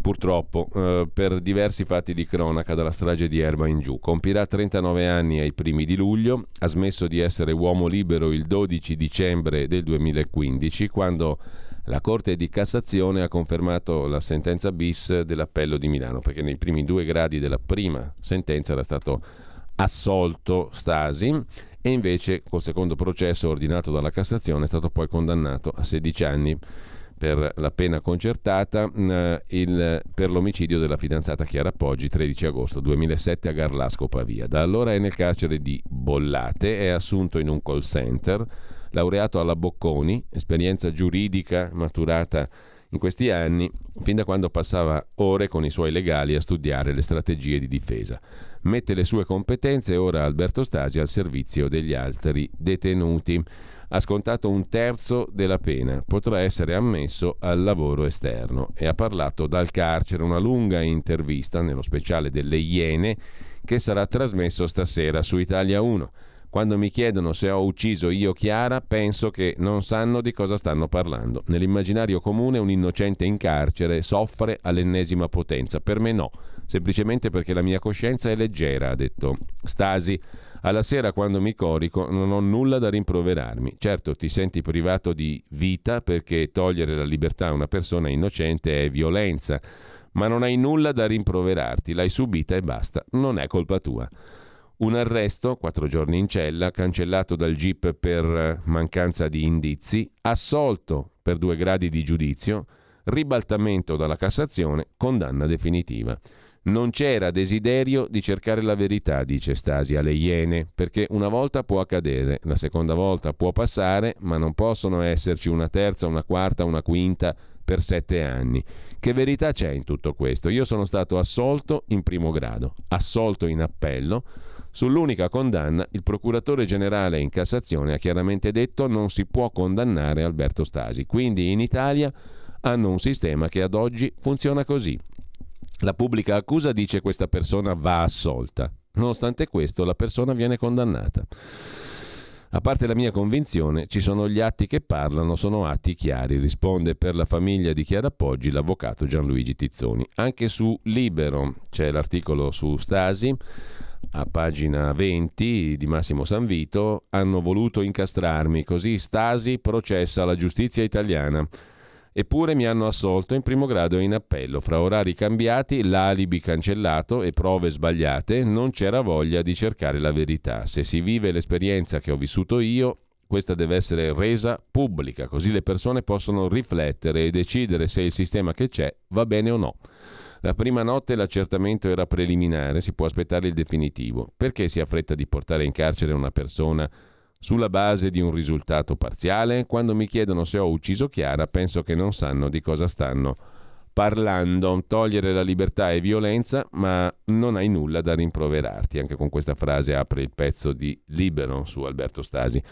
Purtroppo, eh, per diversi fatti di cronaca dalla strage di Erba in giù. Compirà 39 anni ai primi di luglio, ha smesso di essere uomo libero il 12 dicembre del 2015, quando la Corte di Cassazione ha confermato la sentenza bis dell'appello di Milano, perché nei primi due gradi della prima sentenza era stato assolto Stasi e invece col secondo processo ordinato dalla Cassazione è stato poi condannato a 16 anni per la pena concertata mh, il, per l'omicidio della fidanzata Chiara Poggi 13 agosto 2007 a Garlasco Pavia. Da allora è nel carcere di Bollate, è assunto in un call center, laureato alla Bocconi, esperienza giuridica maturata in questi anni, fin da quando passava ore con i suoi legali a studiare le strategie di difesa. Mette le sue competenze ora Alberto Stasi al servizio degli altri detenuti. Ha scontato un terzo della pena, potrà essere ammesso al lavoro esterno e ha parlato dal carcere una lunga intervista nello speciale delle Iene che sarà trasmesso stasera su Italia 1. Quando mi chiedono se ho ucciso io Chiara, penso che non sanno di cosa stanno parlando. Nell'immaginario comune un innocente in carcere soffre all'ennesima potenza. Per me no, semplicemente perché la mia coscienza è leggera, ha detto Stasi. Alla sera quando mi corico non ho nulla da rimproverarmi. Certo ti senti privato di vita perché togliere la libertà a una persona innocente è violenza, ma non hai nulla da rimproverarti, l'hai subita e basta, non è colpa tua. Un arresto, quattro giorni in cella, cancellato dal GIP per mancanza di indizi, assolto per due gradi di giudizio, ribaltamento dalla Cassazione, condanna definitiva. Non c'era desiderio di cercare la verità, dice Stasi alle Iene, perché una volta può accadere, la seconda volta può passare, ma non possono esserci una terza, una quarta, una quinta per sette anni. Che verità c'è in tutto questo? Io sono stato assolto in primo grado, assolto in appello. Sull'unica condanna, il procuratore generale in Cassazione ha chiaramente detto non si può condannare Alberto Stasi. Quindi in Italia hanno un sistema che ad oggi funziona così. La pubblica accusa dice questa persona va assolta. Nonostante questo, la persona viene condannata. A parte la mia convinzione, ci sono gli atti che parlano, sono atti chiari, risponde per la famiglia di Chiara Poggi l'avvocato Gianluigi Tizzoni. Anche su Libero c'è l'articolo su Stasi, a pagina 20 di Massimo Sanvito, hanno voluto incastrarmi, così Stasi processa la giustizia italiana. Eppure mi hanno assolto in primo grado e in appello. Fra orari cambiati, l'alibi cancellato e prove sbagliate, non c'era voglia di cercare la verità. Se si vive l'esperienza che ho vissuto io, questa deve essere resa pubblica, così le persone possono riflettere e decidere se il sistema che c'è va bene o no. La prima notte l'accertamento era preliminare, si può aspettare il definitivo. Perché si ha fretta di portare in carcere una persona sulla base di un risultato parziale? Quando mi chiedono se ho ucciso Chiara, penso che non sanno di cosa stanno parlando. Togliere la libertà è violenza, ma non hai nulla da rimproverarti. Anche con questa frase apre il pezzo di Libero su Alberto Stasi.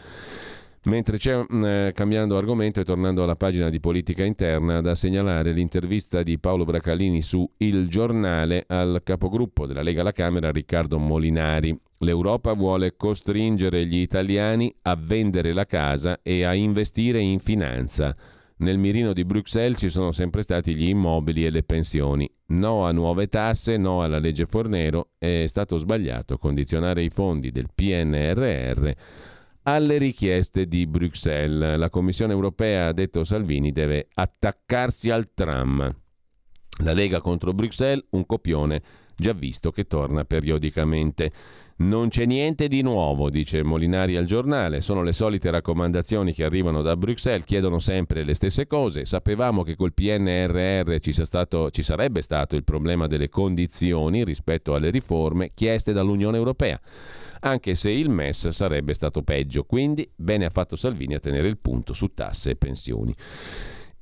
Mentre c'è, mm, eh, cambiando argomento e tornando alla pagina di politica interna, da segnalare l'intervista di Paolo Bracalini su Il Giornale al capogruppo della Lega alla Camera Riccardo Molinari. L'Europa vuole costringere gli italiani a vendere la casa e a investire in finanza. Nel mirino di Bruxelles ci sono sempre stati gli immobili e le pensioni. No a nuove tasse, no alla legge Fornero. È stato sbagliato condizionare i fondi del PNRR alle richieste di Bruxelles. La Commissione europea, ha detto Salvini, deve attaccarsi al tram. La Lega contro Bruxelles, un copione già visto che torna periodicamente. Non c'è niente di nuovo, dice Molinari al giornale, sono le solite raccomandazioni che arrivano da Bruxelles, chiedono sempre le stesse cose. Sapevamo che col PNRR ci, stato, ci sarebbe stato il problema delle condizioni rispetto alle riforme chieste dall'Unione Europea, anche se il MES sarebbe stato peggio. Quindi bene ha fatto Salvini a tenere il punto su tasse e pensioni.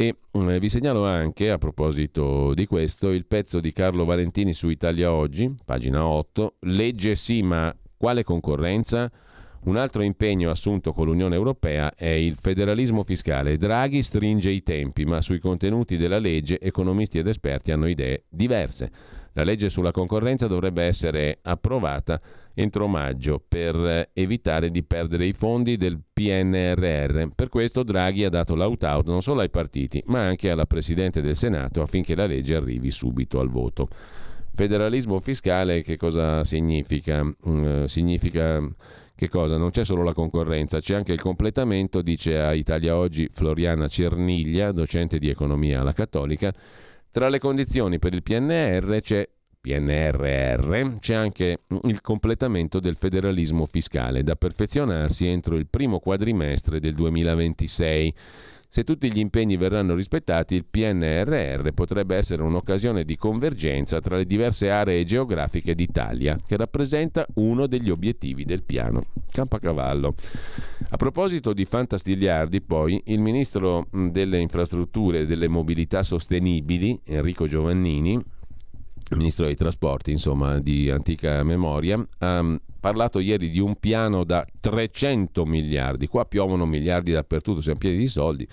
E eh, vi segnalo anche, a proposito di questo, il pezzo di Carlo Valentini su Italia Oggi, pagina 8, legge sì ma quale concorrenza? Un altro impegno assunto con l'Unione Europea è il federalismo fiscale. Draghi stringe i tempi, ma sui contenuti della legge economisti ed esperti hanno idee diverse. La legge sulla concorrenza dovrebbe essere approvata entro maggio per evitare di perdere i fondi del PNRR. Per questo Draghi ha dato l'out-out non solo ai partiti, ma anche alla Presidente del Senato affinché la legge arrivi subito al voto. Federalismo fiscale che cosa significa? Mm, significa che cosa? Non c'è solo la concorrenza, c'è anche il completamento, dice a Italia Oggi Floriana Cerniglia, docente di economia alla Cattolica. Tra le condizioni per il PNR c'è PNRR c'è anche il completamento del federalismo fiscale da perfezionarsi entro il primo quadrimestre del 2026. Se tutti gli impegni verranno rispettati, il PNRR potrebbe essere un'occasione di convergenza tra le diverse aree geografiche d'Italia, che rappresenta uno degli obiettivi del piano. Campacavallo. A proposito di fantastigliardi, poi, il ministro delle infrastrutture e delle mobilità sostenibili, Enrico Giovannini, ministro dei trasporti, insomma, di antica memoria, ha parlato ieri di un piano da 300 miliardi. Qua piovono miliardi dappertutto, siamo pieni di soldi.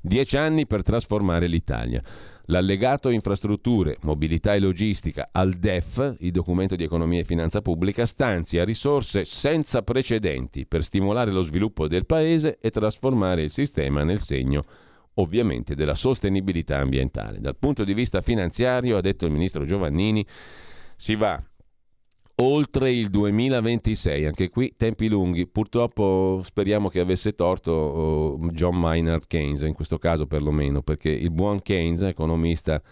Dieci anni per trasformare l'Italia. L'allegato infrastrutture, mobilità e logistica al DEF, il documento di economia e finanza pubblica, stanzia risorse senza precedenti per stimolare lo sviluppo del paese e trasformare il sistema nel segno ovviamente della sostenibilità ambientale. Dal punto di vista finanziario, ha detto il ministro Giovannini, si va oltre il 2026, anche qui tempi lunghi. Purtroppo speriamo che avesse torto John Maynard Keynes, in questo caso perlomeno, perché il buon Keynes, economista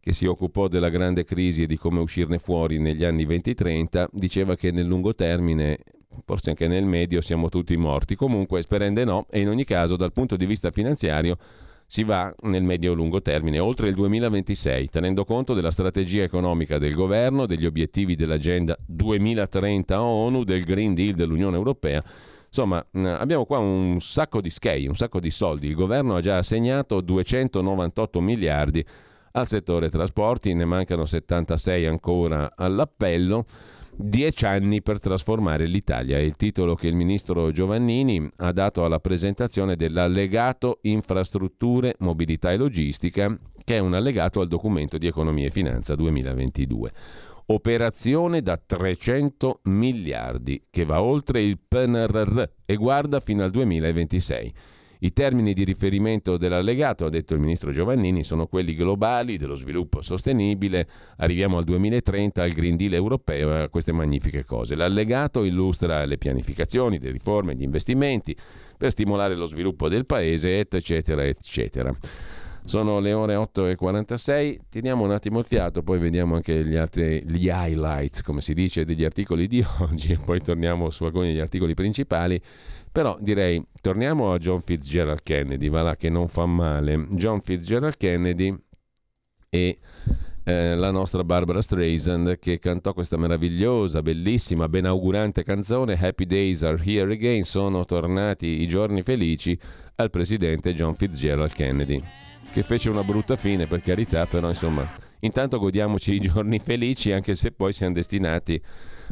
che si occupò della grande crisi e di come uscirne fuori negli anni 20-30, diceva che nel lungo termine, forse anche nel medio, siamo tutti morti. Comunque, sperende no, e in ogni caso, dal punto di vista finanziario, si va nel medio-lungo termine, oltre il 2026, tenendo conto della strategia economica del governo, degli obiettivi dell'agenda 2030 ONU, del Green Deal dell'Unione Europea. Insomma, abbiamo qua un sacco di skei, un sacco di soldi. Il governo ha già assegnato 298 miliardi al settore trasporti, ne mancano 76 ancora all'appello. Dieci anni per trasformare l'Italia è il titolo che il ministro Giovannini ha dato alla presentazione dell'allegato infrastrutture, mobilità e logistica, che è un allegato al documento di economia e finanza 2022. Operazione da 300 miliardi che va oltre il PNRR e guarda fino al 2026. I termini di riferimento dell'allegato, ha detto il ministro Giovannini, sono quelli globali dello sviluppo sostenibile. Arriviamo al 2030, al Green Deal europeo, a queste magnifiche cose. L'allegato illustra le pianificazioni, le riforme, gli investimenti per stimolare lo sviluppo del paese, eccetera, eccetera. Sono le ore 8.46, teniamo un attimo il fiato, poi vediamo anche gli, altri, gli highlights, come si dice, degli articoli di oggi e poi torniamo su alcuni degli articoli principali. Però direi, torniamo a John Fitzgerald Kennedy, va là che non fa male. John Fitzgerald Kennedy e eh, la nostra Barbara Streisand che cantò questa meravigliosa, bellissima, benaugurante canzone Happy Days Are Here Again, sono tornati i giorni felici al presidente John Fitzgerald Kennedy, che fece una brutta fine per carità, però insomma, intanto godiamoci i giorni felici anche se poi siamo destinati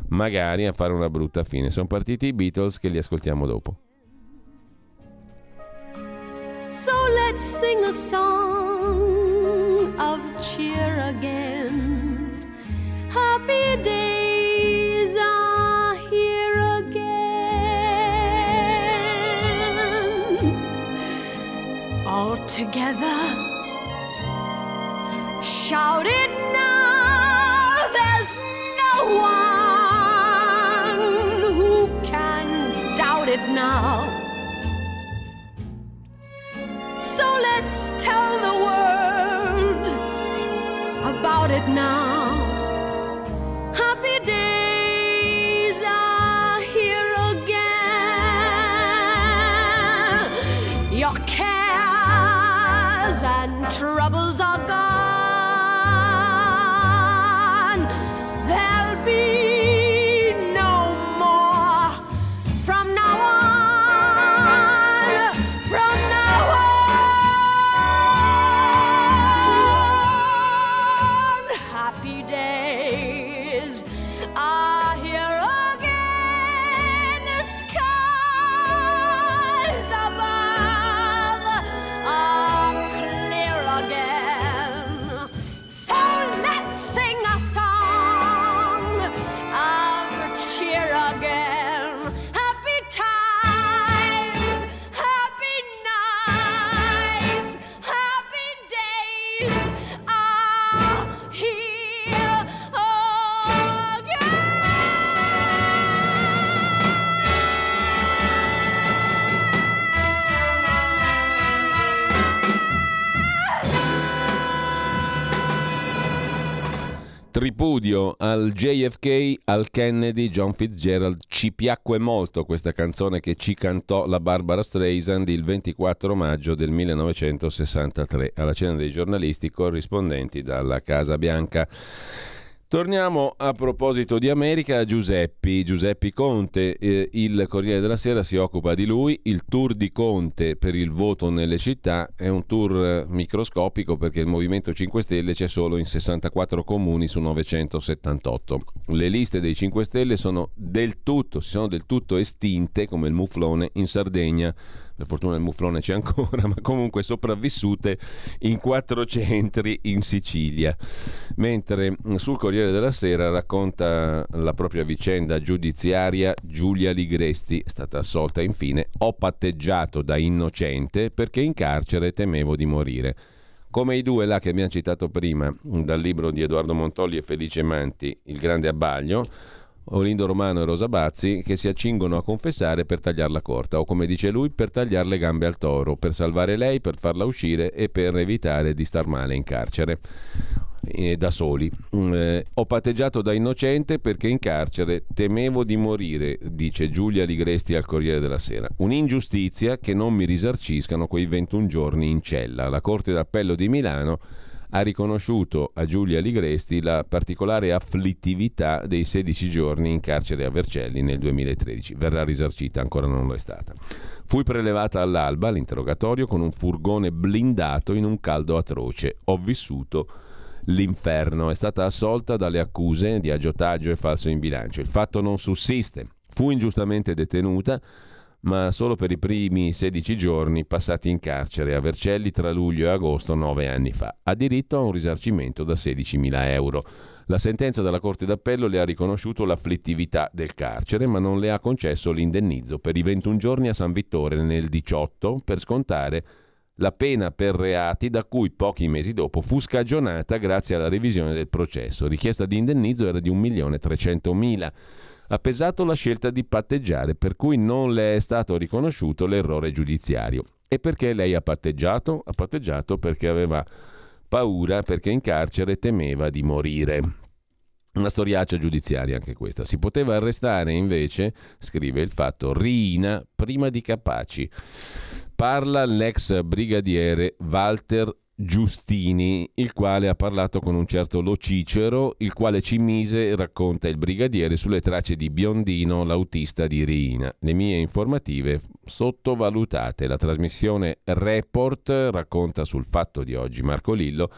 magari a fare una brutta fine. Sono partiti i Beatles che li ascoltiamo dopo. So let's sing a song of cheer again. Happy days are here again. All together, shout it now. There's no one it now. So let's tell the world about it now. Happy days are here again. Your cares and troubles are Tripudio al JFK, al Kennedy, John Fitzgerald. Ci piacque molto questa canzone che ci cantò la Barbara Streisand il 24 maggio del 1963 alla cena dei giornalisti corrispondenti dalla Casa Bianca. Torniamo a proposito di America a Giuseppi, Giuseppi Conte, eh, il Corriere della Sera si occupa di lui, il tour di Conte per il voto nelle città è un tour microscopico perché il Movimento 5 Stelle c'è solo in 64 comuni su 978. Le liste dei 5 Stelle sono del tutto, sono del tutto estinte come il muflone in Sardegna per fortuna il muflone c'è ancora, ma comunque sopravvissute in quattro centri in Sicilia. Mentre sul Corriere della Sera racconta la propria vicenda giudiziaria Giulia Ligresti, è stata assolta infine, ho patteggiato da innocente perché in carcere temevo di morire. Come i due là che abbiamo citato prima, dal libro di Edoardo Montolli e Felice Manti, Il grande abbaglio, Olindo Romano e Rosa Bazzi, che si accingono a confessare per tagliarla corta, o come dice lui, per tagliare le gambe al toro, per salvare lei, per farla uscire e per evitare di star male in carcere eh, da soli. Mm, eh, ho patteggiato da innocente perché in carcere temevo di morire, dice Giulia Ligresti al Corriere della Sera. Un'ingiustizia che non mi risarciscano quei 21 giorni in cella. La Corte d'Appello di Milano ha riconosciuto a Giulia Ligresti la particolare afflittività dei 16 giorni in carcere a Vercelli nel 2013. Verrà risarcita, ancora non lo è stata. Fui prelevata all'alba all'interrogatorio con un furgone blindato in un caldo atroce. Ho vissuto l'inferno. È stata assolta dalle accuse di aggiotaggio e falso in bilancio. Il fatto non sussiste. Fu ingiustamente detenuta ma solo per i primi 16 giorni passati in carcere a Vercelli tra luglio e agosto nove anni fa. Ha diritto a un risarcimento da 16.000 euro. La sentenza della Corte d'Appello le ha riconosciuto l'afflittività del carcere, ma non le ha concesso l'indennizzo per i 21 giorni a San Vittore nel 18 per scontare la pena per reati da cui pochi mesi dopo fu scagionata grazie alla revisione del processo. Richiesta di indennizzo era di 1.300.000 ha pesato la scelta di patteggiare, per cui non le è stato riconosciuto l'errore giudiziario. E perché lei ha patteggiato? Ha patteggiato perché aveva paura, perché in carcere temeva di morire. Una storiaccia giudiziaria anche questa. Si poteva arrestare invece, scrive il fatto, Rina prima di Capaci. Parla l'ex brigadiere Walter Giustini, il quale ha parlato con un certo Lo Cicero, il quale ci mise, racconta il brigadiere, sulle tracce di Biondino, l'autista di Riina. Le mie informative sottovalutate. La trasmissione Report racconta sul fatto di oggi Marco Lillo.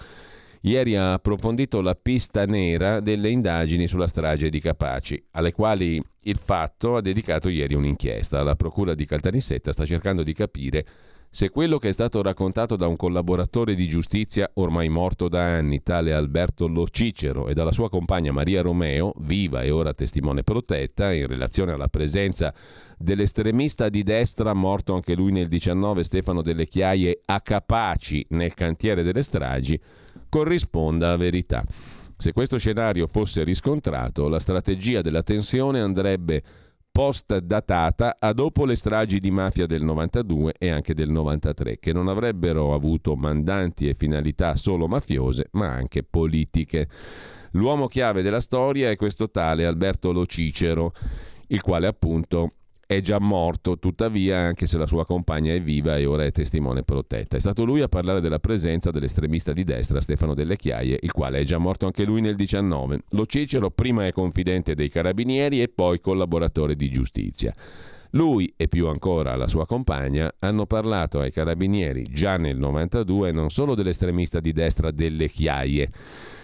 Ieri ha approfondito la pista nera delle indagini sulla strage di Capaci, alle quali il fatto ha dedicato ieri un'inchiesta. La procura di Caltanissetta sta cercando di capire se quello che è stato raccontato da un collaboratore di giustizia ormai morto da anni, tale Alberto Lo Cicero, e dalla sua compagna Maria Romeo, viva e ora testimone protetta, in relazione alla presenza dell'estremista di destra, morto anche lui nel 19, Stefano Delle Chiaie, a Capaci nel cantiere delle stragi, corrisponda a verità. Se questo scenario fosse riscontrato, la strategia della tensione andrebbe post-datata a dopo le stragi di mafia del 92 e anche del 93, che non avrebbero avuto mandanti e finalità solo mafiose, ma anche politiche. L'uomo chiave della storia è questo tale Alberto Lo Cicero, il quale appunto è già morto, tuttavia, anche se la sua compagna è viva e ora è testimone protetta. È stato lui a parlare della presenza dell'estremista di destra Stefano Delle Chiaie, il quale è già morto anche lui nel 19. Lo Cicero prima è confidente dei carabinieri e poi collaboratore di giustizia. Lui e più ancora la sua compagna hanno parlato ai carabinieri già nel 92 non solo dell'estremista di destra Delle Chiaie,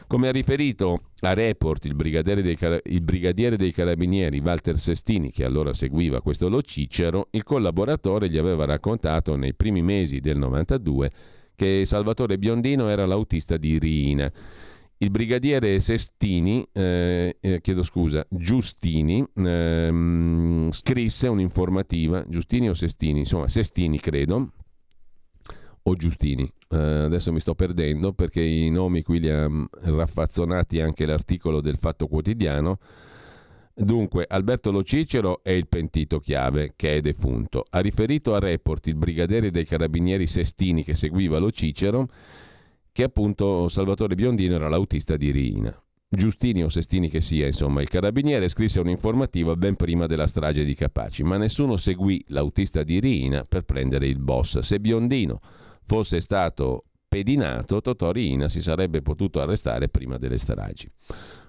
come ha riferito a Report il brigadiere, dei, il brigadiere dei carabinieri Walter Sestini, che allora seguiva questo Lo Cicero, il collaboratore gli aveva raccontato nei primi mesi del 92 che Salvatore Biondino era l'autista di Riina. Il brigadiere Sestini, eh, eh, chiedo scusa, Giustini, eh, scrisse un'informativa, Giustini o Sestini, insomma Sestini credo, o Giustini, eh, adesso mi sto perdendo perché i nomi qui li ha mm, raffazzonati anche l'articolo del Fatto Quotidiano. Dunque, Alberto Lo Cicero è il pentito chiave, che è defunto. Ha riferito a Report il brigadiere dei carabinieri Sestini che seguiva Lo Cicero, che appunto Salvatore Biondino era l'autista di Riina. Giustini o Sestini che sia, insomma, il carabiniere scrisse un'informativa ben prima della strage di Capaci, ma nessuno seguì l'autista di Riina per prendere il boss. Se Biondino fosse stato pedinato, Totò Riina si sarebbe potuto arrestare prima delle stragi.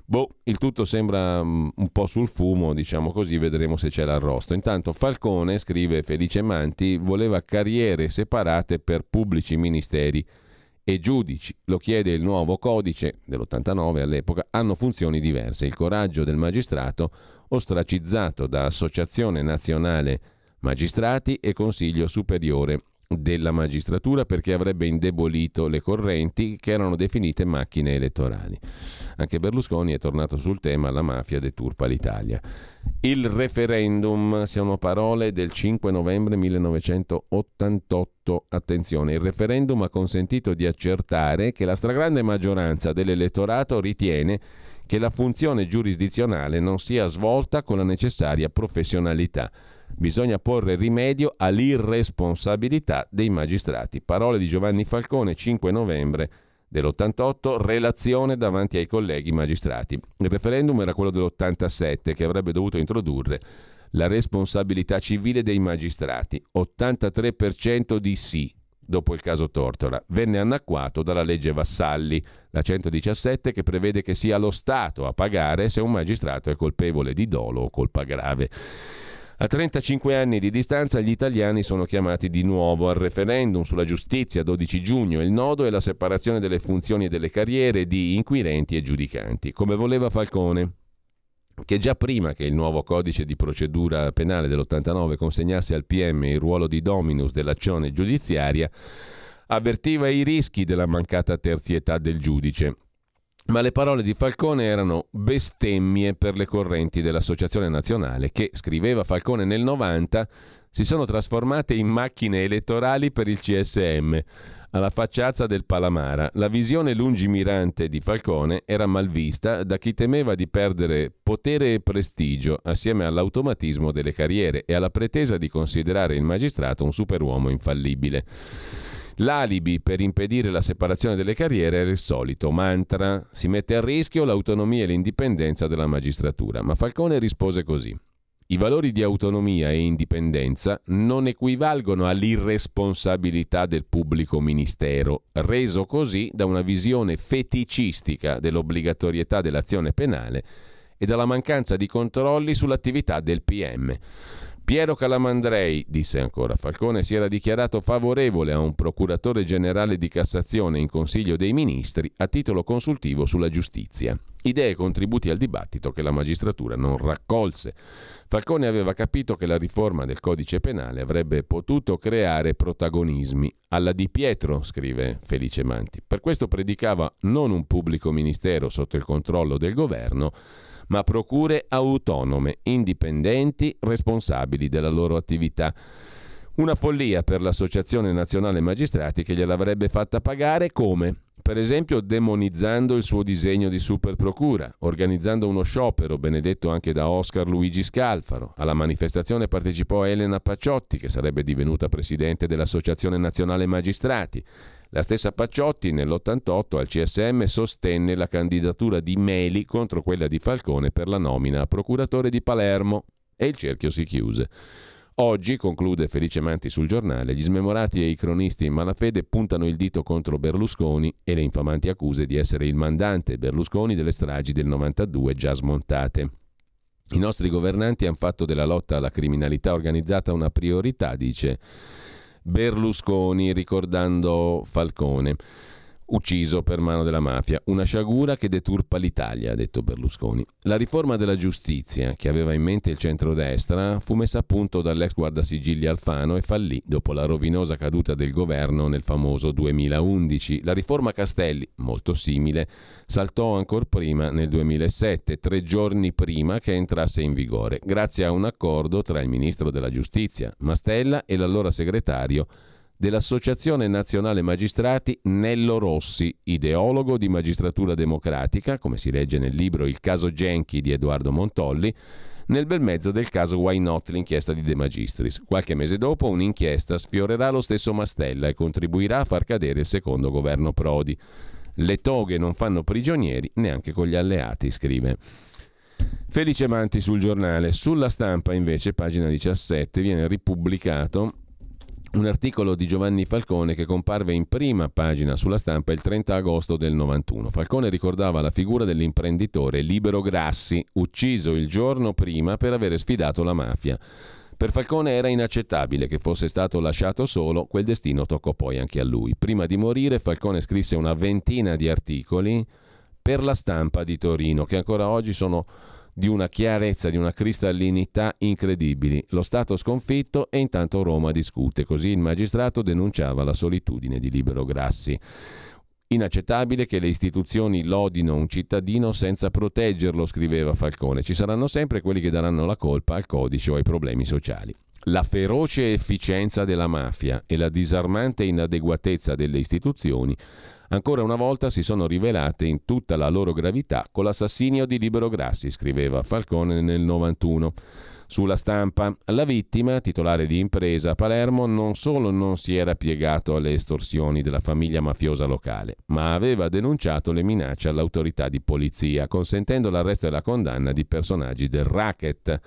Boh, il tutto sembra um, un po' sul fumo, diciamo così, vedremo se c'è l'arrosto. Intanto Falcone, scrive Felice Manti, voleva carriere separate per pubblici ministeri e giudici. Lo chiede il nuovo codice dell'89 all'epoca, hanno funzioni diverse. Il coraggio del magistrato ostracizzato da Associazione Nazionale Magistrati e Consiglio Superiore della magistratura perché avrebbe indebolito le correnti che erano definite macchine elettorali. Anche Berlusconi è tornato sul tema la mafia deturpa l'Italia. Il referendum, sono parole del 5 novembre 1988. Attenzione, il referendum ha consentito di accertare che la stragrande maggioranza dell'elettorato ritiene che la funzione giurisdizionale non sia svolta con la necessaria professionalità. Bisogna porre rimedio all'irresponsabilità dei magistrati. Parole di Giovanni Falcone, 5 novembre dell'88, relazione davanti ai colleghi magistrati. Il referendum era quello dell'87 che avrebbe dovuto introdurre la responsabilità civile dei magistrati. 83% di sì, dopo il caso Tortora, venne annacquato dalla legge Vassalli, la 117 che prevede che sia lo Stato a pagare se un magistrato è colpevole di dolo o colpa grave. A 35 anni di distanza gli italiani sono chiamati di nuovo al referendum sulla giustizia 12 giugno. Il nodo è la separazione delle funzioni e delle carriere di inquirenti e giudicanti, come voleva Falcone che già prima che il nuovo codice di procedura penale dell'89 consegnasse al PM il ruolo di dominus dell'azione giudiziaria, avvertiva i rischi della mancata terzietà del giudice. Ma le parole di Falcone erano bestemmie per le correnti dell'Associazione Nazionale che, scriveva Falcone nel 90, si sono trasformate in macchine elettorali per il CSM alla facciazza del Palamara. La visione lungimirante di Falcone era mal vista da chi temeva di perdere potere e prestigio assieme all'automatismo delle carriere e alla pretesa di considerare il magistrato un superuomo infallibile. L'alibi per impedire la separazione delle carriere era il solito mantra, si mette a rischio l'autonomia e l'indipendenza della magistratura, ma Falcone rispose così. I valori di autonomia e indipendenza non equivalgono all'irresponsabilità del pubblico ministero, reso così da una visione feticistica dell'obbligatorietà dell'azione penale e dalla mancanza di controlli sull'attività del PM. Piero Calamandrei, disse ancora Falcone, si era dichiarato favorevole a un procuratore generale di Cassazione in Consiglio dei Ministri a titolo consultivo sulla giustizia. Idee e contributi al dibattito che la magistratura non raccolse. Falcone aveva capito che la riforma del codice penale avrebbe potuto creare protagonismi. Alla Di Pietro, scrive Felice Manti. Per questo predicava non un pubblico ministero sotto il controllo del governo, ma procure autonome, indipendenti, responsabili della loro attività. Una follia per l'Associazione Nazionale Magistrati che gliel'avrebbe fatta pagare come? Per esempio demonizzando il suo disegno di superprocura, organizzando uno sciopero benedetto anche da Oscar Luigi Scalfaro. Alla manifestazione partecipò Elena Pacciotti, che sarebbe divenuta presidente dell'Associazione Nazionale Magistrati. La stessa Pacciotti nell'88 al CSM sostenne la candidatura di Meli contro quella di Falcone per la nomina a procuratore di Palermo e il cerchio si chiuse. Oggi, conclude Felice Manti sul giornale, gli smemorati e i cronisti in malafede puntano il dito contro Berlusconi e le infamanti accuse di essere il mandante Berlusconi delle stragi del 92 già smontate. I nostri governanti hanno fatto della lotta alla criminalità organizzata una priorità, dice Berlusconi ricordando Falcone ucciso per mano della mafia. Una sciagura che deturpa l'Italia, ha detto Berlusconi. La riforma della giustizia, che aveva in mente il centrodestra, fu messa a punto dall'ex guardasigilli Alfano e fallì dopo la rovinosa caduta del governo nel famoso 2011. La riforma Castelli, molto simile, saltò ancora prima nel 2007, tre giorni prima che entrasse in vigore, grazie a un accordo tra il ministro della giustizia, Mastella, e l'allora segretario dell'Associazione Nazionale Magistrati Nello Rossi, ideologo di magistratura democratica, come si legge nel libro Il caso Genchi di Edoardo Montolli, nel bel mezzo del caso Why Not, l'inchiesta di De Magistris. Qualche mese dopo un'inchiesta sfiorerà lo stesso Mastella e contribuirà a far cadere il secondo governo Prodi. Le toghe non fanno prigionieri neanche con gli alleati, scrive. Felice Manti sul giornale. Sulla stampa, invece, pagina 17, viene ripubblicato un articolo di Giovanni Falcone che comparve in prima pagina sulla stampa il 30 agosto del 91. Falcone ricordava la figura dell'imprenditore Libero Grassi, ucciso il giorno prima per aver sfidato la mafia. Per Falcone era inaccettabile che fosse stato lasciato solo, quel destino toccò poi anche a lui. Prima di morire Falcone scrisse una ventina di articoli per la stampa di Torino che ancora oggi sono di una chiarezza, di una cristallinità incredibili. Lo Stato sconfitto e intanto Roma discute. Così il magistrato denunciava la solitudine di Libero Grassi. Inaccettabile che le istituzioni lodino un cittadino senza proteggerlo, scriveva Falcone. Ci saranno sempre quelli che daranno la colpa al codice o ai problemi sociali. La feroce efficienza della mafia e la disarmante inadeguatezza delle istituzioni ancora una volta si sono rivelate in tutta la loro gravità con l'assassinio di Libero Grassi, scriveva Falcone nel 91. Sulla stampa, la vittima, titolare di impresa a Palermo, non solo non si era piegato alle estorsioni della famiglia mafiosa locale, ma aveva denunciato le minacce all'autorità di polizia, consentendo l'arresto e la condanna di personaggi del racket.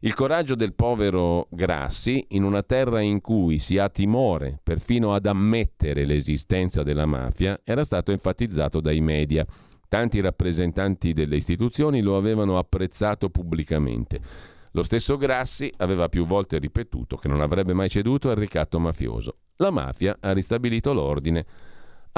Il coraggio del povero Grassi, in una terra in cui si ha timore perfino ad ammettere l'esistenza della mafia, era stato enfatizzato dai media. Tanti rappresentanti delle istituzioni lo avevano apprezzato pubblicamente. Lo stesso Grassi aveva più volte ripetuto che non avrebbe mai ceduto al ricatto mafioso. La mafia ha ristabilito l'ordine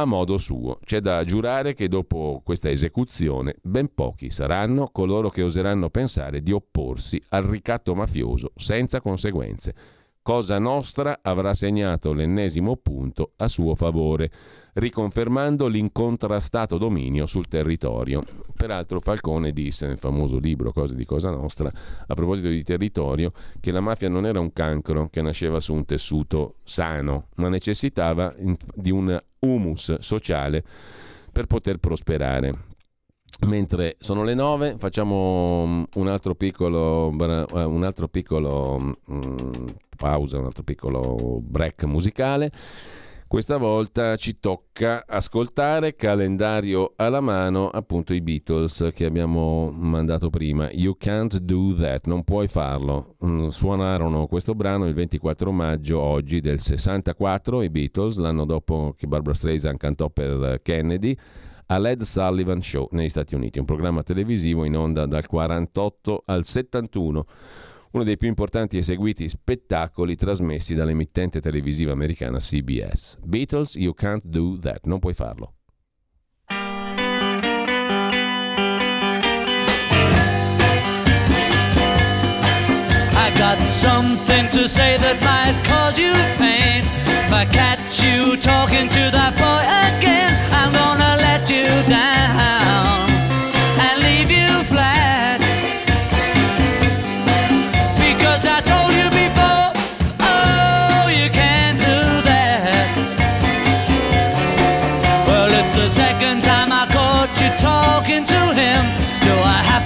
a modo suo. C'è da giurare che dopo questa esecuzione ben pochi saranno coloro che oseranno pensare di opporsi al ricatto mafioso senza conseguenze. Cosa Nostra avrà segnato l'ennesimo punto a suo favore riconfermando l'incontrastato dominio sul territorio. Peraltro Falcone disse nel famoso libro Cose di Cosa Nostra, a proposito di territorio, che la mafia non era un cancro che nasceva su un tessuto sano, ma necessitava di un humus sociale per poter prosperare. Mentre sono le nove, facciamo mm, un altro piccolo, eh, un altro piccolo um, pausa, un altro piccolo break musicale. Questa volta ci tocca ascoltare calendario alla mano, appunto i Beatles che abbiamo mandato prima. You can't do that, non puoi farlo. Mm, suonarono questo brano il 24 maggio oggi del 64 i Beatles, l'anno dopo che Barbara Streisand cantò per Kennedy a Led Sullivan Show negli Stati Uniti, un programma televisivo in onda dal 48 al 71 uno dei più importanti e seguiti spettacoli trasmessi dall'emittente televisiva americana CBS. Beatles, You Can't Do That, non puoi farlo. Got something to say that might cause you pain. If I catch you talking to that boy again, I'm gonna let you down.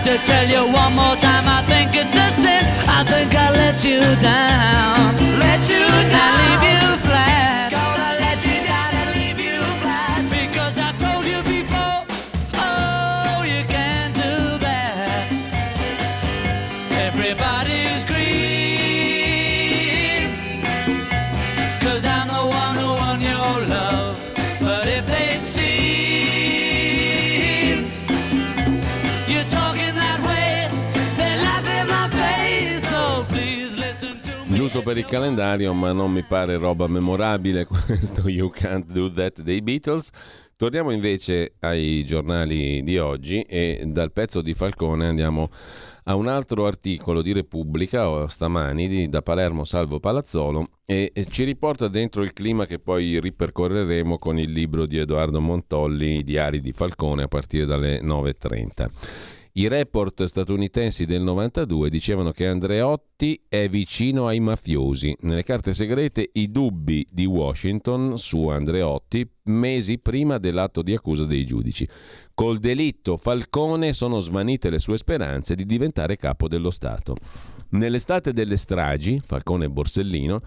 To tell you one more time. I think it's a sin. I think I let you down. Let you down. I leave you flat. Per il calendario, ma non mi pare roba memorabile questo You Can't Do That dei Beatles. Torniamo invece ai giornali di oggi e dal pezzo di Falcone andiamo a un altro articolo di Repubblica o stamani di, da Palermo Salvo Palazzolo e, e ci riporta dentro il clima che poi ripercorreremo con il libro di Edoardo Montolli, I diari di Falcone a partire dalle 9.30. I report statunitensi del 92 dicevano che Andreotti è vicino ai mafiosi. Nelle carte segrete i dubbi di Washington su Andreotti mesi prima dell'atto di accusa dei giudici. Col delitto Falcone sono svanite le sue speranze di diventare capo dello Stato. Nell'estate delle stragi, Falcone e Borsellino,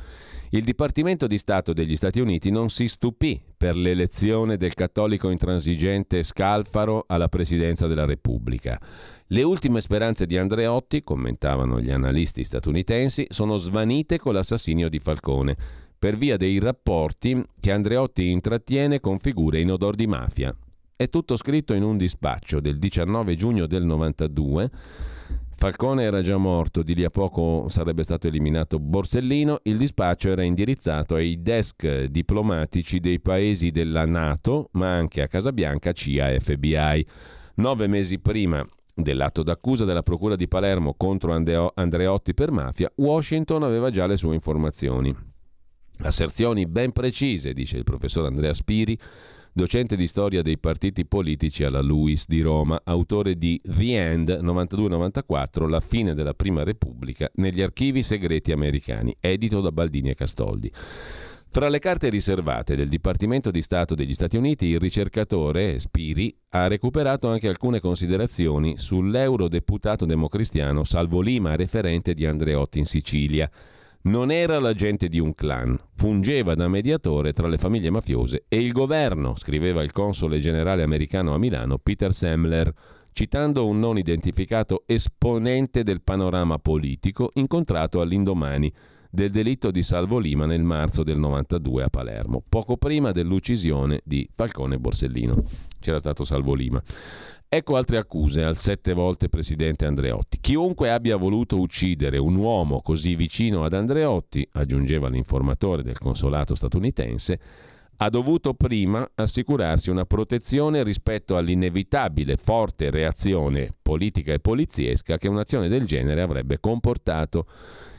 il Dipartimento di Stato degli Stati Uniti non si stupì per l'elezione del cattolico intransigente Scalfaro alla presidenza della Repubblica. Le ultime speranze di Andreotti, commentavano gli analisti statunitensi, sono svanite con l'assassinio di Falcone, per via dei rapporti che Andreotti intrattiene con figure in odor di mafia. È tutto scritto in un dispaccio del 19 giugno del 92 Falcone era già morto, di lì a poco sarebbe stato eliminato Borsellino, il dispaccio era indirizzato ai desk diplomatici dei paesi della Nato, ma anche a Casabianca, CIA e FBI. Nove mesi prima dell'atto d'accusa della Procura di Palermo contro Andreotti per mafia, Washington aveva già le sue informazioni. Asserzioni ben precise, dice il professor Andrea Spiri, docente di storia dei partiti politici alla LUIS di Roma, autore di The End 92-94, La fine della Prima Repubblica, negli archivi segreti americani, edito da Baldini e Castoldi. Tra le carte riservate del Dipartimento di Stato degli Stati Uniti, il ricercatore Spiri ha recuperato anche alcune considerazioni sull'eurodeputato democristiano Salvo Lima, referente di Andreotti in Sicilia. Non era l'agente di un clan, fungeva da mediatore tra le famiglie mafiose e il governo, scriveva il console generale americano a Milano Peter Semler, citando un non identificato esponente del panorama politico incontrato all'indomani del delitto di Salvo Lima nel marzo del 92 a Palermo, poco prima dell'uccisione di Falcone Borsellino. C'era stato Salvo Lima. Ecco altre accuse al sette volte presidente Andreotti. Chiunque abbia voluto uccidere un uomo così vicino ad Andreotti, aggiungeva l'informatore del consolato statunitense, ha dovuto prima assicurarsi una protezione rispetto all'inevitabile forte reazione politica e poliziesca che un'azione del genere avrebbe comportato.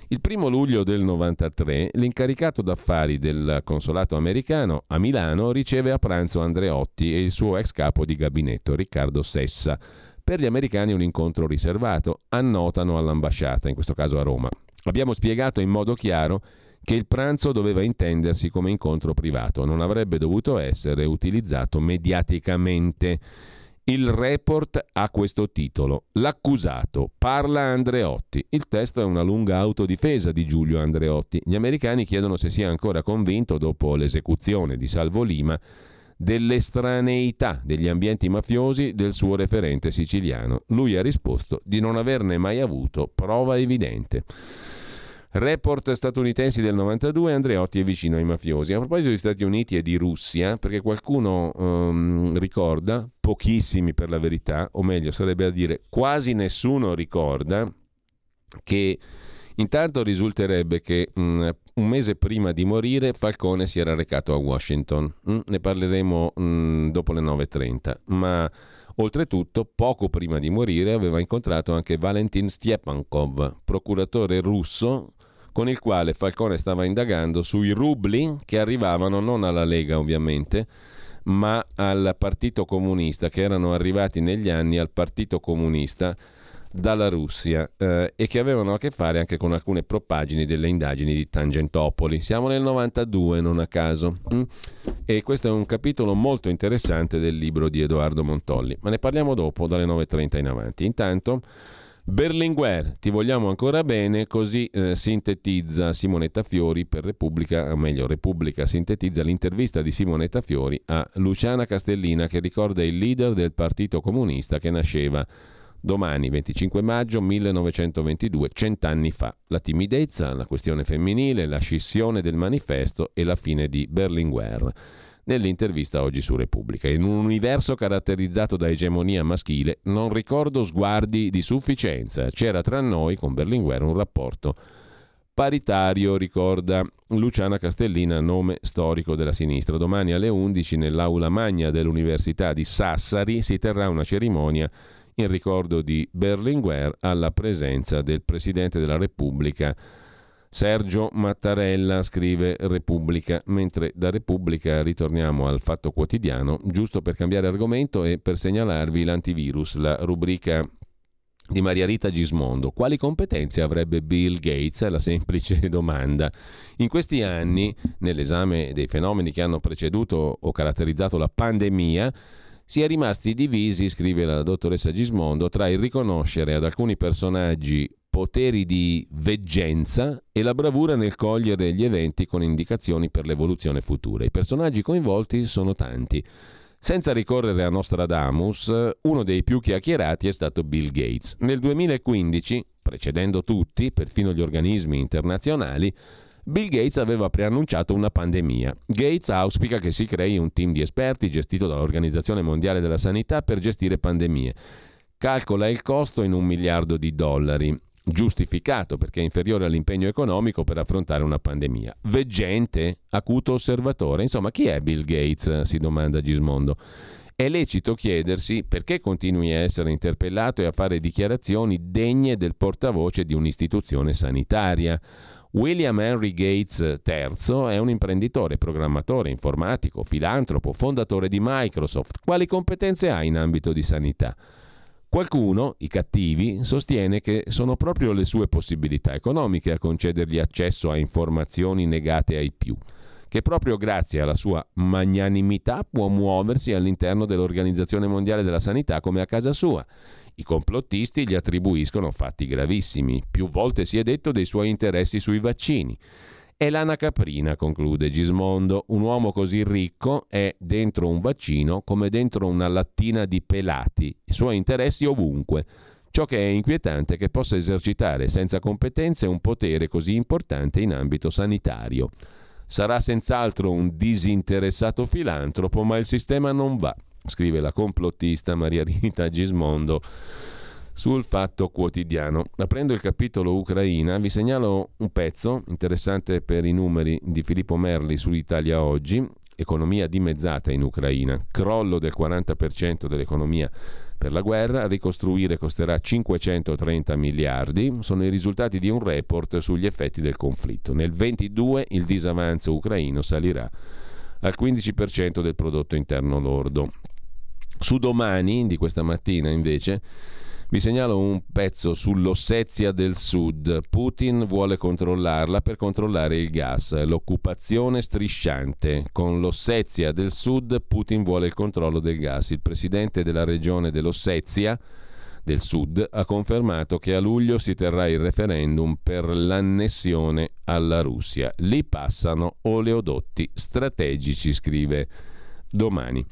Il primo luglio del 93 l'incaricato d'affari del consolato americano a Milano riceve a pranzo Andreotti e il suo ex capo di gabinetto Riccardo Sessa. Per gli americani un incontro riservato, annotano all'ambasciata, in questo caso a Roma. Abbiamo spiegato in modo chiaro che il pranzo doveva intendersi come incontro privato, non avrebbe dovuto essere utilizzato mediaticamente. Il report ha questo titolo. L'accusato parla Andreotti. Il testo è una lunga autodifesa di Giulio Andreotti. Gli americani chiedono se sia ancora convinto, dopo l'esecuzione di Salvo Lima, dell'estraneità degli ambienti mafiosi del suo referente siciliano. Lui ha risposto di non averne mai avuto prova evidente. Report statunitensi del 92, Andreotti è vicino ai mafiosi. A proposito degli Stati Uniti e di Russia, perché qualcuno um, ricorda, pochissimi per la verità, o meglio sarebbe a dire quasi nessuno ricorda, che intanto risulterebbe che um, un mese prima di morire Falcone si era recato a Washington. Mm, ne parleremo mm, dopo le 9.30, ma... Oltretutto, poco prima di morire, aveva incontrato anche Valentin Stiepankov, procuratore russo con il quale Falcone stava indagando sui rubli che arrivavano non alla Lega ovviamente, ma al Partito Comunista, che erano arrivati negli anni al Partito Comunista dalla Russia eh, e che avevano a che fare anche con alcune propagini delle indagini di Tangentopoli. Siamo nel 92, non a caso. Mm? E questo è un capitolo molto interessante del libro di Edoardo Montolli, ma ne parliamo dopo, dalle 9.30 in avanti. Intanto... Berlinguer, ti vogliamo ancora bene, così eh, sintetizza Simonetta Fiori per Repubblica, o meglio Repubblica sintetizza l'intervista di Simonetta Fiori a Luciana Castellina che ricorda il leader del Partito Comunista che nasceva domani 25 maggio 1922, cent'anni fa. La timidezza, la questione femminile, la scissione del manifesto e la fine di Berlinguer nell'intervista oggi su Repubblica. In un universo caratterizzato da egemonia maschile non ricordo sguardi di sufficienza. C'era tra noi, con Berlinguer, un rapporto paritario, ricorda Luciana Castellina, nome storico della sinistra. Domani alle 11 nell'aula magna dell'Università di Sassari si terrà una cerimonia in ricordo di Berlinguer alla presenza del Presidente della Repubblica Sergio Mattarella scrive Repubblica, mentre da Repubblica ritorniamo al Fatto Quotidiano, giusto per cambiare argomento e per segnalarvi l'antivirus, la rubrica di Maria Rita Gismondo. Quali competenze avrebbe Bill Gates? È la semplice domanda. In questi anni, nell'esame dei fenomeni che hanno preceduto o caratterizzato la pandemia, si è rimasti divisi, scrive la dottoressa Gismondo, tra il riconoscere ad alcuni personaggi poteri di veggenza e la bravura nel cogliere gli eventi con indicazioni per l'evoluzione futura. I personaggi coinvolti sono tanti. Senza ricorrere a Nostradamus, uno dei più chiacchierati è stato Bill Gates. Nel 2015, precedendo tutti, perfino gli organismi internazionali, Bill Gates aveva preannunciato una pandemia. Gates auspica che si crei un team di esperti gestito dall'Organizzazione Mondiale della Sanità per gestire pandemie. Calcola il costo in un miliardo di dollari giustificato perché è inferiore all'impegno economico per affrontare una pandemia. Veggente, acuto osservatore, insomma chi è Bill Gates? si domanda Gismondo. È lecito chiedersi perché continui a essere interpellato e a fare dichiarazioni degne del portavoce di un'istituzione sanitaria. William Henry Gates III è un imprenditore, programmatore, informatico, filantropo, fondatore di Microsoft. Quali competenze ha in ambito di sanità? Qualcuno, i cattivi, sostiene che sono proprio le sue possibilità economiche a concedergli accesso a informazioni negate ai più, che proprio grazie alla sua magnanimità può muoversi all'interno dell'Organizzazione Mondiale della Sanità come a casa sua. I complottisti gli attribuiscono fatti gravissimi. Più volte si è detto dei suoi interessi sui vaccini. È l'ana caprina, conclude Gismondo. Un uomo così ricco è dentro un vaccino come dentro una lattina di pelati. I suoi interessi ovunque. Ciò che è inquietante è che possa esercitare senza competenze un potere così importante in ambito sanitario. Sarà senz'altro un disinteressato filantropo, ma il sistema non va, scrive la complottista Maria Rita Gismondo sul Fatto Quotidiano. Aprendo il capitolo Ucraina, vi segnalo un pezzo interessante per i numeri di Filippo Merli su Italia Oggi, economia dimezzata in Ucraina, crollo del 40% dell'economia per la guerra, ricostruire costerà 530 miliardi, sono i risultati di un report sugli effetti del conflitto. Nel 22 il disavanzo ucraino salirà al 15% del prodotto interno lordo. Su domani di questa mattina invece vi segnalo un pezzo sull'Ossetia del Sud. Putin vuole controllarla per controllare il gas. L'occupazione strisciante. Con l'Ossetia del Sud Putin vuole il controllo del gas. Il presidente della regione dell'Ossetia del Sud ha confermato che a luglio si terrà il referendum per l'annessione alla Russia. Lì passano oleodotti strategici, scrive domani.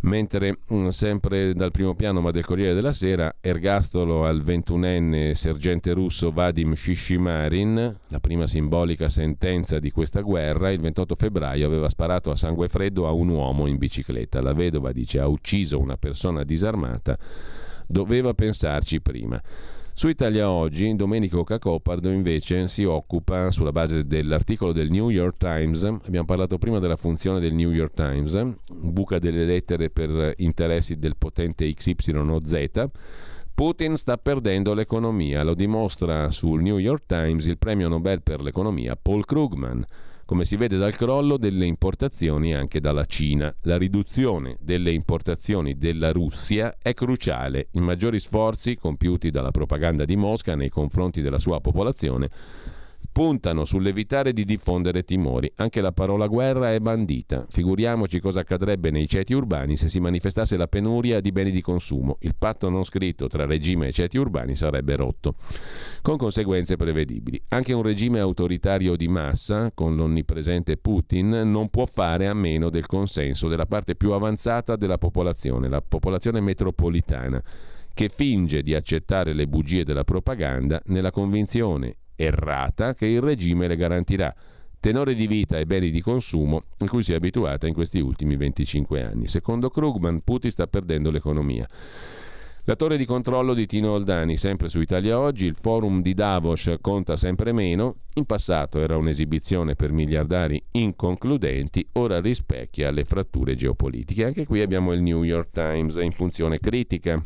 Mentre mh, sempre dal primo piano ma del Corriere della Sera, ergastolo al ventunenne sergente russo Vadim Shishimarin, la prima simbolica sentenza di questa guerra, il 28 febbraio aveva sparato a sangue freddo a un uomo in bicicletta. La vedova dice ha ucciso una persona disarmata, doveva pensarci prima. Su Italia Oggi, Domenico Cacopardo invece si occupa, sulla base dell'articolo del New York Times, abbiamo parlato prima della funzione del New York Times, buca delle lettere per interessi del potente XYZ, Putin sta perdendo l'economia, lo dimostra sul New York Times il premio Nobel per l'economia Paul Krugman come si vede dal crollo delle importazioni anche dalla Cina. La riduzione delle importazioni della Russia è cruciale. I maggiori sforzi compiuti dalla propaganda di Mosca nei confronti della sua popolazione puntano sull'evitare di diffondere timori. Anche la parola guerra è bandita. Figuriamoci cosa accadrebbe nei ceti urbani se si manifestasse la penuria di beni di consumo. Il patto non scritto tra regime e ceti urbani sarebbe rotto, con conseguenze prevedibili. Anche un regime autoritario di massa, con l'onnipresente Putin, non può fare a meno del consenso della parte più avanzata della popolazione, la popolazione metropolitana che finge di accettare le bugie della propaganda nella convinzione errata che il regime le garantirà tenore di vita e beni di consumo in cui si è abituata in questi ultimi 25 anni. Secondo Krugman, Putin sta perdendo l'economia. La torre di controllo di Tino Oldani, sempre su Italia Oggi, il forum di Davos conta sempre meno, in passato era un'esibizione per miliardari inconcludenti, ora rispecchia le fratture geopolitiche. Anche qui abbiamo il New York Times in funzione critica.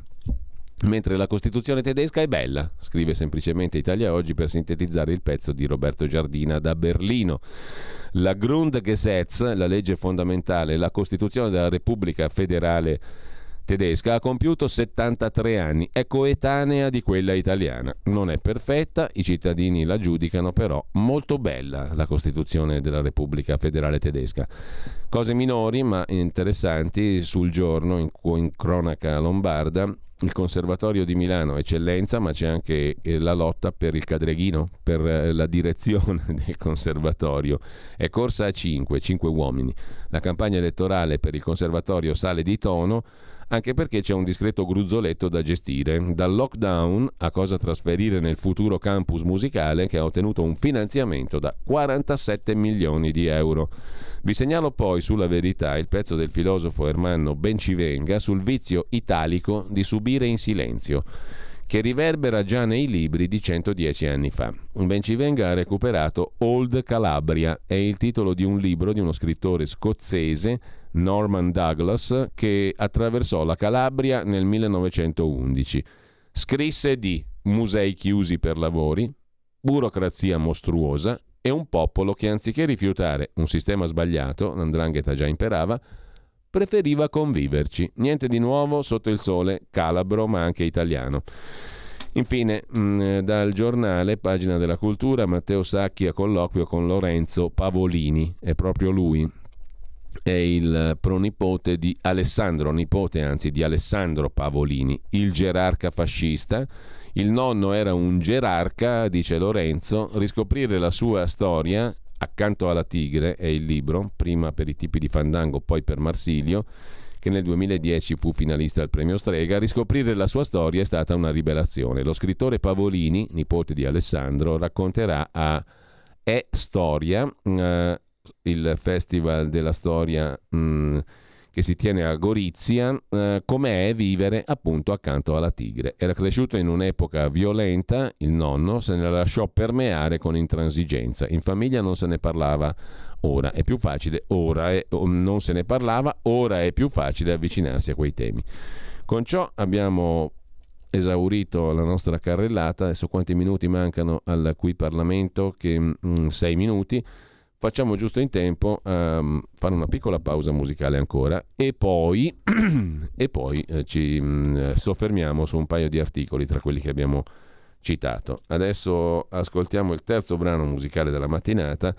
Mentre la Costituzione tedesca è bella, scrive semplicemente Italia Oggi per sintetizzare il pezzo di Roberto Giardina da Berlino. La Grundgesetz, la legge fondamentale, la Costituzione della Repubblica federale tedesca ha compiuto 73 anni, è coetanea di quella italiana. Non è perfetta, i cittadini la giudicano però molto bella la Costituzione della Repubblica federale tedesca. Cose minori ma interessanti sul giorno in, in cronaca lombarda il Conservatorio di Milano eccellenza, ma c'è anche eh, la lotta per il cadreghino, per eh, la direzione del Conservatorio. È corsa a 5, 5 uomini. La campagna elettorale per il Conservatorio sale di tono anche perché c'è un discreto gruzzoletto da gestire, dal lockdown a cosa trasferire nel futuro campus musicale che ha ottenuto un finanziamento da 47 milioni di euro. Vi segnalo poi sulla verità il pezzo del filosofo Ermanno Bencivenga sul vizio italico di subire in silenzio che riverbera già nei libri di 110 anni fa. Bencivenga ha recuperato Old Calabria, è il titolo di un libro di uno scrittore scozzese Norman Douglas, che attraversò la Calabria nel 1911. Scrisse di musei chiusi per lavori, burocrazia mostruosa e un popolo che anziché rifiutare un sistema sbagliato, l'andrangheta già imperava, preferiva conviverci. Niente di nuovo sotto il sole calabro ma anche italiano. Infine, mh, dal giornale, pagina della cultura, Matteo Sacchi a colloquio con Lorenzo Pavolini, è proprio lui, è il pronipote di Alessandro, nipote anzi di Alessandro Pavolini, il gerarca fascista. Il nonno era un gerarca, dice Lorenzo, riscoprire la sua storia accanto alla tigre è il libro, prima per i tipi di Fandango, poi per Marsilio, che nel 2010 fu finalista al premio Strega, riscoprire la sua storia è stata una rivelazione. Lo scrittore Pavolini, nipote di Alessandro, racconterà a E Storia, eh, il festival della storia mh, che si tiene a Gorizia, eh, com'è vivere appunto accanto alla tigre. Era cresciuto in un'epoca violenta, il nonno se ne lasciò permeare con intransigenza. In famiglia non se ne parlava ora, è più facile, ora è, non se ne parlava, ora è più facile avvicinarsi a quei temi. Con ciò abbiamo esaurito la nostra carrellata, adesso quanti minuti mancano al qui Parlamento? Che mh, sei minuti facciamo giusto in tempo a um, fare una piccola pausa musicale ancora e poi, e poi eh, ci mh, soffermiamo su un paio di articoli tra quelli che abbiamo citato. Adesso ascoltiamo il terzo brano musicale della mattinata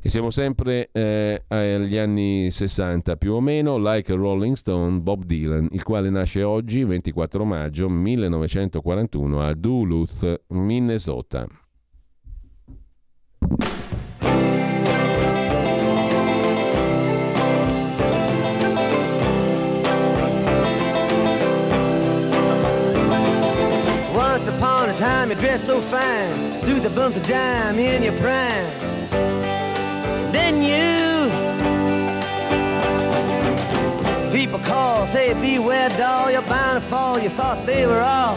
e siamo sempre eh, agli anni 60 più o meno, like a Rolling Stone, Bob Dylan, il quale nasce oggi, 24 maggio 1941, a Duluth, Minnesota. Dressed so fine, threw the bumps of dime in your prime. Then you people call, say beware doll, you're bound to fall. You thought they were all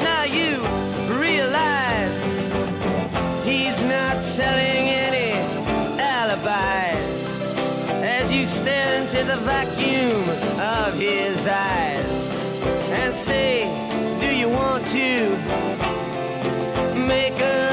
his eyes and say, Do you want to make a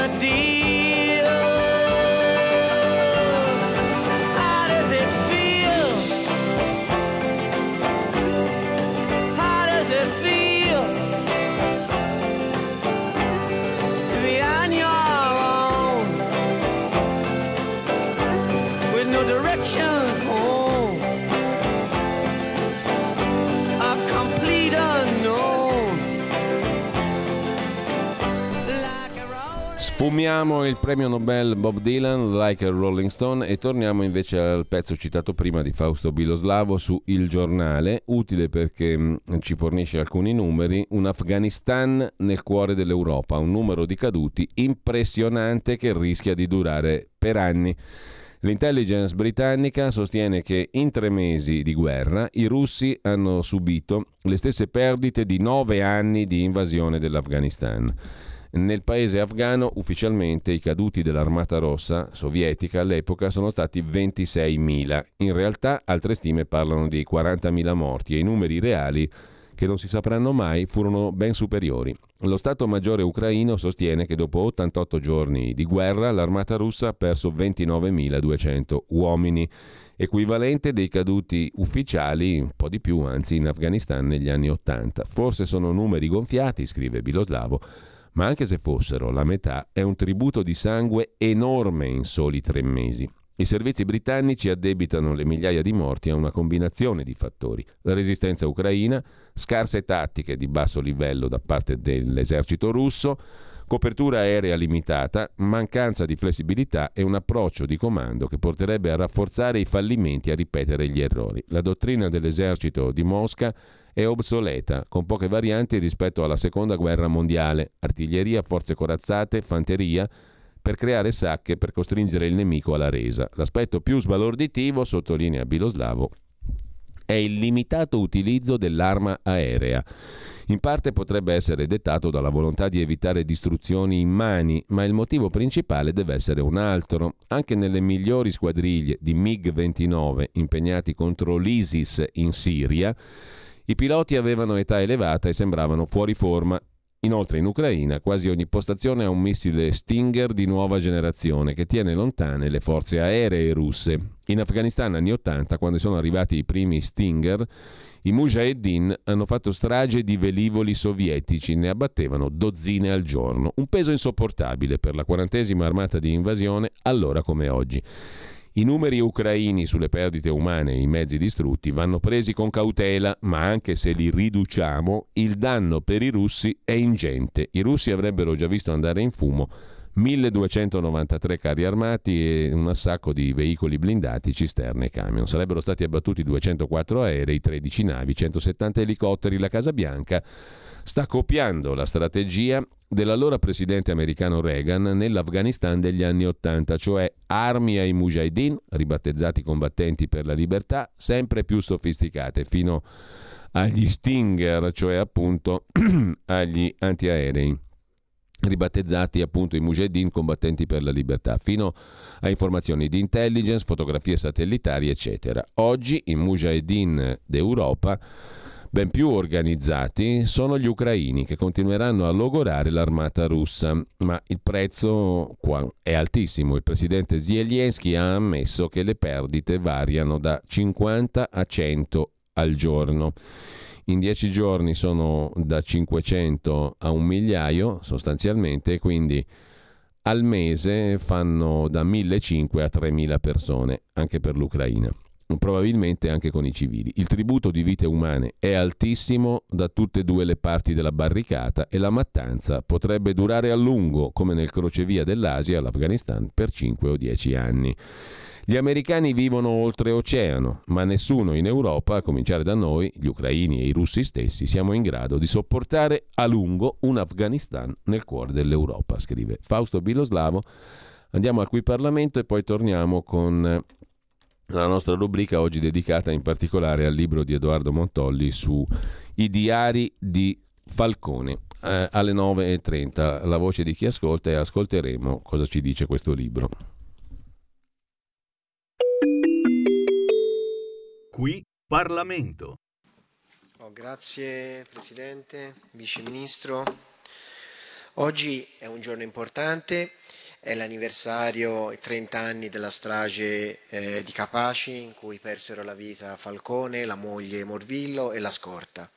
Sfumiamo il premio Nobel Bob Dylan, Like a Rolling Stone, e torniamo invece al pezzo citato prima di Fausto Biloslavo su Il Giornale, utile perché mh, ci fornisce alcuni numeri. Un Afghanistan nel cuore dell'Europa, un numero di caduti impressionante che rischia di durare per anni. L'intelligence britannica sostiene che in tre mesi di guerra i russi hanno subito le stesse perdite di nove anni di invasione dell'Afghanistan. Nel paese afghano ufficialmente i caduti dell'Armata Rossa sovietica all'epoca sono stati 26.000. In realtà altre stime parlano di 40.000 morti e i numeri reali che non si sapranno mai, furono ben superiori. Lo Stato Maggiore ucraino sostiene che dopo 88 giorni di guerra l'armata russa ha perso 29.200 uomini, equivalente dei caduti ufficiali, un po' di più anzi, in Afghanistan negli anni 80. Forse sono numeri gonfiati, scrive Biloslavo, ma anche se fossero la metà è un tributo di sangue enorme in soli tre mesi. I servizi britannici addebitano le migliaia di morti a una combinazione di fattori. La resistenza ucraina, scarse tattiche di basso livello da parte dell'esercito russo, copertura aerea limitata, mancanza di flessibilità e un approccio di comando che porterebbe a rafforzare i fallimenti e a ripetere gli errori. La dottrina dell'esercito di Mosca è obsoleta, con poche varianti rispetto alla seconda guerra mondiale, artiglieria, forze corazzate, fanteria, per creare sacche per costringere il nemico alla resa. L'aspetto più sbalorditivo, sottolinea Biloslavo, è il limitato utilizzo dell'arma aerea. In parte potrebbe essere dettato dalla volontà di evitare distruzioni immani, ma il motivo principale deve essere un altro. Anche nelle migliori squadriglie di MiG-29 impegnati contro l'ISIS in Siria, i piloti avevano età elevata e sembravano fuori forma Inoltre in Ucraina quasi ogni postazione ha un missile Stinger di nuova generazione che tiene lontane le forze aeree russe. In Afghanistan anni 80, quando sono arrivati i primi Stinger, i Mujahedin hanno fatto strage di velivoli sovietici, ne abbattevano dozzine al giorno, un peso insopportabile per la quarantesima armata di invasione allora come oggi. I numeri ucraini sulle perdite umane e i mezzi distrutti vanno presi con cautela, ma anche se li riduciamo, il danno per i russi è ingente. I russi avrebbero già visto andare in fumo 1293 carri armati e un assacco di veicoli blindati, cisterne e camion. Sarebbero stati abbattuti 204 aerei, 13 navi, 170 elicotteri. La Casa Bianca sta copiando la strategia dell'allora presidente americano Reagan nell'Afghanistan degli anni Ottanta, cioè armi ai mujahideen, ribattezzati combattenti per la libertà, sempre più sofisticate, fino agli Stinger, cioè appunto agli antiaerei ribattezzati appunto i mujahideen combattenti per la libertà, fino a informazioni di intelligence, fotografie satellitari, eccetera. Oggi i mujahideen d'Europa ben più organizzati sono gli ucraini che continueranno a logorare l'armata russa, ma il prezzo è altissimo. Il presidente Zelensky ha ammesso che le perdite variano da 50 a 100 al giorno. In dieci giorni sono da 500 a un migliaio sostanzialmente, quindi al mese fanno da 1500 a 3000 persone, anche per l'Ucraina probabilmente anche con i civili. Il tributo di vite umane è altissimo da tutte e due le parti della barricata e la mattanza potrebbe durare a lungo, come nel crocevia dell'Asia, l'Afghanistan, per 5 o 10 anni. Gli americani vivono oltreoceano, ma nessuno in Europa, a cominciare da noi, gli ucraini e i russi stessi, siamo in grado di sopportare a lungo un Afghanistan nel cuore dell'Europa, scrive Fausto Biloslavo. Andiamo al qui Parlamento e poi torniamo con la nostra rubrica oggi dedicata in particolare al libro di Edoardo Montolli su i diari di Falcone. Eh, alle 9.30 la voce di chi ascolta e ascolteremo cosa ci dice questo libro. Qui Parlamento. Oh, grazie Presidente, Vice Ministro. Oggi è un giorno importante è l'anniversario, i 30 anni della strage eh, di Capaci in cui persero la vita Falcone, la moglie Morvillo e la scorta.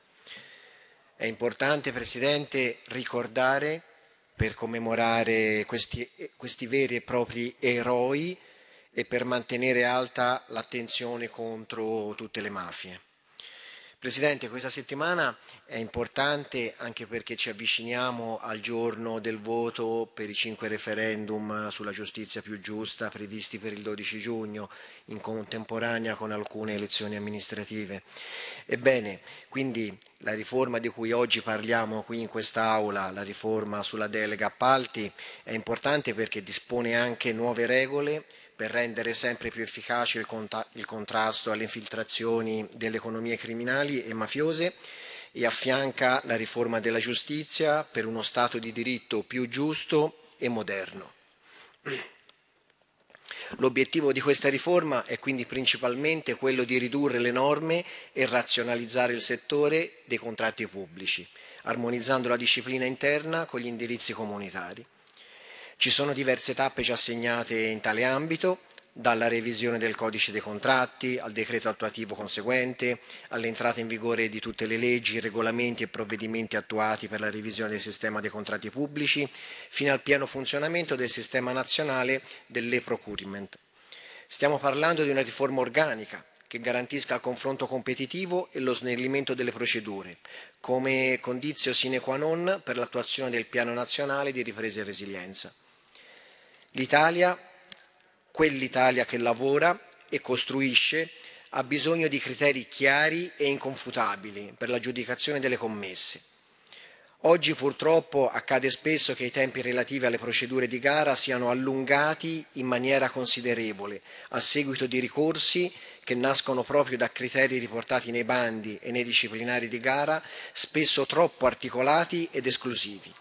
È importante, Presidente, ricordare per commemorare questi, questi veri e propri eroi e per mantenere alta l'attenzione contro tutte le mafie. Presidente, questa settimana è importante anche perché ci avviciniamo al giorno del voto per i cinque referendum sulla giustizia più giusta previsti per il 12 giugno, in contemporanea con alcune elezioni amministrative. Ebbene, quindi la riforma di cui oggi parliamo qui in quest'Aula, la riforma sulla delega appalti, è importante perché dispone anche nuove regole per rendere sempre più efficace il, il contrasto alle infiltrazioni delle economie criminali e mafiose e affianca la riforma della giustizia per uno Stato di diritto più giusto e moderno. L'obiettivo di questa riforma è quindi principalmente quello di ridurre le norme e razionalizzare il settore dei contratti pubblici, armonizzando la disciplina interna con gli indirizzi comunitari. Ci sono diverse tappe già assegnate in tale ambito, dalla revisione del codice dei contratti al decreto attuativo conseguente, all'entrata in vigore di tutte le leggi, regolamenti e provvedimenti attuati per la revisione del sistema dei contratti pubblici, fino al pieno funzionamento del sistema nazionale dell'e-procurement. Stiamo parlando di una riforma organica che garantisca il confronto competitivo e lo snellimento delle procedure, come condizio sine qua non per l'attuazione del Piano nazionale di ripresa e resilienza. L'Italia quell'Italia che lavora e costruisce ha bisogno di criteri chiari e inconfutabili per l'aggiudicazione delle commesse. Oggi purtroppo accade spesso che i tempi relativi alle procedure di gara siano allungati in maniera considerevole a seguito di ricorsi che nascono proprio da criteri riportati nei bandi e nei disciplinari di gara, spesso troppo articolati ed esclusivi,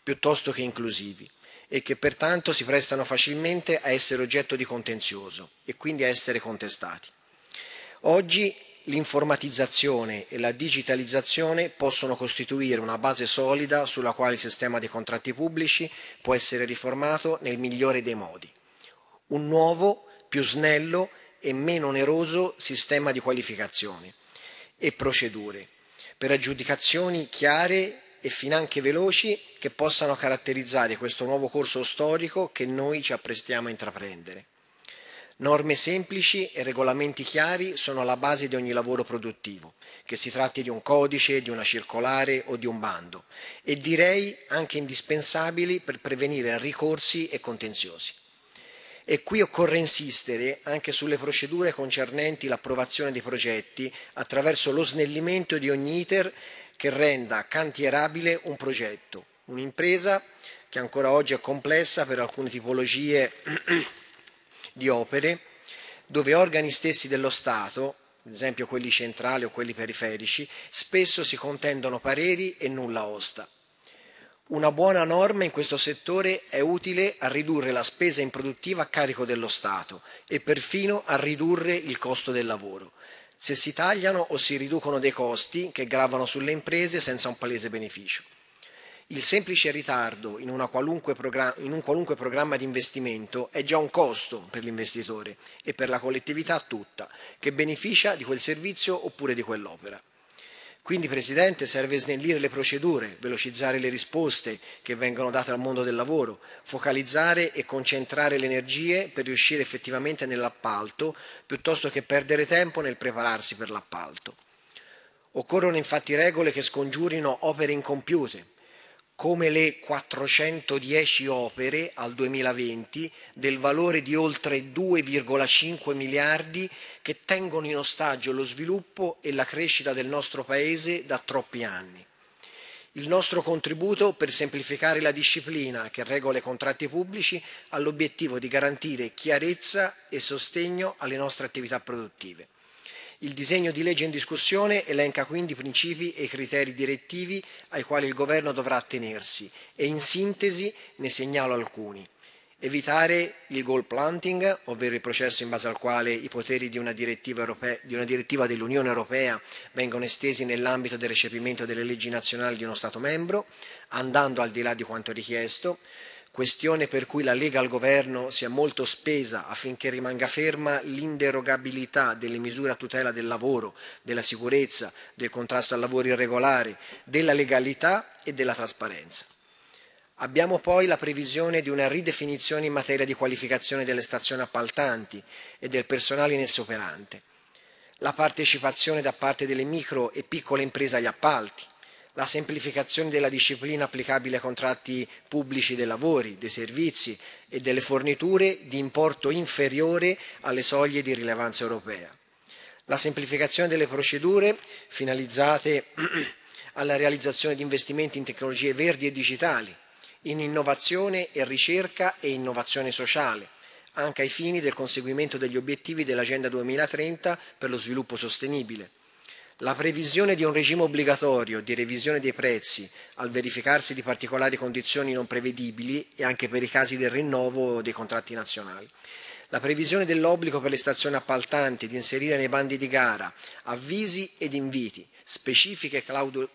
piuttosto che inclusivi e che pertanto si prestano facilmente a essere oggetto di contenzioso e quindi a essere contestati. Oggi l'informatizzazione e la digitalizzazione possono costituire una base solida sulla quale il sistema dei contratti pubblici può essere riformato nel migliore dei modi. Un nuovo, più snello e meno oneroso sistema di qualificazione e procedure per aggiudicazioni chiare e finanche veloci che possano caratterizzare questo nuovo corso storico che noi ci apprestiamo a intraprendere. Norme semplici e regolamenti chiari sono la base di ogni lavoro produttivo, che si tratti di un codice, di una circolare o di un bando, e direi anche indispensabili per prevenire ricorsi e contenziosi. E qui occorre insistere anche sulle procedure concernenti l'approvazione dei progetti attraverso lo snellimento di ogni iter che renda cantierabile un progetto, un'impresa che ancora oggi è complessa per alcune tipologie di opere, dove organi stessi dello Stato, ad esempio quelli centrali o quelli periferici, spesso si contendono pareri e nulla osta. Una buona norma in questo settore è utile a ridurre la spesa improduttiva a carico dello Stato e perfino a ridurre il costo del lavoro se si tagliano o si riducono dei costi che gravano sulle imprese senza un palese beneficio. Il semplice ritardo in, in, un qualunque programma di investimento è già un costo per l'investitore e per la collettività tutta, che beneficia di quel servizio oppure di quell'opera. Quindi, Presidente, serve snellire le procedure, velocizzare le risposte che vengono date al mondo del lavoro, focalizzare e concentrare le energie per riuscire effettivamente nell'appalto, piuttosto che perdere tempo nel prepararsi per l'appalto. Occorrono infatti regole che scongiurino opere incompiute, come le 410 opere al 2020 del valore di oltre 2,5 miliardi che tengono in ostaggio lo sviluppo e la crescita del nostro Paese da troppi anni. Il nostro contributo per semplificare la disciplina che regola i contratti pubblici ha l'obiettivo di garantire chiarezza e sostegno alle nostre attività produttive. Il disegno di legge in discussione elenca quindi i principi e i criteri direttivi ai quali il Governo dovrà attenersi e in sintesi ne segnalo alcuni. Evitare il goal planting, ovvero il processo in base al quale i poteri di una direttiva, europea, di una direttiva dell'Unione Europea vengono estesi nell'ambito del recepimento delle leggi nazionali di uno Stato membro, andando al di là di quanto richiesto, questione per cui la Lega al governo si è molto spesa affinché rimanga ferma l'inderogabilità delle misure a tutela del lavoro, della sicurezza, del contrasto al lavoro irregolare, della legalità e della trasparenza. Abbiamo poi la previsione di una ridefinizione in materia di qualificazione delle stazioni appaltanti e del personale in esse operante, la partecipazione da parte delle micro e piccole imprese agli appalti, la semplificazione della disciplina applicabile ai contratti pubblici dei lavori, dei servizi e delle forniture di importo inferiore alle soglie di rilevanza europea, la semplificazione delle procedure finalizzate alla realizzazione di investimenti in tecnologie verdi e digitali, in innovazione e ricerca e innovazione sociale, anche ai fini del conseguimento degli obiettivi dell'Agenda 2030 per lo sviluppo sostenibile, La previsione di un regime obbligatorio di revisione dei prezzi al verificarsi di particolari condizioni non prevedibili e anche per i casi del rinnovo dei contratti nazionali. La previsione dell'obbligo per le stazioni appaltanti di inserire nei bandi di gara avvisi ed inviti, specifiche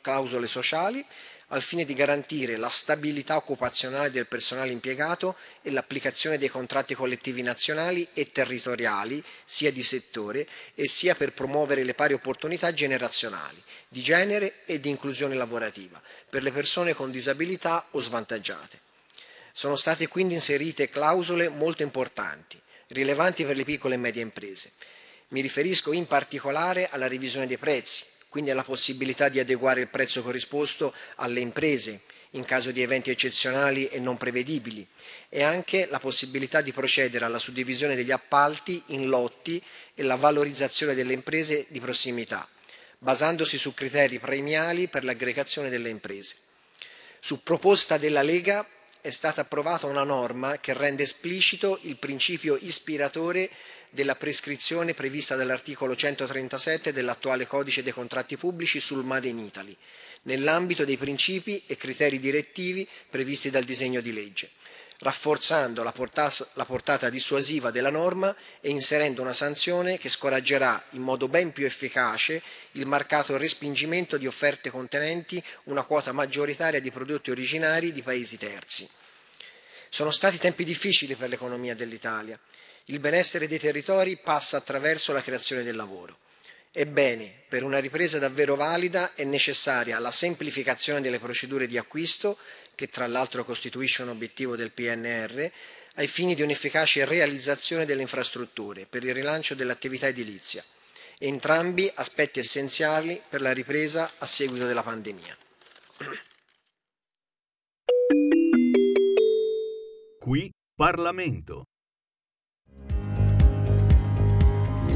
clausole sociali al fine di garantire la stabilità occupazionale del personale impiegato e l'applicazione dei contratti collettivi nazionali e territoriali, sia di settore, e sia per promuovere le pari opportunità generazionali, di genere e di inclusione lavorativa per le persone con disabilità o svantaggiate. Sono state quindi inserite clausole molto importanti, rilevanti per le piccole e medie imprese. Mi riferisco in particolare alla revisione dei prezzi, quindi alla possibilità di adeguare il prezzo corrisposto alle imprese in caso di eventi eccezionali e non prevedibili e anche la possibilità di procedere alla suddivisione degli appalti in lotti e la valorizzazione delle imprese di prossimità, basandosi su criteri premiali per l'aggregazione delle imprese. Su proposta della Lega è stata approvata una norma che rende esplicito il principio ispiratore della prescrizione prevista dall'articolo 137 dell'attuale codice dei contratti pubblici sul Made in Italy, nell'ambito dei principi e criteri direttivi previsti dal disegno di legge, rafforzando la, portata, la portata dissuasiva della norma e inserendo una sanzione che scoraggerà in modo ben più efficace il marcato respingimento di offerte contenenti una quota maggioritaria di prodotti originari di paesi terzi. Sono stati tempi difficili per l'economia dell'Italia il benessere dei territori passa attraverso la creazione del lavoro. Ebbene, per una ripresa davvero valida è necessaria la semplificazione delle procedure di acquisto, che tra l'altro costituisce un obiettivo del PNR, ai fini di un'efficace realizzazione delle infrastrutture per il rilancio dell'attività edilizia, entrambi aspetti essenziali per la ripresa a seguito della pandemia. Qui Parlamento.